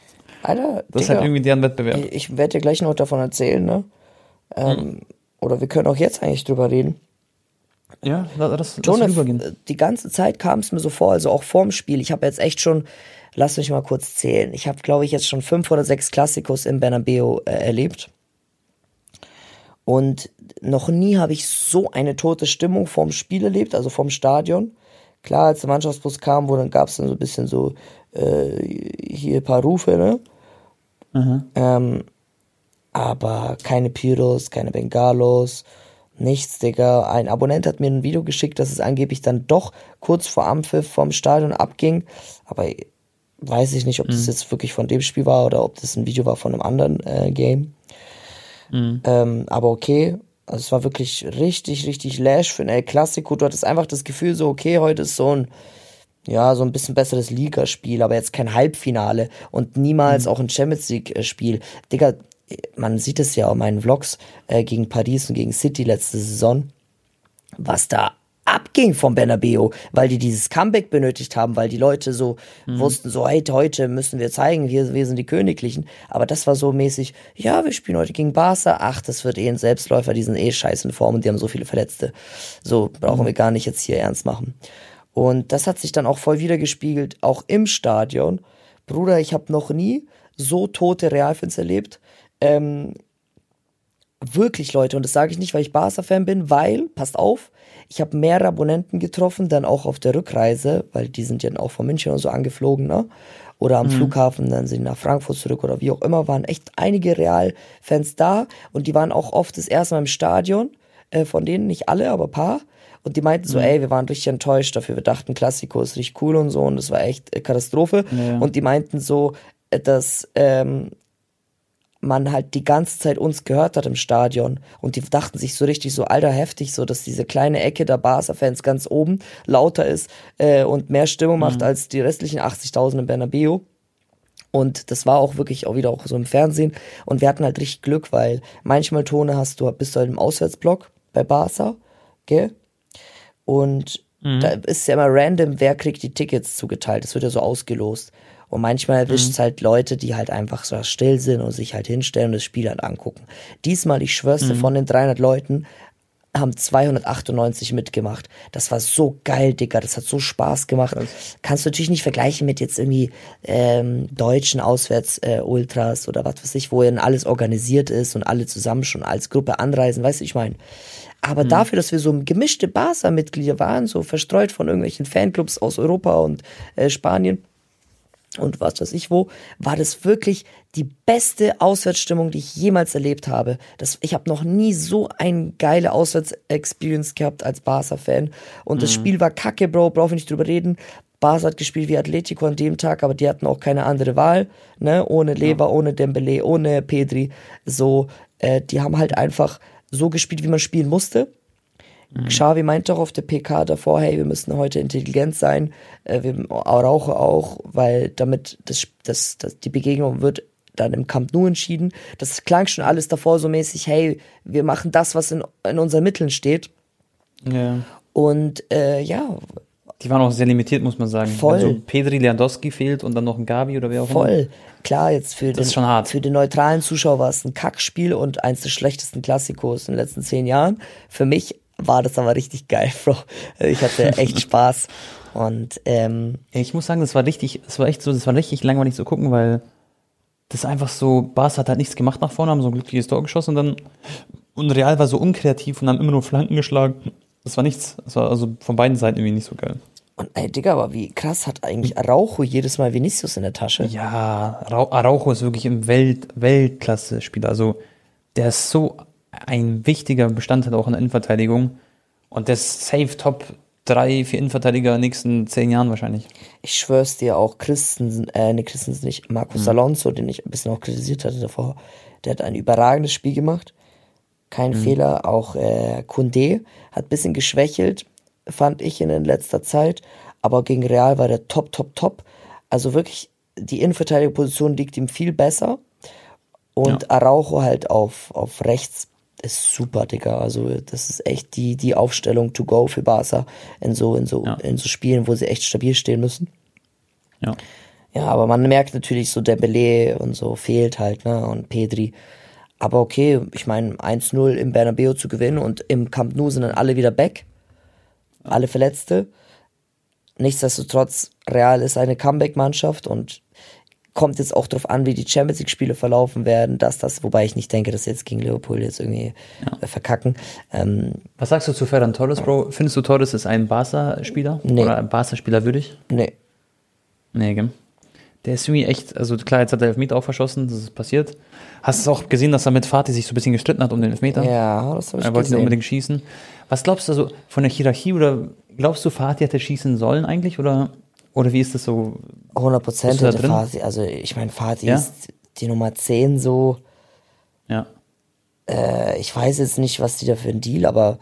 Alter, Das ist Digga, halt irgendwie deren Wettbewerb. ich, ich werde dir gleich noch davon erzählen, ne? Ähm, Oder wir können auch jetzt eigentlich drüber reden. Ja, lass, lass Jonah, rübergehen. äh, die ganze Zeit kam es mir so vor, also auch vorm Spiel. Ich habe jetzt echt schon, lass mich mal kurz zählen. Ich habe, glaube ich, jetzt schon fünf oder sechs Klassikos im Bernabeu äh, erlebt. Und noch nie habe ich so eine tote Stimmung vorm Spiel erlebt, also vorm Stadion. Klar, als der Mannschaftsbus kam, wo dann gab es dann so ein bisschen so äh, hier ein paar Rufe, ne? Ähm, aber keine Pyros, keine Bengalos, nichts, Digga. Ein Abonnent hat mir ein Video geschickt, dass es angeblich dann doch kurz vor Ampfiff vom Stadion abging. Aber weiß ich nicht, ob das jetzt wirklich von dem Spiel war oder ob das ein Video war von einem anderen äh, Game. Ähm, aber okay. Also es war wirklich richtig, richtig lash für ein El Clasico. Du hattest einfach das Gefühl so, okay, heute ist so ein ja, so ein bisschen besseres Ligaspiel, aber jetzt kein Halbfinale und niemals auch ein Champions League-Spiel. Digga, man sieht es ja in meinen Vlogs äh, gegen Paris und gegen City letzte Saison, was da abging vom Bernabeu, weil die dieses Comeback benötigt haben, weil die Leute so wussten, so, hey, heute müssen wir zeigen, wir, wir sind die Königlichen. Aber das war so mäßig, ja, wir spielen heute gegen Barca, ach, das wird eh ein Selbstläufer, die sind eh scheiße in Form und die haben so viele Verletzte. So, brauchen wir gar nicht jetzt hier ernst machen. Und das hat sich dann auch voll wiedergespiegelt, auch im Stadion. Bruder, ich habe noch nie so tote Realfans erlebt. Ähm, wirklich, Leute, und das sage ich nicht, weil ich Barca-Fan bin, weil, passt auf, ich habe mehrere Abonnenten getroffen, dann auch auf der Rückreise, weil die sind ja auch von München und so angeflogen, ne? Oder am mhm. Flughafen, dann sind die nach Frankfurt zurück oder wie auch immer, waren echt einige Real-Fans da und die waren auch oft das erste Mal im Stadion, äh, von denen nicht alle, aber paar. Und die meinten so, mhm. ey, wir waren richtig enttäuscht dafür. Wir dachten, Klassiko ist richtig cool und so und das war echt äh, Katastrophe. Ja. Und die meinten so, äh, dass ähm, man halt die ganze Zeit uns gehört hat im Stadion und die dachten sich so richtig so alter heftig, so dass diese kleine Ecke der Barca-Fans ganz oben lauter ist äh, und mehr Stimmung macht mhm. als die restlichen 80.000 in Bernabeu. Und das war auch wirklich auch wieder auch so im Fernsehen. Und wir hatten halt richtig Glück, weil manchmal Tone hast du, bist du halt im Auswärtsblock bei Barca, gell? Und mhm. da ist ja immer random, wer kriegt die Tickets zugeteilt. Das wird ja so ausgelost. Und manchmal erwischt es mhm. halt Leute, die halt einfach so still sind und sich halt hinstellen und das Spiel halt angucken. Diesmal, ich schwör's dir, mhm. von den 300 Leuten haben 298 mitgemacht. Das war so geil, Digga. Das hat so Spaß gemacht. Was? Kannst du natürlich nicht vergleichen mit jetzt irgendwie ähm, deutschen Auswärts-Ultras äh, oder was weiß ich, wo dann alles organisiert ist und alle zusammen schon als Gruppe anreisen. Weißt du, ich meine. Aber mhm. dafür, dass wir so gemischte Barca-Mitglieder waren, so verstreut von irgendwelchen Fanclubs aus Europa und äh, Spanien, und was weiß ich wo, war das wirklich die beste Auswärtsstimmung, die ich jemals erlebt habe. Das, ich habe noch nie so eine geile Auswärtsexperience gehabt als Barca-Fan. Und mhm. das Spiel war kacke, Bro, brauche ich nicht drüber reden. Barca hat gespielt wie Atletico an dem Tag, aber die hatten auch keine andere Wahl, ne? Ohne Leber, ja. ohne Dembele, ohne Pedri. So, äh, die haben halt einfach so gespielt, wie man spielen musste. Mhm. Xavi meint doch auf der PK davor, hey, wir müssen heute intelligent sein, äh, wir rauchen auch, weil damit das, das, das, die Begegnung wird dann im Camp Nou entschieden. Das klang schon alles davor so mäßig, hey, wir machen das, was in, in unseren Mitteln steht. Ja. Und äh, ja. Die waren auch sehr limitiert, muss man sagen. Voll. Also Pedri Lewandowski fehlt und dann noch ein Gabi oder wer auch immer. Voll. Klar, jetzt für den, für den neutralen Zuschauer war es ein Kackspiel und eins der schlechtesten Klassikos in den letzten zehn Jahren. Für mich war das aber richtig geil, Bro. Ich hatte echt Spaß. Und ähm, ich muss sagen, das war richtig, das war echt so, das war richtig langweilig zu gucken, weil das einfach so, Bas hat halt nichts gemacht nach vorne, haben so ein glückliches Tor geschossen und dann und Real war so unkreativ und haben immer nur Flanken geschlagen. Das war nichts, das war also von beiden Seiten irgendwie nicht so geil. Und ey, Digga, aber wie krass hat eigentlich Araujo jedes Mal Vinicius in der Tasche? Ja, Araujo ist wirklich im Welt, Weltklasse-Spieler. Also, der ist so ein wichtiger Bestandteil auch in der Innenverteidigung. Und das safe Top 3, 4 Innenverteidiger in den nächsten 10 Jahren wahrscheinlich. Ich schwör's dir auch, Christensen, äh, ne, Christensen nicht, Markus mhm. Alonso, den ich ein bisschen auch kritisiert hatte davor, der hat ein überragendes Spiel gemacht. Kein mhm. Fehler. Auch äh, Kunde hat ein bisschen geschwächelt, fand ich in letzter Zeit. Aber gegen Real war der top, top, top. Also wirklich, die Innenverteidigerposition liegt ihm viel besser. Und ja. Araujo halt auf, auf rechts ist super, Digga. Also das ist echt die, die Aufstellung to go für Barca in so, in so, ja. in so Spielen, wo sie echt stabil stehen müssen. Ja. Ja, aber man merkt natürlich so Dembele und so fehlt halt, ne, und Pedri. Aber okay, ich meine, 1-0 im Bernabeu zu gewinnen und im Camp Nou sind dann alle wieder back. Alle Verletzte. Nichtsdestotrotz, Real ist eine Comeback-Mannschaft und kommt jetzt auch darauf an, wie die Champions League Spiele verlaufen werden, dass das, wobei ich nicht denke, dass jetzt gegen Liverpool jetzt irgendwie ja. äh, verkacken. Ähm, Was sagst du zu Ferran Torres, Bro? Findest du Torres ist ein Barca-Spieler? Nee. Oder ein Barca-Spieler würdig? Nee. Nee, gell? Der ist irgendwie echt, also klar, jetzt hat er Elfmeter auch verschossen, das ist passiert. Hast du auch gesehen, dass er mit Fatih sich so ein bisschen gestritten hat um den Elfmeter? Ja, das habe ich Er wollte ihn unbedingt schießen. Was glaubst du, also von der Hierarchie oder glaubst du, Fatih hätte schießen sollen eigentlich oder oder wie ist das so? 100 Prozent hätte Fati. Also ich meine, Fati ja? ist die Nummer 10 so. Ja. Äh, ich weiß jetzt nicht, was die da für ein Deal, aber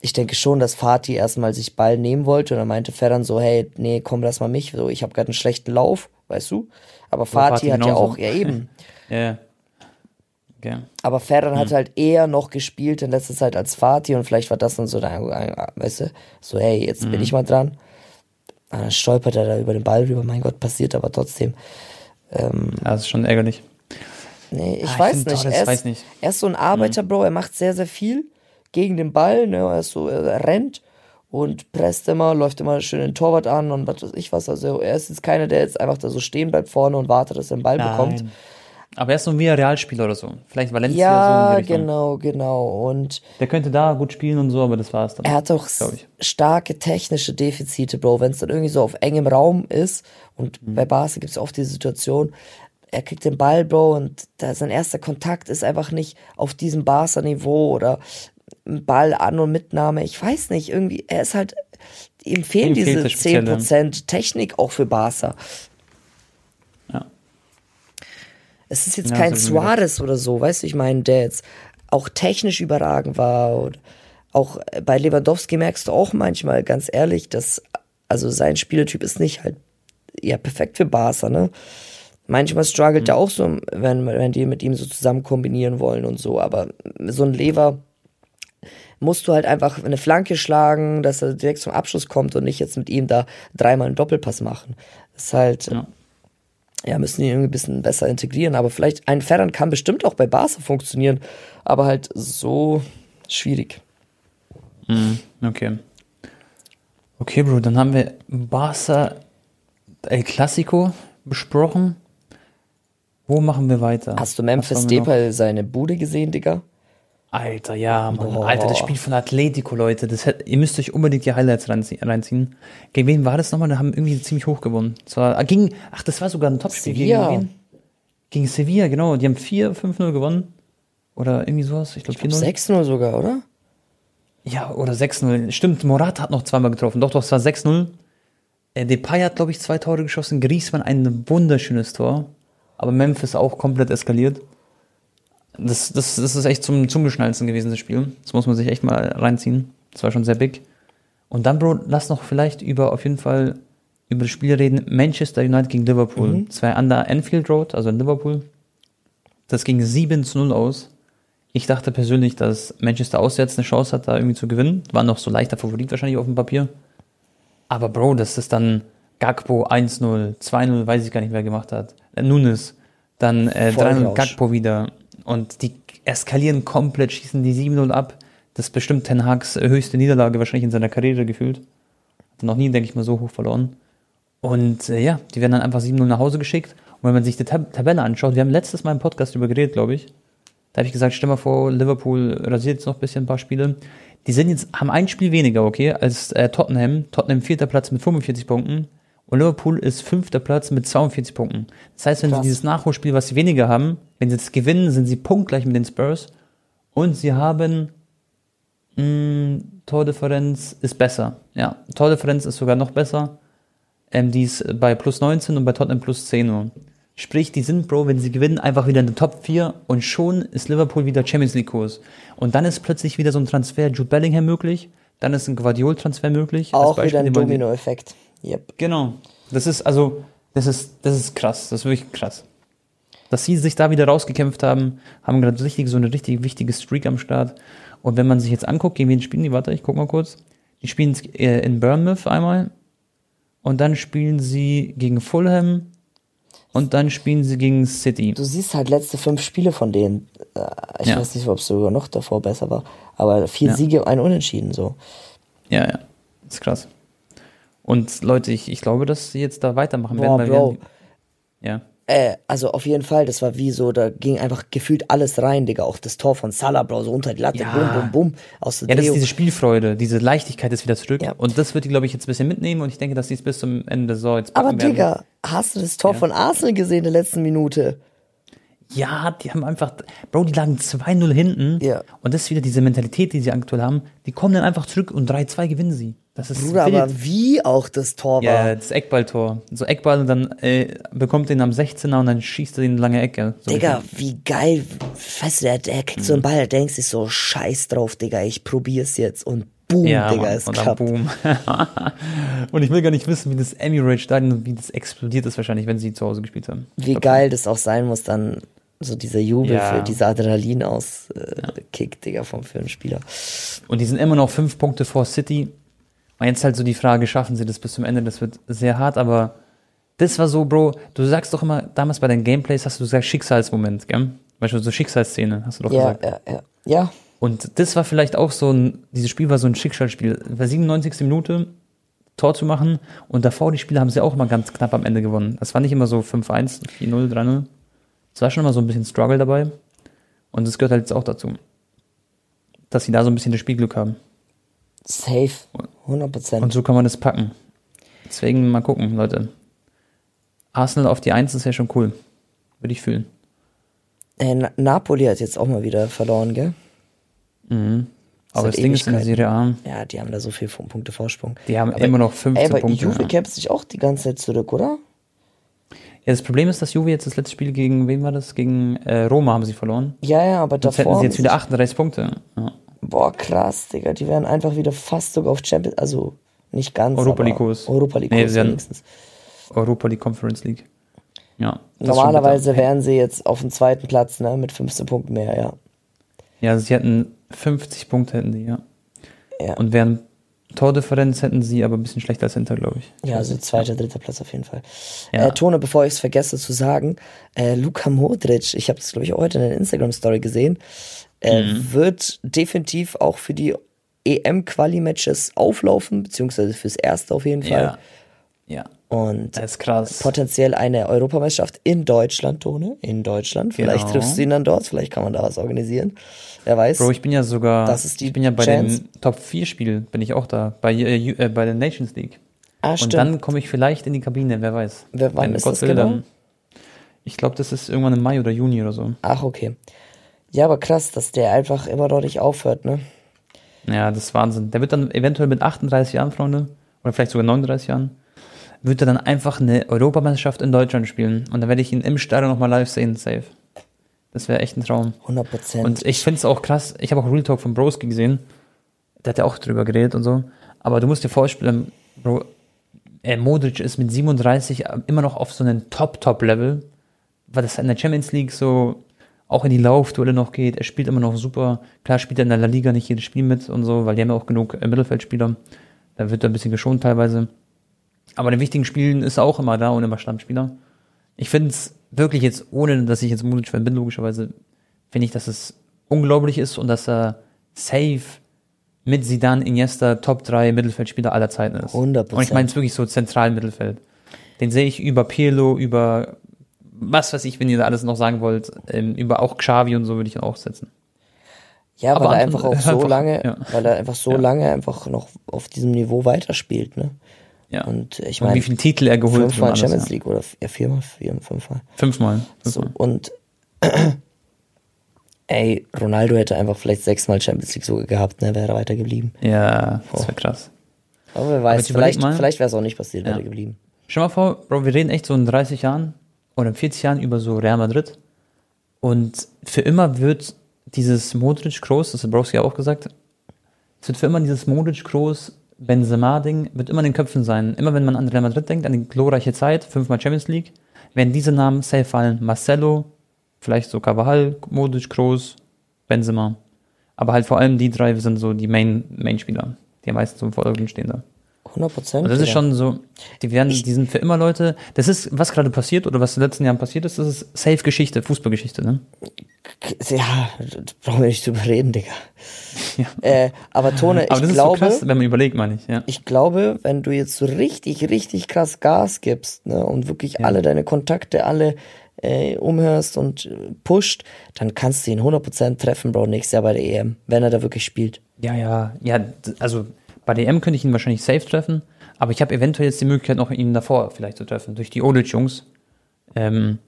ich denke schon, dass Fatih erstmal sich Ball nehmen wollte und dann meinte Ferran so, hey, nee, komm, lass mal mich. So, ich habe gerade einen schlechten Lauf, weißt du? Aber Fatih hat ja auch, ja eben. ja. Okay. Aber Ferran hm. hat halt eher noch gespielt in letzter Zeit als Fatih und vielleicht war das dann so, weißt du, so, hey, jetzt hm. bin ich mal dran. Ah, dann stolpert er da über den Ball rüber, mein Gott, passiert aber trotzdem. Ähm, ja, das ist schon ärgerlich. Nee, ich, ah, weiß, ich nicht. er ist, weiß nicht. Er ist so ein Arbeiter, mhm. Bro, er macht sehr, sehr viel gegen den Ball, ne? er, ist so, er rennt und presst immer, läuft immer schön den Torwart an und was weiß ich was. Also er ist jetzt keiner, der jetzt einfach da so stehen bleibt vorne und wartet, dass er den Ball Nein. bekommt. Aber er ist so ein Realspieler oder so. Vielleicht Valencia Ja, so in die Richtung. genau, genau. Und Der könnte da gut spielen und so, aber das war's dann. er hat auch starke technische Defizite, Bro. Wenn es dann irgendwie so auf engem Raum ist und Mhm. bei Barca gibt es oft diese Situation, er kriegt den Ball, Bro, und da sein erster Kontakt ist einfach nicht auf diesem Barca-Niveau oder Ball an und Mitnahme. Ich weiß nicht, irgendwie, er ist halt, ihm fehlen Ihm fehlt diese das Spezielle. 10% Technik auch für Barca. Es ist jetzt Ja, kein Suarez oder so, weißt du, ich meine, der jetzt auch technisch überragend war. Und auch bei Lewandowski merkst du auch manchmal, ganz ehrlich, dass, also sein Spielertyp ist nicht halt, ja, perfekt für Barca, ne? Manchmal struggelt Mhm. er auch so, wenn, wenn die mit ihm so zusammen kombinieren wollen und so, aber so ein Lever musst du halt einfach eine Flanke schlagen, dass er direkt zum Abschluss kommt und nicht jetzt mit ihm da dreimal einen Doppelpass machen. Das ist halt, Ja. Ja, müssen die irgendwie ein bisschen besser integrieren. Aber vielleicht ein Ferran kann bestimmt auch bei Barca funktionieren, aber halt so schwierig. Mhm, okay. Okay, Bro, dann haben wir Barca El Clasico besprochen. Wo machen wir weiter? Hast du Memphis? Depay seine Bude gesehen, Digga? Alter, ja, Mann. Boah. Alter, das Spiel von Atletico, Leute. Das hätt, ihr müsst euch unbedingt die Highlights reinzie- reinziehen. Gegen wen war das nochmal? Da haben irgendwie ziemlich hoch gewonnen. Zwar, gegen, ach, das war sogar ein Topspiel. Sevilla. Gegen wen? Gegen Sevilla, genau. Die haben 4-5-0 gewonnen. Oder irgendwie sowas. Ich glaube 4-0. 6-0 sogar, oder? Ja, oder 6-0. Stimmt, Morata hat noch zweimal getroffen. Doch, doch, es war 6-0. Äh, Depay hat, glaube ich, zwei Tore geschossen. Griezmann ein wunderschönes Tor. Aber Memphis auch komplett eskaliert. Das, das, das ist echt zum, zum Geschnalzen gewesen, das Spiel. Das muss man sich echt mal reinziehen. Das war schon sehr big. Und dann, Bro, lass noch vielleicht über, auf jeden Fall, über das Spiel reden. Manchester United gegen Liverpool. Mhm. Zwei an der Anfield Road, also in Liverpool. Das ging 7 zu 0 aus. Ich dachte persönlich, dass Manchester auswärts eine Chance hat, da irgendwie zu gewinnen. War noch so leichter Favorit wahrscheinlich auf dem Papier. Aber Bro, das ist dann Gakpo 1-0, 2-0, weiß ich gar nicht, wer gemacht hat. Nunes, dann äh, 3-0 Vollrausch. Gakpo wieder. Und die eskalieren komplett, schießen die 7-0 ab. Das ist bestimmt Ten Hags höchste Niederlage wahrscheinlich in seiner Karriere gefühlt. Hat noch nie, denke ich mal, so hoch verloren. Und äh, ja, die werden dann einfach 7-0 nach Hause geschickt. Und wenn man sich die Tab Tabelle anschaut, wir haben letztes Mal im Podcast drüber geredet, glaube ich. Da habe ich gesagt, stell mal vor, Liverpool rasiert jetzt noch ein bisschen ein paar Spiele. Die sind jetzt, haben ein Spiel weniger, okay, als äh, Tottenham. Tottenham vierter Platz mit 45 Punkten. Und Liverpool ist fünfter Platz mit 42 Punkten. Das heißt, wenn Krass. sie dieses Nachholspiel, was sie weniger haben, wenn sie jetzt gewinnen, sind sie punktgleich mit den Spurs. Und sie haben mh, Tordifferenz ist besser. Ja, Tordifferenz ist sogar noch besser. Ähm, die ist bei plus 19 und bei Tottenham plus 10 nur. Sprich, die sind, Bro, wenn sie gewinnen, einfach wieder in der Top 4 und schon ist Liverpool wieder Champions League Kurs. Und dann ist plötzlich wieder so ein Transfer Jude Bellingham möglich, dann ist ein Guardiol-Transfer möglich. Auch wieder Beispiel, ein den man- Domino-Effekt. Yep. Genau. Das ist also, das ist, das ist krass. Das ist wirklich krass. Dass sie sich da wieder rausgekämpft haben, haben gerade richtig so eine richtig wichtige Streak am Start. Und wenn man sich jetzt anguckt, gegen wen spielen die? Warte, ich guck mal kurz. Die spielen äh, in Bournemouth einmal. Und dann spielen sie gegen Fulham. Und dann spielen sie gegen City. Du siehst halt letzte fünf Spiele von denen. Äh, Ich Ja. weiß nicht, ob es sogar noch davor besser war. Aber vier Ja. Siege, ein Unentschieden so. Ja, ja. Das ist krass. Und Leute, ich, ich glaube, dass sie jetzt da weitermachen Boah, werden. weil Bro. Wir, ja. Äh, also auf jeden Fall, das war wie so, da ging einfach gefühlt alles rein, Digga. Auch das Tor von Salah, Bro, so unter die Latte, Ja. bum, bum, bum, aus der Ja, das ist diese Spielfreude, diese Leichtigkeit ist wieder zurück. Ja. Und das wird die, glaube ich, jetzt ein bisschen mitnehmen und ich denke, dass die es bis zum Ende der Saison jetzt Aber packen werden. Digga, hast du das Tor Ja. von Arsenal gesehen in der letzten Minute? Ja, die haben einfach, Bro, die lagen 2-0 hinten. Ja. Und das ist wieder diese Mentalität, die sie aktuell haben. Die kommen dann einfach zurück und 3-2 gewinnen sie. Das ist Bruder, wild. aber wie auch das Tor ja, war. das Eckballtor. So Eckball und dann äh, bekommt den am 16er und dann schießt er den in lange Ecke. So Digga, wie geil. Weißt du, der, der kriegt so einen Ball, der denkt sich so, scheiß drauf, Digga, ich probier's jetzt. Und boom, Ja, Digga, Mann, es und klappt. boom. und ich will gar nicht wissen, wie das Emirates Stadion, wie das explodiert ist wahrscheinlich, wenn sie zu Hause gespielt haben. Wie geil das auch sein muss, dann so dieser Jubel Ja. für dieser Adrenalin aus äh, Kick, Digga, vom für einen Spieler. Und die sind immer noch fünf Punkte vor City. Und jetzt halt so die Frage, schaffen sie das bis zum Ende? Das wird sehr hart, aber das war so, Bro, du sagst doch immer, damals bei deinen Gameplays hast du gesagt Schicksalsmoment, gell? Du, so Schicksalsszene, hast du doch Ja, gesagt. ja, ja. Ja, Und das war vielleicht auch so ein, dieses Spiel war so ein Schicksalsspiel. War 97. Minute, Tor zu machen und davor die Spiele haben sie auch immer ganz knapp am Ende gewonnen. Das war nicht immer so 5-1, 4-0, 3-0. Es war schon immer so ein bisschen Struggle dabei. Und das gehört halt jetzt auch dazu. Dass sie da so ein bisschen das Spielglück haben. Safe. 100%. Und so kann man das packen. Deswegen mal gucken, Leute. Arsenal auf die 1 ist ja schon cool. Würde ich fühlen. Äh, Na Napoli hat jetzt auch mal wieder verloren, gell? Mhm. Aber das Ding ist in der. Serie A, Ja, die haben da so viel Punkte Vorsprung. die haben Aber- immer noch 15 Ey, aber Punkte. Juve ja. kämpft sich auch die ganze Zeit zurück, oder? Ja, das Problem ist, dass Juve jetzt das letzte Spiel gegen, wen war das? Gegen äh, Roma haben sie verloren. Ja, ja, aber Jetzt hätten davor. sie jetzt wieder sich- 38 Punkte. Ja. Boah, krass, Digga. Die werden einfach wieder fast sogar auf Champions, also nicht ganz. Europa League Kurs. Europa League Nee, Kurs wenigstens. Europa die Conference League. Ja. Normalerweise wären sie jetzt auf dem zweiten Platz, ne, mit 15 Punkten mehr, ja. Ja, sie hätten 50 Punkte hätten die, ja. Ja. Und wären Tordifferenz hätten sie aber ein bisschen schlechter als Inter, glaube ich. Ja, also zweiter, dritter Platz auf jeden Fall. Ja. Äh, Tone, bevor ich es vergesse zu sagen, äh, Luka Modric, ich habe das glaube ich auch heute in der Instagram-Story gesehen, äh, Mhm. wird definitiv auch für die EM-Quali-Matches auflaufen, beziehungsweise fürs erste auf jeden Fall. Ja. Ja. Und Das ist krass. potenziell eine Europameisterschaft in Deutschland, Tone, in Deutschland. Vielleicht Genau. triffst du ihn dann dort, vielleicht kann man da was organisieren. Wer weiß. Bro, ich bin ja sogar, Das ist die ich bin ja bei Chance. den Top 4 Spielen, bin ich auch da, bei, äh, äh, bei der Nations League. ah, Und stimmt. dann komme ich vielleicht in die Kabine, wer weiß. Wer- wann Wenn ist Gott das will, genau? dann- Ich glaube, das ist irgendwann im Mai oder Juni oder so. Ach, okay. Ja, aber krass, dass der einfach immer noch nicht aufhört, ne? Ja, das ist Wahnsinn. Der wird dann eventuell mit 38 Jahren, Freunde, oder vielleicht sogar 39 Jahren, wird er dann einfach eine Europameisterschaft in Deutschland spielen. Und dann werde ich ihn im Stadion nochmal live sehen, safe. Das wäre echt ein Traum. 100 Prozent. Und ich finde es auch krass, ich habe auch Real Talk von Broski gesehen, der hat ja auch drüber geredet und so. Aber du musst dir vorstellen, Bro, äh, Modric ist mit 37 immer noch auf so einem Top-Top-Level, weil das in der Champions League so auch in die Laufduelle noch geht. Er spielt immer noch super. Klar spielt er in der La Liga nicht jedes Spiel mit und so, weil die haben ja auch genug äh, Mittelfeldspieler. Da wird er ein bisschen geschont teilweise. Aber in den wichtigen Spielen ist er auch immer da und immer Stammspieler. Ich finde es wirklich jetzt, ohne dass ich jetzt Modric-Fan bin, logischerweise, finde ich, dass es unglaublich ist und dass er safe mit Zidane, Iniesta Top 3 Mittelfeldspieler aller Zeiten ist. 100%. Und ich meine es wirklich so zentral Mittelfeld. Den sehe ich über Pirlo, über was weiß ich, wenn ihr da alles noch sagen wollt, ähm, über auch Xavi und so würde ich ihn auch setzen. ja, weil aber er Anton- einfach auch so einfach, lange, ja. weil er einfach so Ja. lange einfach noch auf diesem Niveau weiterspielt, ne? Ja. Und ich meine, wie viele Titel er geholt hat. fünfmal alles, Champions ja. League oder ja, viermal, vier, fünfmal. Fünfmal. So, fünfmal. und ey, Ronaldo hätte einfach vielleicht sechsmal Champions League sogar gehabt, ne? Wäre er weitergeblieben. Ja, das Oh. wäre krass. Aber wer weiß, überleg vielleicht, mal- vielleicht wäre es auch nicht passiert, wäre Ja. er geblieben. Stell mal vor, Bro, wir reden echt so in 30 Jahren oder in 40 Jahren über so Real Madrid. Und für immer wird dieses Modric Groß, das hat Browski ja auch gesagt, es wird für immer dieses Modric Groß Benzema-Ding, wird immer in den Köpfen sein. Immer wenn man an Real Madrid denkt, an die glorreiche Zeit, fünfmal Champions League, werden diese Namen safe fallen. Marcelo, vielleicht so Carvajal, Modric Groß, Benzema. Aber halt vor allem die drei sind so die Main- Main-Spieler, die am meisten im Vordergrund stehen da. 100 Prozent. Und das ist schon so, die werden, die sind für immer Leute, das ist, was gerade passiert oder was in den letzten Jahren passiert ist, das ist Safe-Geschichte, Fußballgeschichte, ne? Ja, das brauchen wir nicht drüber reden, Digga. Ja. Äh, aber Tone, ich Aber das glaube, so krass, wenn man überlegt, meine ich, ja. ich glaube, wenn du jetzt so richtig, richtig krass Gas gibst ne, und wirklich alle deine Kontakte, alle äh, umhörst und äh, pusht, dann kannst du ihn 100% treffen, Bro, nächstes Jahr bei der EM, wenn er da wirklich spielt. Ja, ja, ja, also bei DM könnte ich ihn wahrscheinlich safe treffen, aber ich habe eventuell jetzt die Möglichkeit, noch ihn davor vielleicht zu treffen, durch die Olic-Jungs. Ähm,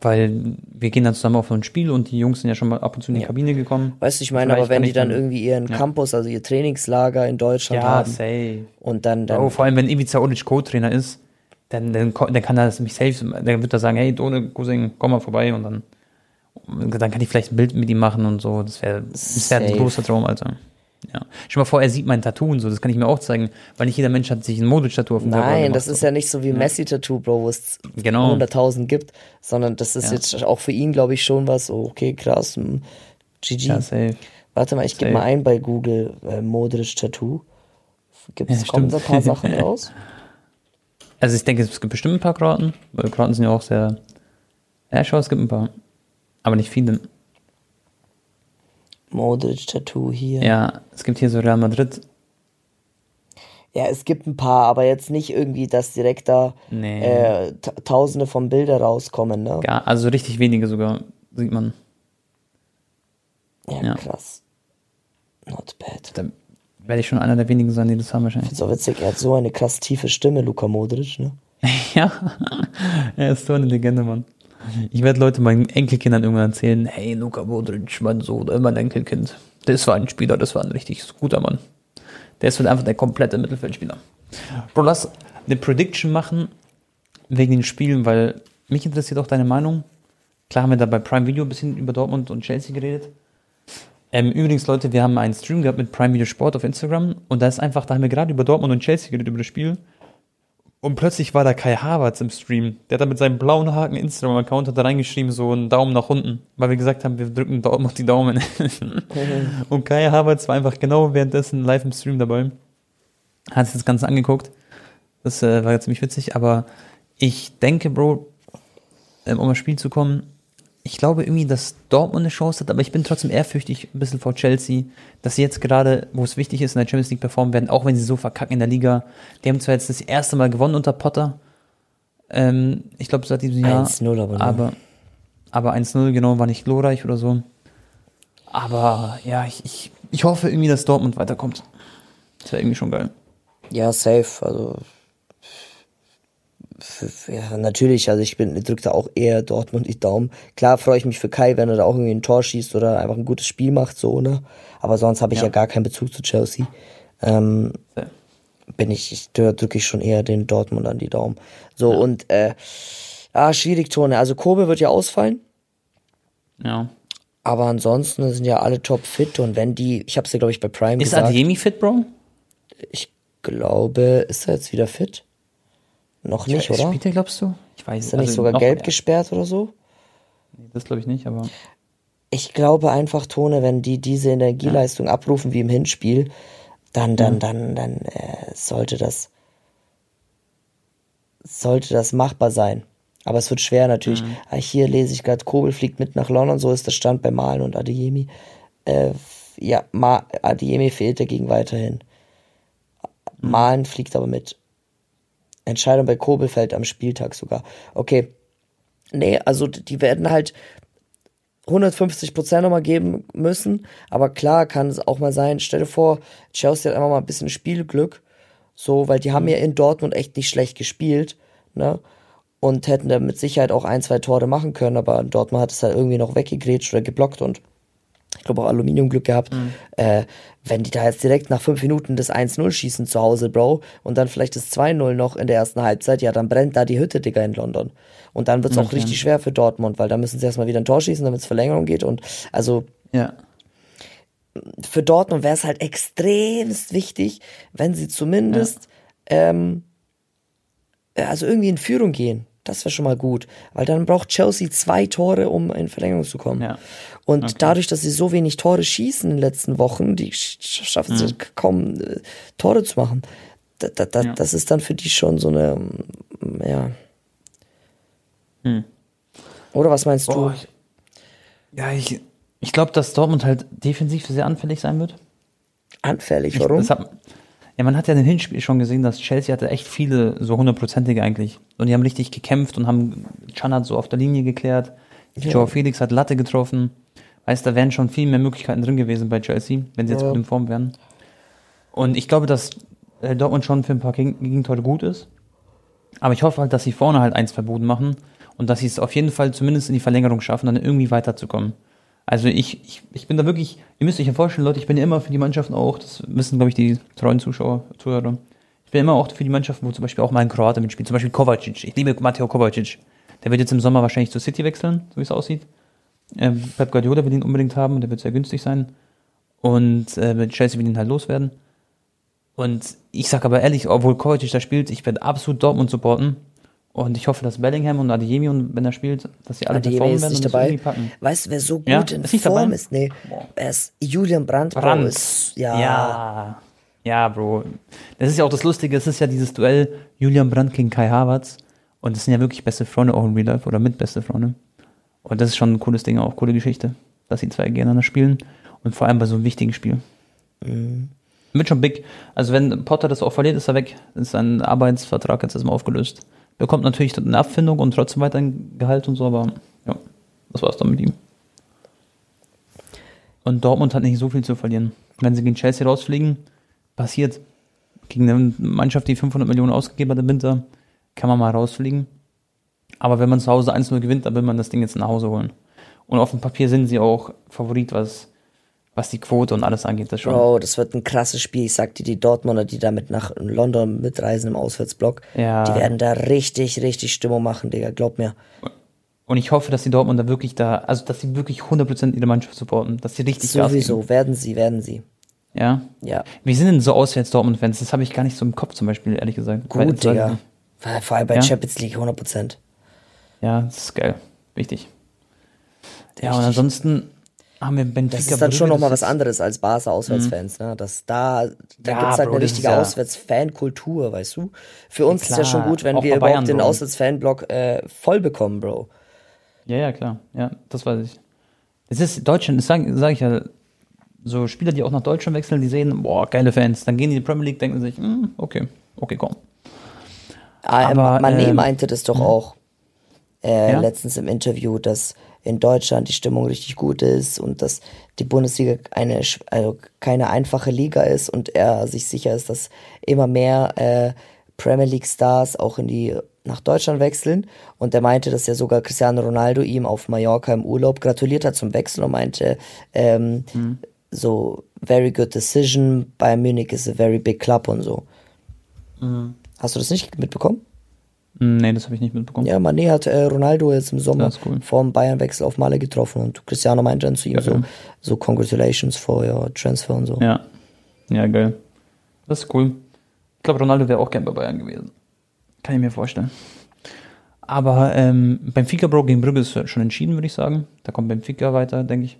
weil wir gehen dann zusammen auf ein Spiel und die Jungs sind ja schon mal ab und zu in die Ja. Kabine gekommen. Weißt du, ich meine, Vielleicht aber wenn die dann dann- irgendwie ihren ja. Campus, also ihr Trainingslager in Deutschland Ja, haben safe. und dann, dann Oh, vor allem, wenn Ivica Olic Co-Trainer ist, dann, dann, dann kann er das mich safe, dann wird er sagen, hey, Done, Cousin, komm mal vorbei und dann, dann kann ich vielleicht ein Bild mit ihm machen und so. Das wäre wär ein großer Traum, Alter. Ja. Stell mal vor, er sieht mein Tattoo und so, das kann ich mir auch zeigen, weil nicht jeder Mensch hat sich ein Modric-Tattoo auf dem Körper Nein, das ist ja nicht so wie Messi-Tattoo, Bro, wo es Genau. 100.000 gibt, sondern das ist Ja. jetzt auch für ihn, glaube ich, schon was, oh, okay, krass, hm, GG. Ja, safe. Warte mal, ich gebe mal ein bei Google äh, Modric Tattoo. Gibt's, Ja, kommen stimmt. ein paar Sachen raus? Also ich denke, es gibt bestimmt ein paar Kroaten, weil Kroaten sind ja auch sehr, ja, schau, es gibt ein paar, aber nicht viele. Modric-Tattoo hier. Ja, es gibt hier so Real Madrid. Ja, es gibt ein paar, aber jetzt nicht irgendwie, dass direkt da Nee. äh, ta- tausende von Bilder rauskommen, ne? Ja, also richtig wenige sogar, sieht man. Ja, Ja. krass. Not bad. Da werde ich schon einer der wenigen sein, die das haben wahrscheinlich. So witzig, er hat so eine krass tiefe Stimme, Luka Modric, ne? ja, er ist so eine Legende, Mann. Ich werde Leute meinen Enkelkindern irgendwann erzählen, hey, Luka Modric, mein Sohn, mein Enkelkind. Das war ein Spieler, das war ein richtig guter Mann. Der ist halt einfach der komplette Mittelfeldspieler. Bro, lass eine Prediction machen wegen den Spielen, weil mich interessiert auch deine Meinung. Klar haben wir da bei Prime Video ein bisschen über Dortmund und Chelsea geredet. Ähm, übrigens, Leute, wir haben einen Stream gehabt mit Prime Video Sport auf Instagram und da ist einfach, da haben wir gerade über Dortmund und Chelsea geredet, über das Spiel. Und plötzlich war da Kai Havertz im Stream. Der hat da mit seinem blauen Haken Instagram-Account hat da reingeschrieben, so einen Daumen nach unten, weil wir gesagt haben, wir drücken Dortmund die Daumen. und Kai Havertz war einfach genau währenddessen live im Stream dabei. Hat sich das Ganze angeguckt. Das äh, war ziemlich witzig, aber ich denke, Bro, ähm, um aufs Spiel zu kommen, ich glaube irgendwie, dass Dortmund eine Chance hat, aber ich bin trotzdem ehrfürchtig ein bisschen vor Chelsea, dass sie jetzt gerade, wo es wichtig ist, in der Champions League performen werden, auch wenn sie so verkacken in der Liga. Die haben zwar jetzt das erste Mal gewonnen unter Potter, ähm, ich glaube seit diesem Jahr, 1-0 aber aber, aber 1-0 genau war nicht glorreich oder so. Aber ja, ich, ich, ich hoffe irgendwie, dass Dortmund weiterkommt. Das wäre irgendwie schon geil. Ja, safe. Also ja, natürlich. Also ich bin drücke da auch eher Dortmund die Daumen. Klar freue ich mich für Kai, wenn er da auch irgendwie ein Tor schießt oder einfach ein gutes Spiel macht, so ne. Aber sonst habe ich ja. Ja. gar keinen Bezug zu Chelsea. Ähm, Ja. bin ich, ich drücke ich schon eher den Dortmund an die Daumen. So und äh, ah schwierig Tone. Also Kobe wird ja ausfallen. Ja. Aber ansonsten sind ja alle top fit und wenn die, ich habe es ja glaube ich bei Prime Ist gesagt. Adeyemi fit, Bro? Ich glaube, ist er jetzt wieder fit? Noch nicht, oder? Spielt er, glaubst du? Ich weiß Ist er nicht sogar noch- gelb gesperrt oder so? Nee, Das glaube ich nicht, aber Ich glaube einfach, Tone, wenn die diese Energieleistung abrufen wie im Hinspiel, dann, dann, dann, dann äh, sollte das sollte das machbar sein. Aber es wird schwer natürlich. Ah, Hier lese ich gerade, Kobel fliegt mit nach London, so ist der Stand bei Malen und Adeyemi. Äh, ja, Ma Adeyemi fehlt dagegen weiterhin. Malen fliegt aber mit. Entscheidung bei Kobel fällt am Spieltag sogar. Okay. Nee, also die werden halt 150 Prozent nochmal geben müssen. Aber klar kann es auch mal sein. Stell dir vor, Chelsea hat einfach mal ein bisschen Spielglück. So, weil die haben ja in Dortmund echt nicht schlecht gespielt. Ne? Und hätten da mit Sicherheit auch ein, zwei Tore machen können. Aber Dortmund hat es halt irgendwie noch weggegrätscht oder geblockt und ich glaube auch Aluminiumglück gehabt. Äh, wenn die da jetzt direkt nach fünf Minuten das 1-0 schießen zu Hause, Bro, und dann vielleicht das 2-0 noch in der ersten Halbzeit, ja, dann brennt da die Hütte, Digga, in London. Und dann wird's auch Okay. richtig schwer für Dortmund, weil da müssen sie erstmal wieder ein Tor schießen, damit es Verlängerung geht. Und also ja. für Dortmund wäre es halt extremst wichtig, wenn sie zumindest ähm, ja, also irgendwie in Führung gehen. Das wäre schon mal gut, weil dann braucht Chelsea zwei Tore, um in Verlängerung zu kommen. Ja. Und Okay. dadurch, dass sie so wenig Tore schießen in den letzten Wochen, die sch- schaffen es kaum äh, Tore zu machen. Da, da, da, Ja. Das ist dann für die schon so eine, ja. Hm. Oder was meinst du? Boah, ich, ja, ich, ich glaube, dass Dortmund halt defensiv sehr anfällig sein wird. Anfällig, Ich, warum? hat, ja, man hat ja in dem Hinspiel schon gesehen, dass Chelsea hatte echt viele so hundertprozentige eigentlich. Und die haben richtig gekämpft und haben Can hat so auf der Linie geklärt. Ja. Joao Felix hat Latte getroffen. Weißt, da wären schon viel mehr Möglichkeiten drin gewesen bei Chelsea, wenn sie jetzt Ja. gut in Form wären. Und ich glaube, dass äh, Dortmund schon für ein paar Geg- Gegentore gut ist. Aber ich hoffe halt, dass sie vorne halt eins verboten machen und dass sie es auf jeden Fall zumindest in die Verlängerung schaffen, dann irgendwie weiterzukommen. Also ich, ich, ich bin da wirklich, ihr müsst euch ja vorstellen, Leute, ich bin ja immer für die Mannschaften auch, das wissen, glaube ich, die treuen Zuschauer, Zuhörer. Ich bin immer auch für die Mannschaften, wo zum Beispiel auch mal ein Kroate mitspielt, zum Beispiel Kovacic. Ich liebe Matteo Kovacic. Der wird jetzt im Sommer wahrscheinlich zur City wechseln, so wie es aussieht. Ähm, Pep Guardiola will ihn unbedingt haben und der wird sehr günstig sein. Und äh, Chelsea will ihn halt loswerden. Und ich sag aber ehrlich, obwohl Kovacic da spielt, ich werde absolut Dortmund supporten. Und ich hoffe, dass Bellingham und Adeyemi, und wenn er spielt, dass sie alle Adeyemi performen werden nicht und dabei. packen. Weißt du, wer so gut Ja, in ist Form dabei? ist? Nee, er ist Julian Brandt. Brandt. Ist, ja. ja. Ja, Bro. Das ist ja auch das Lustige, es ist ja dieses Duell Julian Brandt gegen Kai Havertz. Und das sind ja wirklich beste Freunde auch in Real Life oder mit beste Freunde. Und das ist schon ein cooles Ding, auch coole Geschichte, dass die zwei gegeneinander spielen. Und vor allem bei so einem wichtigen Spiel. Mhm. Wird schon big. Also wenn Potter das auch verliert, ist er weg. Ist sein Arbeitsvertrag jetzt erstmal aufgelöst. Bekommt natürlich eine Abfindung und trotzdem weiter ein Gehalt und so, aber ja, das war's dann mit ihm. Und Dortmund hat nicht so viel zu verlieren. Wenn sie gegen Chelsea rausfliegen, passiert. Gegen eine Mannschaft, die 500 Millionen ausgegeben hat im Winter, kann man mal rausfliegen. Aber wenn man zu Hause 1-0 gewinnt, dann will man das Ding jetzt nach Hause holen. Und auf dem Papier sind sie auch Favorit, was, was die Quote und alles angeht. Das schon. Bro, das wird ein krasses Spiel. Ich sag dir, die Dortmunder, die damit nach London mitreisen im Auswärtsblock, Ja. die werden da richtig, richtig Stimmung machen, Digga. Glaub mir. Und ich hoffe, dass die Dortmunder wirklich da, also dass sie wirklich 100% ihre Mannschaft supporten, dass sie richtig. Sowieso, werden sie, werden sie. Ja. Ja. Wie sind denn so auswärts Dortmund-Fans? Das habe ich gar nicht so im Kopf zum Beispiel, ehrlich gesagt. Gut, Digga. Vor allem bei Ja? Champions League 100%. Ja, das ist geil. Wichtig. Ja, und Richtig. ansonsten haben wir Benfica. Das ist dann schon nochmal was anderes als Barca Auswärtsfans, ne? Das da, da Ja, gibt's halt Bro, eine richtige ja- Auswärtsfankultur, weißt du? Für uns ist ja klar, schon gut, wenn wir bei Bayern, überhaupt den. Auswärtsfanblock äh, voll bekommen, Bro. Ja, ja, klar. Ja, das weiß ich. Es ist Deutschland, das sage sag ich ja, so Spieler, die auch nach Deutschland wechseln, die sehen, boah, geile Fans. Dann gehen die in die Premier League, denken sich, hm, okay, okay, komm. Ah, Aber, Mané ähm, meinte das doch auch äh, Ja? letztens im Interview, dass in Deutschland die Stimmung richtig gut ist und dass die Bundesliga eine, also keine einfache Liga ist und er sich sicher ist, dass immer mehr äh, Premier League Stars auch in die nach Deutschland wechseln und er meinte, dass ja sogar Cristiano Ronaldo ihm auf Mallorca im Urlaub gratuliert hat zum Wechsel und meinte, ähm, so very good decision, Bayern Munich is a very big club und so. Hast du das nicht mitbekommen? Nee, das habe ich nicht mitbekommen. Ja, Mané hat äh, Ronaldo jetzt im Sommer cool. vor dem Bayernwechsel auf Male getroffen und Cristiano meinte dann zu ihm Ja, so, ja. so congratulations for your transfer und so. Ja. Ja, geil. Das ist cool. Ich glaube, Ronaldo wäre auch gern bei Bayern gewesen. Kann ich mir vorstellen. Aber ähm, Benfica Bro gegen Brügge ist schon entschieden, würde ich sagen. Da kommt Benfica weiter, denke ich.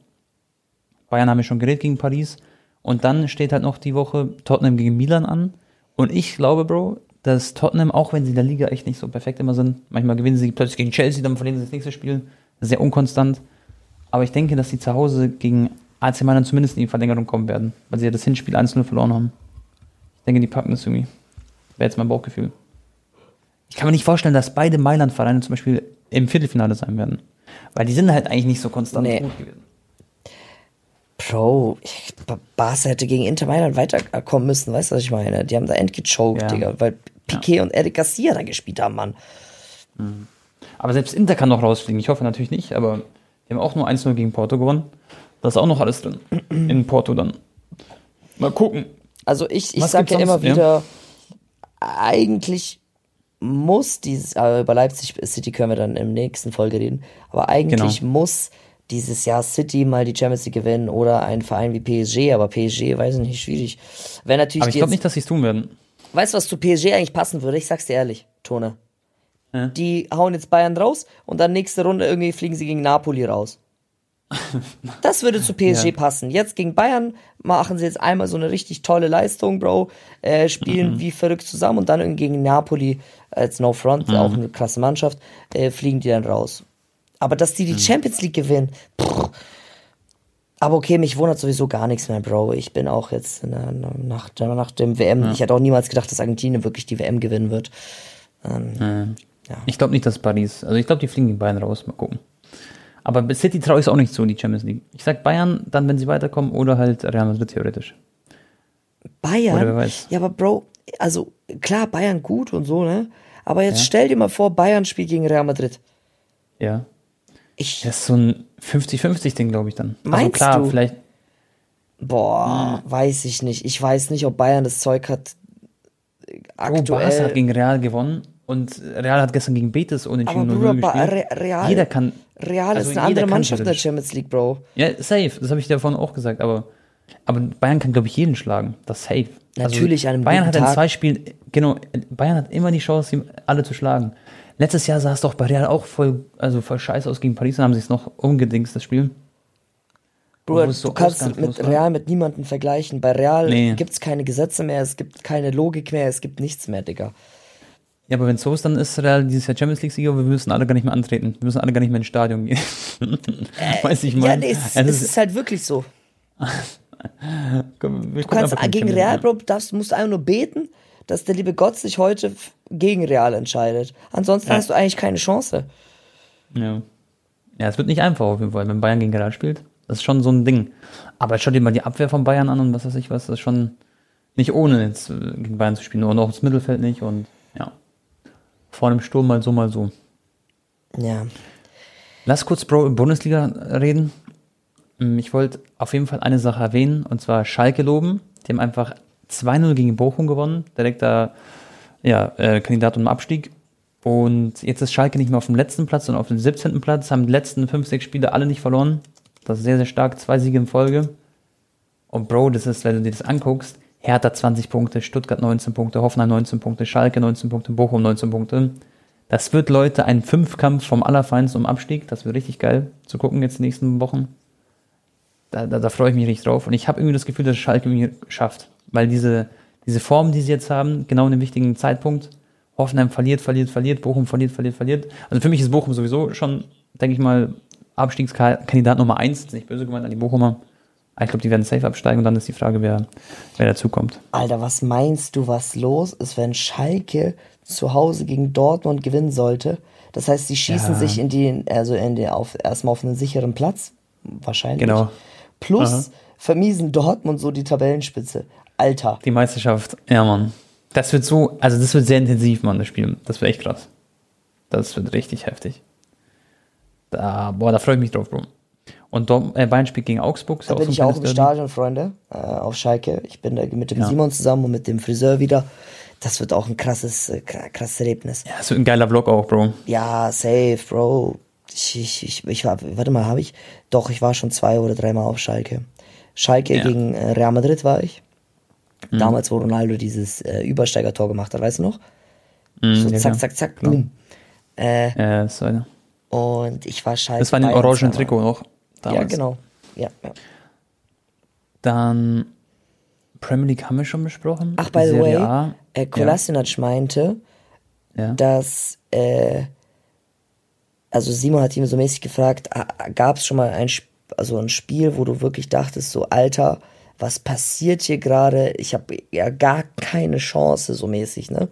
Bayern haben ja schon geredet gegen Paris. Und dann steht halt noch die Woche Tottenham gegen Milan an. Und ich glaube, Bro, dass Tottenham, auch wenn sie in der Liga echt nicht so perfekt immer sind, manchmal gewinnen sie plötzlich gegen Chelsea, dann verlieren sie das nächste Spiel. Sehr unkonstant. Aber ich denke, dass sie zu Hause gegen AC Mailand zumindest in die Verlängerung kommen werden, weil sie ja das Hinspiel 1-0 verloren haben. Ich denke, die packen das irgendwie. Wäre jetzt mein Bauchgefühl. Ich kann mir nicht vorstellen, dass beide Mailand-Vereine zum Beispiel im Viertelfinale sein werden. Weil die sind halt eigentlich nicht so konstant Nee. gut gewesen. Bro, Barca hätte gegen Inter Mailand weiterkommen müssen, weißt du, was ich meine? Die haben da endgechoked, Ja. Digga, weil Piquet und Eric Garcia da gespielt haben, Mann. Aber selbst Inter kann noch rausfliegen. Ich hoffe natürlich nicht, aber die haben auch nur 1-0 gegen Porto gewonnen. Da ist auch noch alles drin. In Porto dann. Mal gucken. Also ich, ich Was sag gibt's ja immer sonst? Ja. wieder, eigentlich muss dieses, aber über Leipzig City können wir dann im nächsten Folge reden, aber eigentlich Genau. muss dieses Jahr City mal die Champions League gewinnen oder ein Verein wie PSG, aber PSG, weiß ich nicht, schwierig. Wenn natürlich Aber ich glaube nicht, dass sie es tun werden. Weißt du, was zu PSG eigentlich passen würde? Ich sag's dir ehrlich, Tone. Ja. Die hauen jetzt Bayern raus und dann nächste Runde irgendwie fliegen sie gegen Napoli raus. Das würde zu PSG Ja. passen. Jetzt gegen Bayern machen sie jetzt einmal so eine richtig tolle Leistung, Bro. Äh, spielen Mhm. wie verrückt zusammen und dann irgendwie gegen Napoli als No Front, Mhm. auch eine krasse Mannschaft, äh, fliegen die dann raus. Aber dass die die Mhm. Champions League gewinnen, pff. Aber okay, mich wundert sowieso gar nichts mehr, Bro. Ich bin auch jetzt in der, nach, nach dem WM, ich hätte auch niemals gedacht, dass Argentinien wirklich die WM gewinnen wird. Ähm, Ich glaube nicht, dass Paris. Also ich glaube, die fliegen gegen Bayern raus. Mal gucken. Aber City traue ich es auch nicht zu, die Champions League. Ich sag Bayern, dann, wenn sie weiterkommen, oder halt Real Madrid theoretisch. Bayern? Ja, aber Bro, also klar, Bayern gut und so, ne? Aber jetzt stell dir mal vor, Bayern spielt gegen Real Madrid. Ja. Ich, Das ist so ein 50-50-Ding, glaube ich dann. also Meinst klar, du? vielleicht. boah, Hm. weiß ich nicht. Ich weiß nicht, ob Bayern das Zeug hat. äh, Oh, Barca hat Aktuell. gegen Real gewonnen und Real hat gestern gegen Betis aber unentschieden Bruder, 0-0 Ba- gespielt. Re Real, Jeder kann. Real also ist eine andere Mannschaft in der. Champions League, Bro. Ja, safe. Das habe ich dir vorhin auch gesagt. Aber, aber Bayern kann, glaube ich, jeden schlagen. Das ist safe. Also Natürlich, an einem Bayern hat in Tag. zwei Spielen, genau, Bayern hat immer die Chance, alle zu schlagen. Letztes Jahr sah es doch bei Real auch voll, also voll scheiße aus gegen Paris, dann haben sie es noch umgedingst, das Spiel. Bruder, es so du kannst mit war. Real mit niemandem vergleichen. Bei Real Nee. gibt's keine Gesetze mehr, es gibt keine Logik mehr, es gibt nichts mehr, Digga. Ja, aber wenn es so ist, dann ist Real dieses Jahr Champions League-Sieger, wir müssen alle gar nicht mehr antreten. Wir müssen alle gar nicht mehr ins Stadion gehen. Weiß ich mal. ja, nee, es, es ist halt wirklich so. Komm, Du kannst gegen Real. Bro, darfst, musst du einfach nur beten, dass der liebe Gott sich heute gegen Real entscheidet. Ansonsten Ja. hast du eigentlich keine Chance. Ja. ja, es wird nicht einfach auf jeden Fall, wenn Bayern gegen Real spielt. Das ist schon so ein Ding. Aber schau dir mal die Abwehr von Bayern an und was weiß ich was. Das ist schon nicht ohne jetzt äh, gegen Bayern zu spielen. Und auch das Mittelfeld nicht. Und ja. Vor dem Sturm mal so, mal so. Ja. Lass kurz Bro Bundesliga reden. Ähm, Ich wollte auf jeden Fall eine Sache erwähnen, und zwar Schalke loben. Die haben einfach 2-0 gegen Bochum gewonnen. Direkter ja, äh, Kandidat um Abstieg. Und jetzt ist Schalke nicht mehr auf dem letzten Platz, sondern auf dem 17. Platz. Haben die letzten 5, 6 Spiele alle nicht verloren. Das ist sehr, sehr stark. Zwei Siege in Folge. Und Bro, das ist, wenn du dir das anguckst, Hertha 20 Punkte, Stuttgart 19 Punkte, Hoffenheim 19 Punkte, Schalke 19 Punkte, Bochum 19 Punkte. Das wird, Leute, ein Fünfkampf vom Allerfeinsten um Abstieg. Das wird richtig geil zu gucken jetzt in den nächsten Wochen. Da, da, da freue ich mich richtig drauf. Und ich habe irgendwie das Gefühl, dass Schalke irgendwie schafft. Weil diese, diese Form, die sie jetzt haben, genau in dem wichtigen Zeitpunkt, Hoffenheim verliert, verliert, verliert, Bochum verliert, verliert, verliert. Also für mich ist Bochum sowieso schon, denke ich mal, Abstiegskandidat Nummer eins. Ist nicht böse gemeint an die Bochumer. Aber ich glaube, die werden safe absteigen und dann ist die Frage, wer, wer dazukommt. Alter, was meinst du, was los ist, wenn Schalke zu Hause gegen Dortmund gewinnen sollte? Das heißt, sie schießen Ja. sich in die, also in die, auf, erstmal auf einen sicheren Platz. Wahrscheinlich. Genau. Plus Aha. vermiesen Dortmund so die Tabellenspitze. Alter. Die Meisterschaft, ja, Mann. Das wird so, also das wird sehr intensiv, Mann, das Spiel. Das wird echt krass. Das wird richtig heftig. Da, boah, da freue ich mich drauf, Bro. Und Dom, äh, Bayern spielt gegen Augsburg. Da bin ich auch im. Stadion, Freunde, äh, auf Schalke. Ich bin da mit dem Ja. Simon zusammen und mit dem Friseur wieder. Das wird auch ein krasses, äh, kra- krasses Erlebnis. Ja, das wird ein geiler Vlog auch, Bro. Ja, safe, Bro. Ich, ich, ich, ich war, warte mal, habe ich? Doch, ich war schon zwei oder dreimal auf Schalke. Schalke Ja. gegen äh, Real Madrid war ich. Damals, wo Ronaldo dieses äh, Übersteigertor gemacht hat, weißt du noch? Mhm, so ja, zack, zack, zack, boom. Äh, Ja, das war, und ich war Schalke. das war in dem orangen. Trikot noch. Ja, Damals. genau. Ja, ja. Dann Premier League haben wir schon besprochen. Ach, by the Serie way, A. äh, Kolasinac meinte, ja. dass, äh, also Simon hat ihn so mäßig gefragt, gab es schon mal ein, also ein Spiel, wo du wirklich dachtest, so Alter, was passiert hier gerade? Ich habe ja gar keine Chance, so mäßig, ne?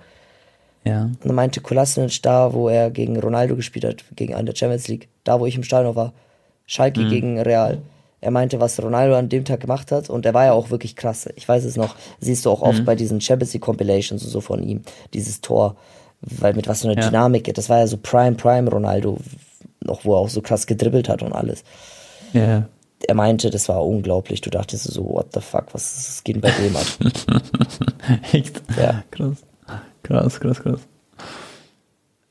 ja. Und dann meinte Kolasinac da, wo er gegen Ronaldo gespielt hat, gegen an der Champions League, da wo ich im Stadion war, Schalke Mhm. gegen Real. Er meinte, was Ronaldo an dem Tag gemacht hat und er war ja auch wirklich krass. Ich weiß es noch, siehst du auch Mhm. oft bei diesen Champions League Compilations und so von ihm, dieses Tor, weil mit was für einer Ja. Dynamik, das war ja so Prime Prime Ronaldo, noch wo er auch so krass gedribbelt hat und alles. Ja. Er meinte, das war unglaublich. Du dachtest so, what the fuck, was was geht denn bei dem ab? Echt? Ja. Krass. Krass, krass, krass.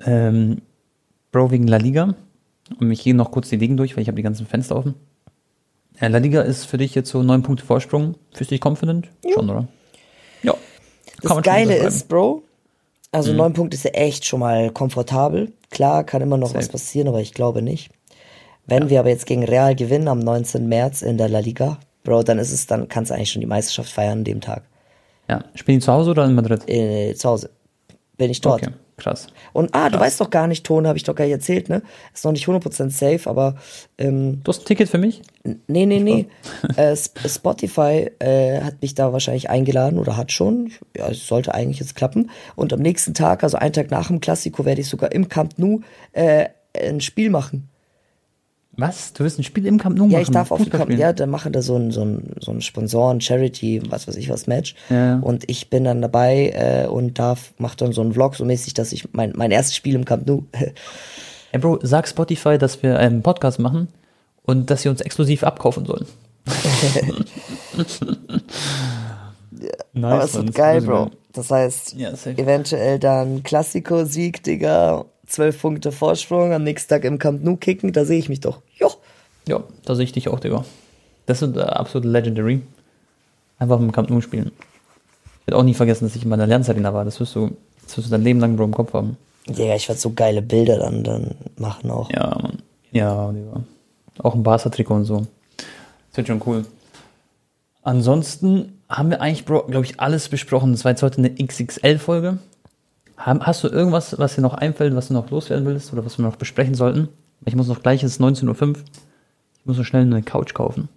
Ähm, Bro, wegen La Liga. Und ich gehe noch kurz die Ligen durch, weil ich habe die ganzen Fenster offen. Äh, La Liga ist für dich jetzt so neun Punkte Vorsprung. Fühlst du dich confident? Schon, oder? Ja. Kann Das Geile ist, Bro, also neun Punkte ist ja echt schon mal komfortabel. Klar, kann immer noch was Safe. passieren, aber ich glaube nicht. Wenn wir aber jetzt gegen Real gewinnen am 19. März in der La Liga, Bro, dann ist es, dann kannst du eigentlich schon die Meisterschaft feiern an dem Tag. Ja. Spielen die zu Hause oder in Madrid? Äh, zu Hause. Bin ich dort. Okay, krass. Und ah, du weißt doch gar nicht, Ton, habe ich doch gar nicht erzählt, ne? Ist noch nicht 100% safe, aber ähm, Du hast ein Ticket für mich? Nee, nee, nee. äh, Sp- Spotify äh, hat mich da wahrscheinlich eingeladen oder hat schon. Ja, es sollte eigentlich jetzt klappen. Und am nächsten Tag, also einen Tag nach dem Klassiko, werde ich sogar im Camp Nou äh, ein Spiel machen. Was? Du willst ein Spiel im Camp Nou machen? Ja, ich darf auf dem Camp, ja, da machen da so ein, so ein, so ein Sponsoren, Charity, was weiß ich was, Match. Ja. Und ich bin dann dabei äh, und darf, mach dann so einen Vlog so mäßig, dass ich mein, mein erstes Spiel im Camp Nou. Ey, Bro, sag Spotify, dass wir einen Podcast machen und dass sie uns exklusiv abkaufen sollen. nice, Aber es wird geil, Bro. Das heißt, Ja, eventuell dann Klassiko-Sieg, Digga, zwölf Punkte Vorsprung, am nächsten Tag im Camp Nou kicken, da sehe ich mich doch. Jo. Ja, da sehe ich dich auch, Digga. Das ist äh, absolut legendary. Einfach im Camp Nou spielen. Ich werde auch nie vergessen, dass ich in meiner Lernzarena war. Das wirst du, das wirst du dein Leben lang, Bro, im Kopf haben. Digga, ich werde so geile Bilder dann, dann machen auch. Ja, Mann. Ja, Digga. Auch ein Barca-Trikot und so. Das wird schon cool. Ansonsten haben wir eigentlich, Bro, glaube ich, alles besprochen. Das war jetzt heute eine XXL-Folge. Hast du irgendwas, was dir noch einfällt, was du noch loswerden willst oder was wir noch besprechen sollten? Ich muss noch gleich, es ist 19.05 Uhr. Ich muss noch schnell eine Couch kaufen.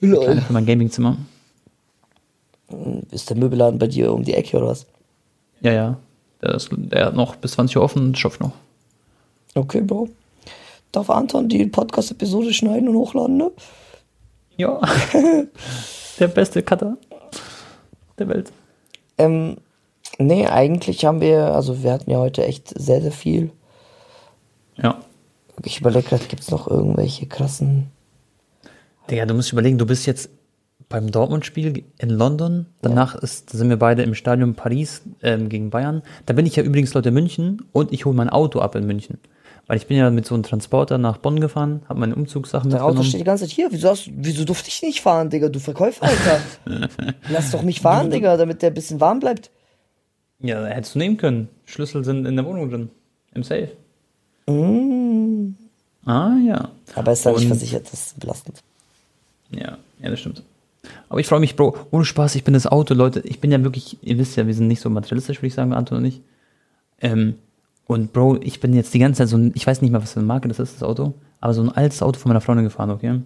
Lol. Für mein Gamingzimmer. Ist der Möbelladen bei dir um die Ecke oder was? Ja, ja. Der, ist, der hat noch bis 20 Uhr offen und schafft noch. Okay, Bro. Darf Anton die Podcast-Episode schneiden und hochladen, ne? Ja. der beste Cutter der Welt. Ähm, nee, eigentlich haben wir, also wir hatten ja heute echt sehr, sehr viel. Ja. Ich überlege gerade, gibt es noch irgendwelche krassen. Digga, du musst überlegen, du bist jetzt beim Dortmund-Spiel in London. Danach ist, sind wir beide im Stadion Paris ähm, gegen Bayern. Da bin ich ja übrigens Leute in München und ich hole mein Auto ab in München. Weil ich bin ja mit so einem Transporter nach Bonn gefahren, habe meine Umzugssachen Dein Auto steht die ganze Zeit hier. Wieso, hast, wieso durfte ich nicht fahren, Digga? Du Verkäufer, Alter. Lass doch mich fahren, Digga, damit der ein bisschen warm bleibt. Ja, hättest du nehmen können. Schlüssel sind in der Wohnung drin. Im Safe. Mm. Ah, ja. Aber ist da nicht versichert, das ist belastend. Ja, ja, das stimmt. Aber ich freue mich, Bro. Ohne Spaß, ich bin das Auto, Leute. Ich bin ja wirklich, ihr wisst ja, wir sind nicht so materialistisch, würde ich sagen, Anton und ich. Ähm, und Bro, ich bin jetzt die ganze Zeit so ein, ich weiß nicht mal, was für eine Marke das ist, das Auto, aber so ein altes Auto von meiner Freundin gefahren, okay?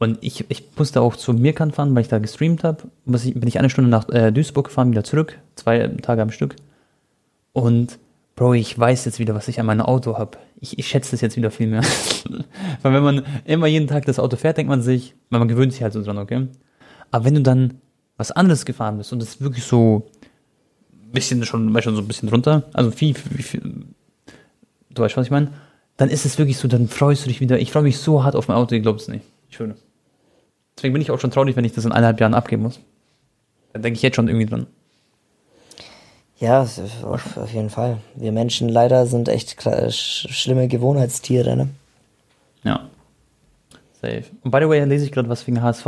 Und ich, ich musste auch zu Mirkan fahren, weil ich da gestreamt habe. Bin ich eine Stunde nach äh, Duisburg gefahren, wieder zurück, zwei Tage am Stück. Und Bro, ich weiß jetzt wieder, was ich an meinem Auto habe. Ich, ich schätze das jetzt wieder viel mehr. Weil wenn man immer jeden Tag das Auto fährt, denkt man sich, man gewöhnt sich halt so dran, okay? Aber wenn du dann was anderes gefahren bist und es ist wirklich so ein bisschen schon, du, so ein bisschen drunter, also viel, viel, viel du weißt, was ich meine, dann ist es wirklich so, dann freust du dich wieder. Ich freue mich so hart auf mein Auto, ihr glaubt es nicht. Ich schwöre. Deswegen bin ich auch schon traurig, wenn ich das in eineinhalb Jahren abgeben muss. Da denke ich jetzt schon irgendwie dran. Ja, auf, auf jeden Fall. Wir Menschen leider sind echt sch schlimme Gewohnheitstiere, ne? Ja. Safe. Und by the way, lese ich gerade was wegen HSV.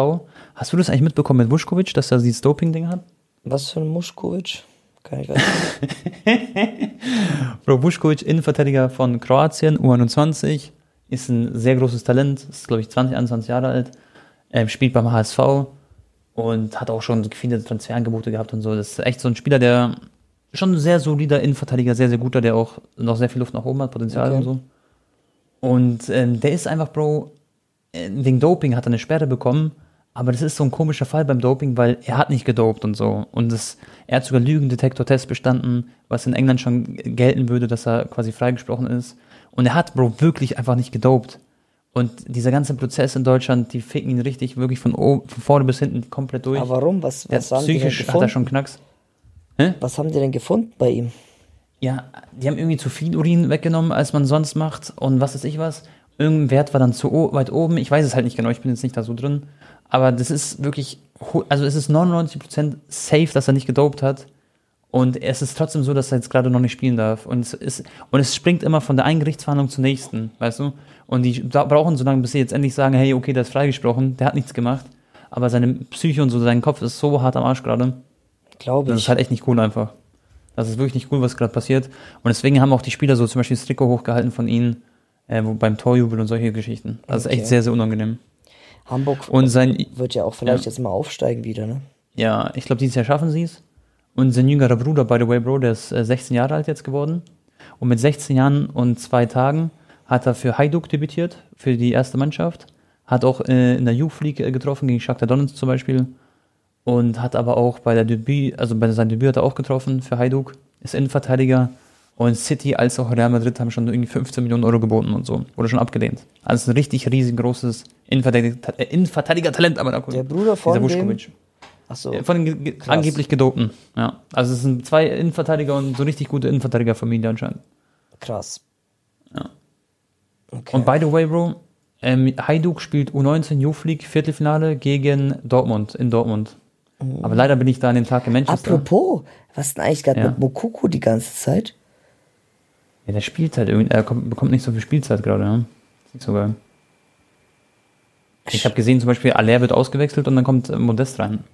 Hast du das eigentlich mitbekommen mit Vuskovic, dass er dieses Doping-Ding hat? Was für ein Muschkowitsch? Kann ich weiß. Bro, Vuskovic, Innenverteidiger von Kroatien, U21, ist ein sehr großes Talent, ist glaube ich 20, 21 Jahre alt, ähm, spielt beim HSV und hat auch schon viele Transferangebote gehabt und so. Das ist echt so ein Spieler, der schon ein sehr solider Innenverteidiger, sehr, sehr guter, der auch noch sehr viel Luft nach oben hat, Potenzial Okay. und so. Und ähm, der ist einfach, Bro, äh, wegen Doping hat er eine Sperre bekommen, aber das ist so ein komischer Fall beim Doping, weil er hat nicht gedopt und so. Und das, er hat sogar Lügendetektor-Test bestanden, was in England schon gelten würde, dass er quasi freigesprochen ist. Und er hat, Bro, wirklich einfach nicht gedopt. Und dieser ganze Prozess in Deutschland, die ficken ihn richtig, wirklich von, oben, von vorne bis hinten komplett durch. Aber warum? Was, was hat haben die denn psychisch hat er schon Knacks. Was haben die denn gefunden bei ihm? Ja, die haben irgendwie zu viel Urin weggenommen, als man sonst macht und was weiß ich was. Irgendein Wert war dann zu weit oben. Ich weiß es halt nicht genau, ich bin jetzt nicht da so drin. Aber das ist wirklich, also es ist 99% safe, dass er nicht gedopt hat. Und es ist trotzdem so, dass er jetzt gerade noch nicht spielen darf. Und es, ist, und es springt immer von der einen Gerichtsverhandlung zur nächsten, weißt du? Und die brauchen so lange, bis sie jetzt endlich sagen, hey, okay, der ist freigesprochen, der hat nichts gemacht. Aber seine Psyche und so, sein Kopf ist so hart am Arsch gerade. Glaube Das ich. ist halt echt nicht cool einfach. Das ist wirklich nicht cool, was gerade passiert. Und deswegen haben auch die Spieler so zum Beispiel das Trikot hochgehalten von ihnen, äh, beim Torjubel und solche Geschichten. Das ist Okay. echt sehr, sehr unangenehm. Hamburg Und sein, wird ja auch vielleicht Ja. jetzt mal aufsteigen wieder, ne? ja, ich glaube, dieses Jahr schaffen sie es. Und sein jüngerer Bruder, by the way, Bro, der ist äh, 16 Jahre alt jetzt geworden. Und mit 16 Jahren und zwei Tagen hat er für Hajduk debütiert, für die erste Mannschaft. Hat auch äh, in der Youth League äh, getroffen, gegen Shakhtar Donetsk zum Beispiel. Und hat aber auch bei der Debüt, also bei seinem Debüt hat er auch getroffen für Hajduk. Ist Innenverteidiger. Und City als auch Real Madrid haben schon irgendwie 15 Millionen Euro geboten und so. Wurde schon abgelehnt. Also ein richtig riesengroßes Innenverteidiger- äh, Innenverteidiger-Talent, aber Der Bruder von dem- Achso. Äh, Von den ge- Krass. angeblich Gedopten. Ja. Also es sind zwei Innenverteidiger und so richtig gute Innenverteidigerfamilie anscheinend. Krass. Ja. Okay. Und by the way, Bro, ähm, Hajduk spielt U19 Youth League Viertelfinale gegen Dortmund in Dortmund. Aber leider bin ich da an dem Tag in Manchester. Apropos, was ist denn eigentlich gerade Ja. mit Mokoko die ganze Zeit? Ja, der spielt halt irgendwie, er kommt, bekommt nicht so viel Spielzeit gerade, ja. Ist nicht so geil. Ich habe gesehen, zum Beispiel, Aller wird ausgewechselt und dann kommt Modest rein.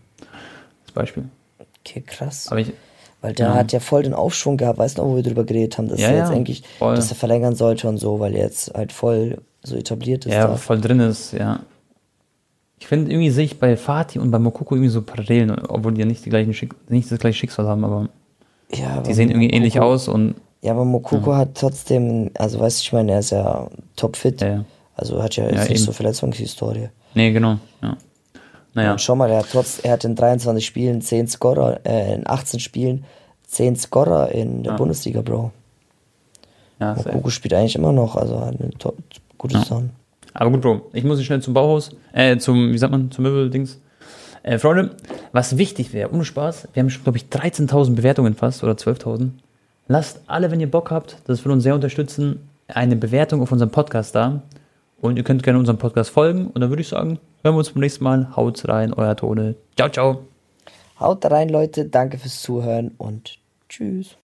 Als Beispiel. Okay, krass. Aber ich, Weil der Ja. hat ja voll den Aufschwung gehabt, weißt du noch, wo wir drüber geredet haben, dass Ja, er jetzt ja, eigentlich, voll. dass er verlängern sollte und so, weil er jetzt halt voll so etabliert ist. ja, da. voll drin ist, ja. Ich finde, irgendwie sehe ich bei Fatih und bei Mokoko irgendwie so Parallelen, obwohl die ja nicht, die gleichen Schick nicht das gleiche Schicksal haben, aber ja, die sehen irgendwie Mokoko- ähnlich aus und Ja, aber Mokoko hat trotzdem, also weißt du, ich meine, er ist ja topfit. Also hat ja Ja, jetzt nicht eben. so Verletzungshistorie. Nee, genau, ja. Naja. Und schau mal, er hat trotz, er hat in 23 Spielen 10 Scorer, äh, in 18 Spielen 10 Scorer in der Bundesliga, Bro. Ja. Kuku spielt eigentlich immer noch, also hat eine to- gute Saison. Aber gut, Bro, ich muss schnell zum Bauhaus, äh, zum, wie sagt man, zum Möbeldings. Äh, Freunde, was wichtig wäre, ohne Spaß, wir haben schon, glaube ich, 13.000 Bewertungen fast oder 12.000. Lasst alle, wenn ihr Bock habt, das würde uns sehr unterstützen, eine Bewertung auf unserem Podcast da. Und ihr könnt gerne unserem Podcast folgen. Und dann würde ich sagen, hören wir uns beim nächsten Mal. Haut rein, euer Tone. Ciao, ciao. Haut rein, Leute, danke fürs Zuhören und tschüss.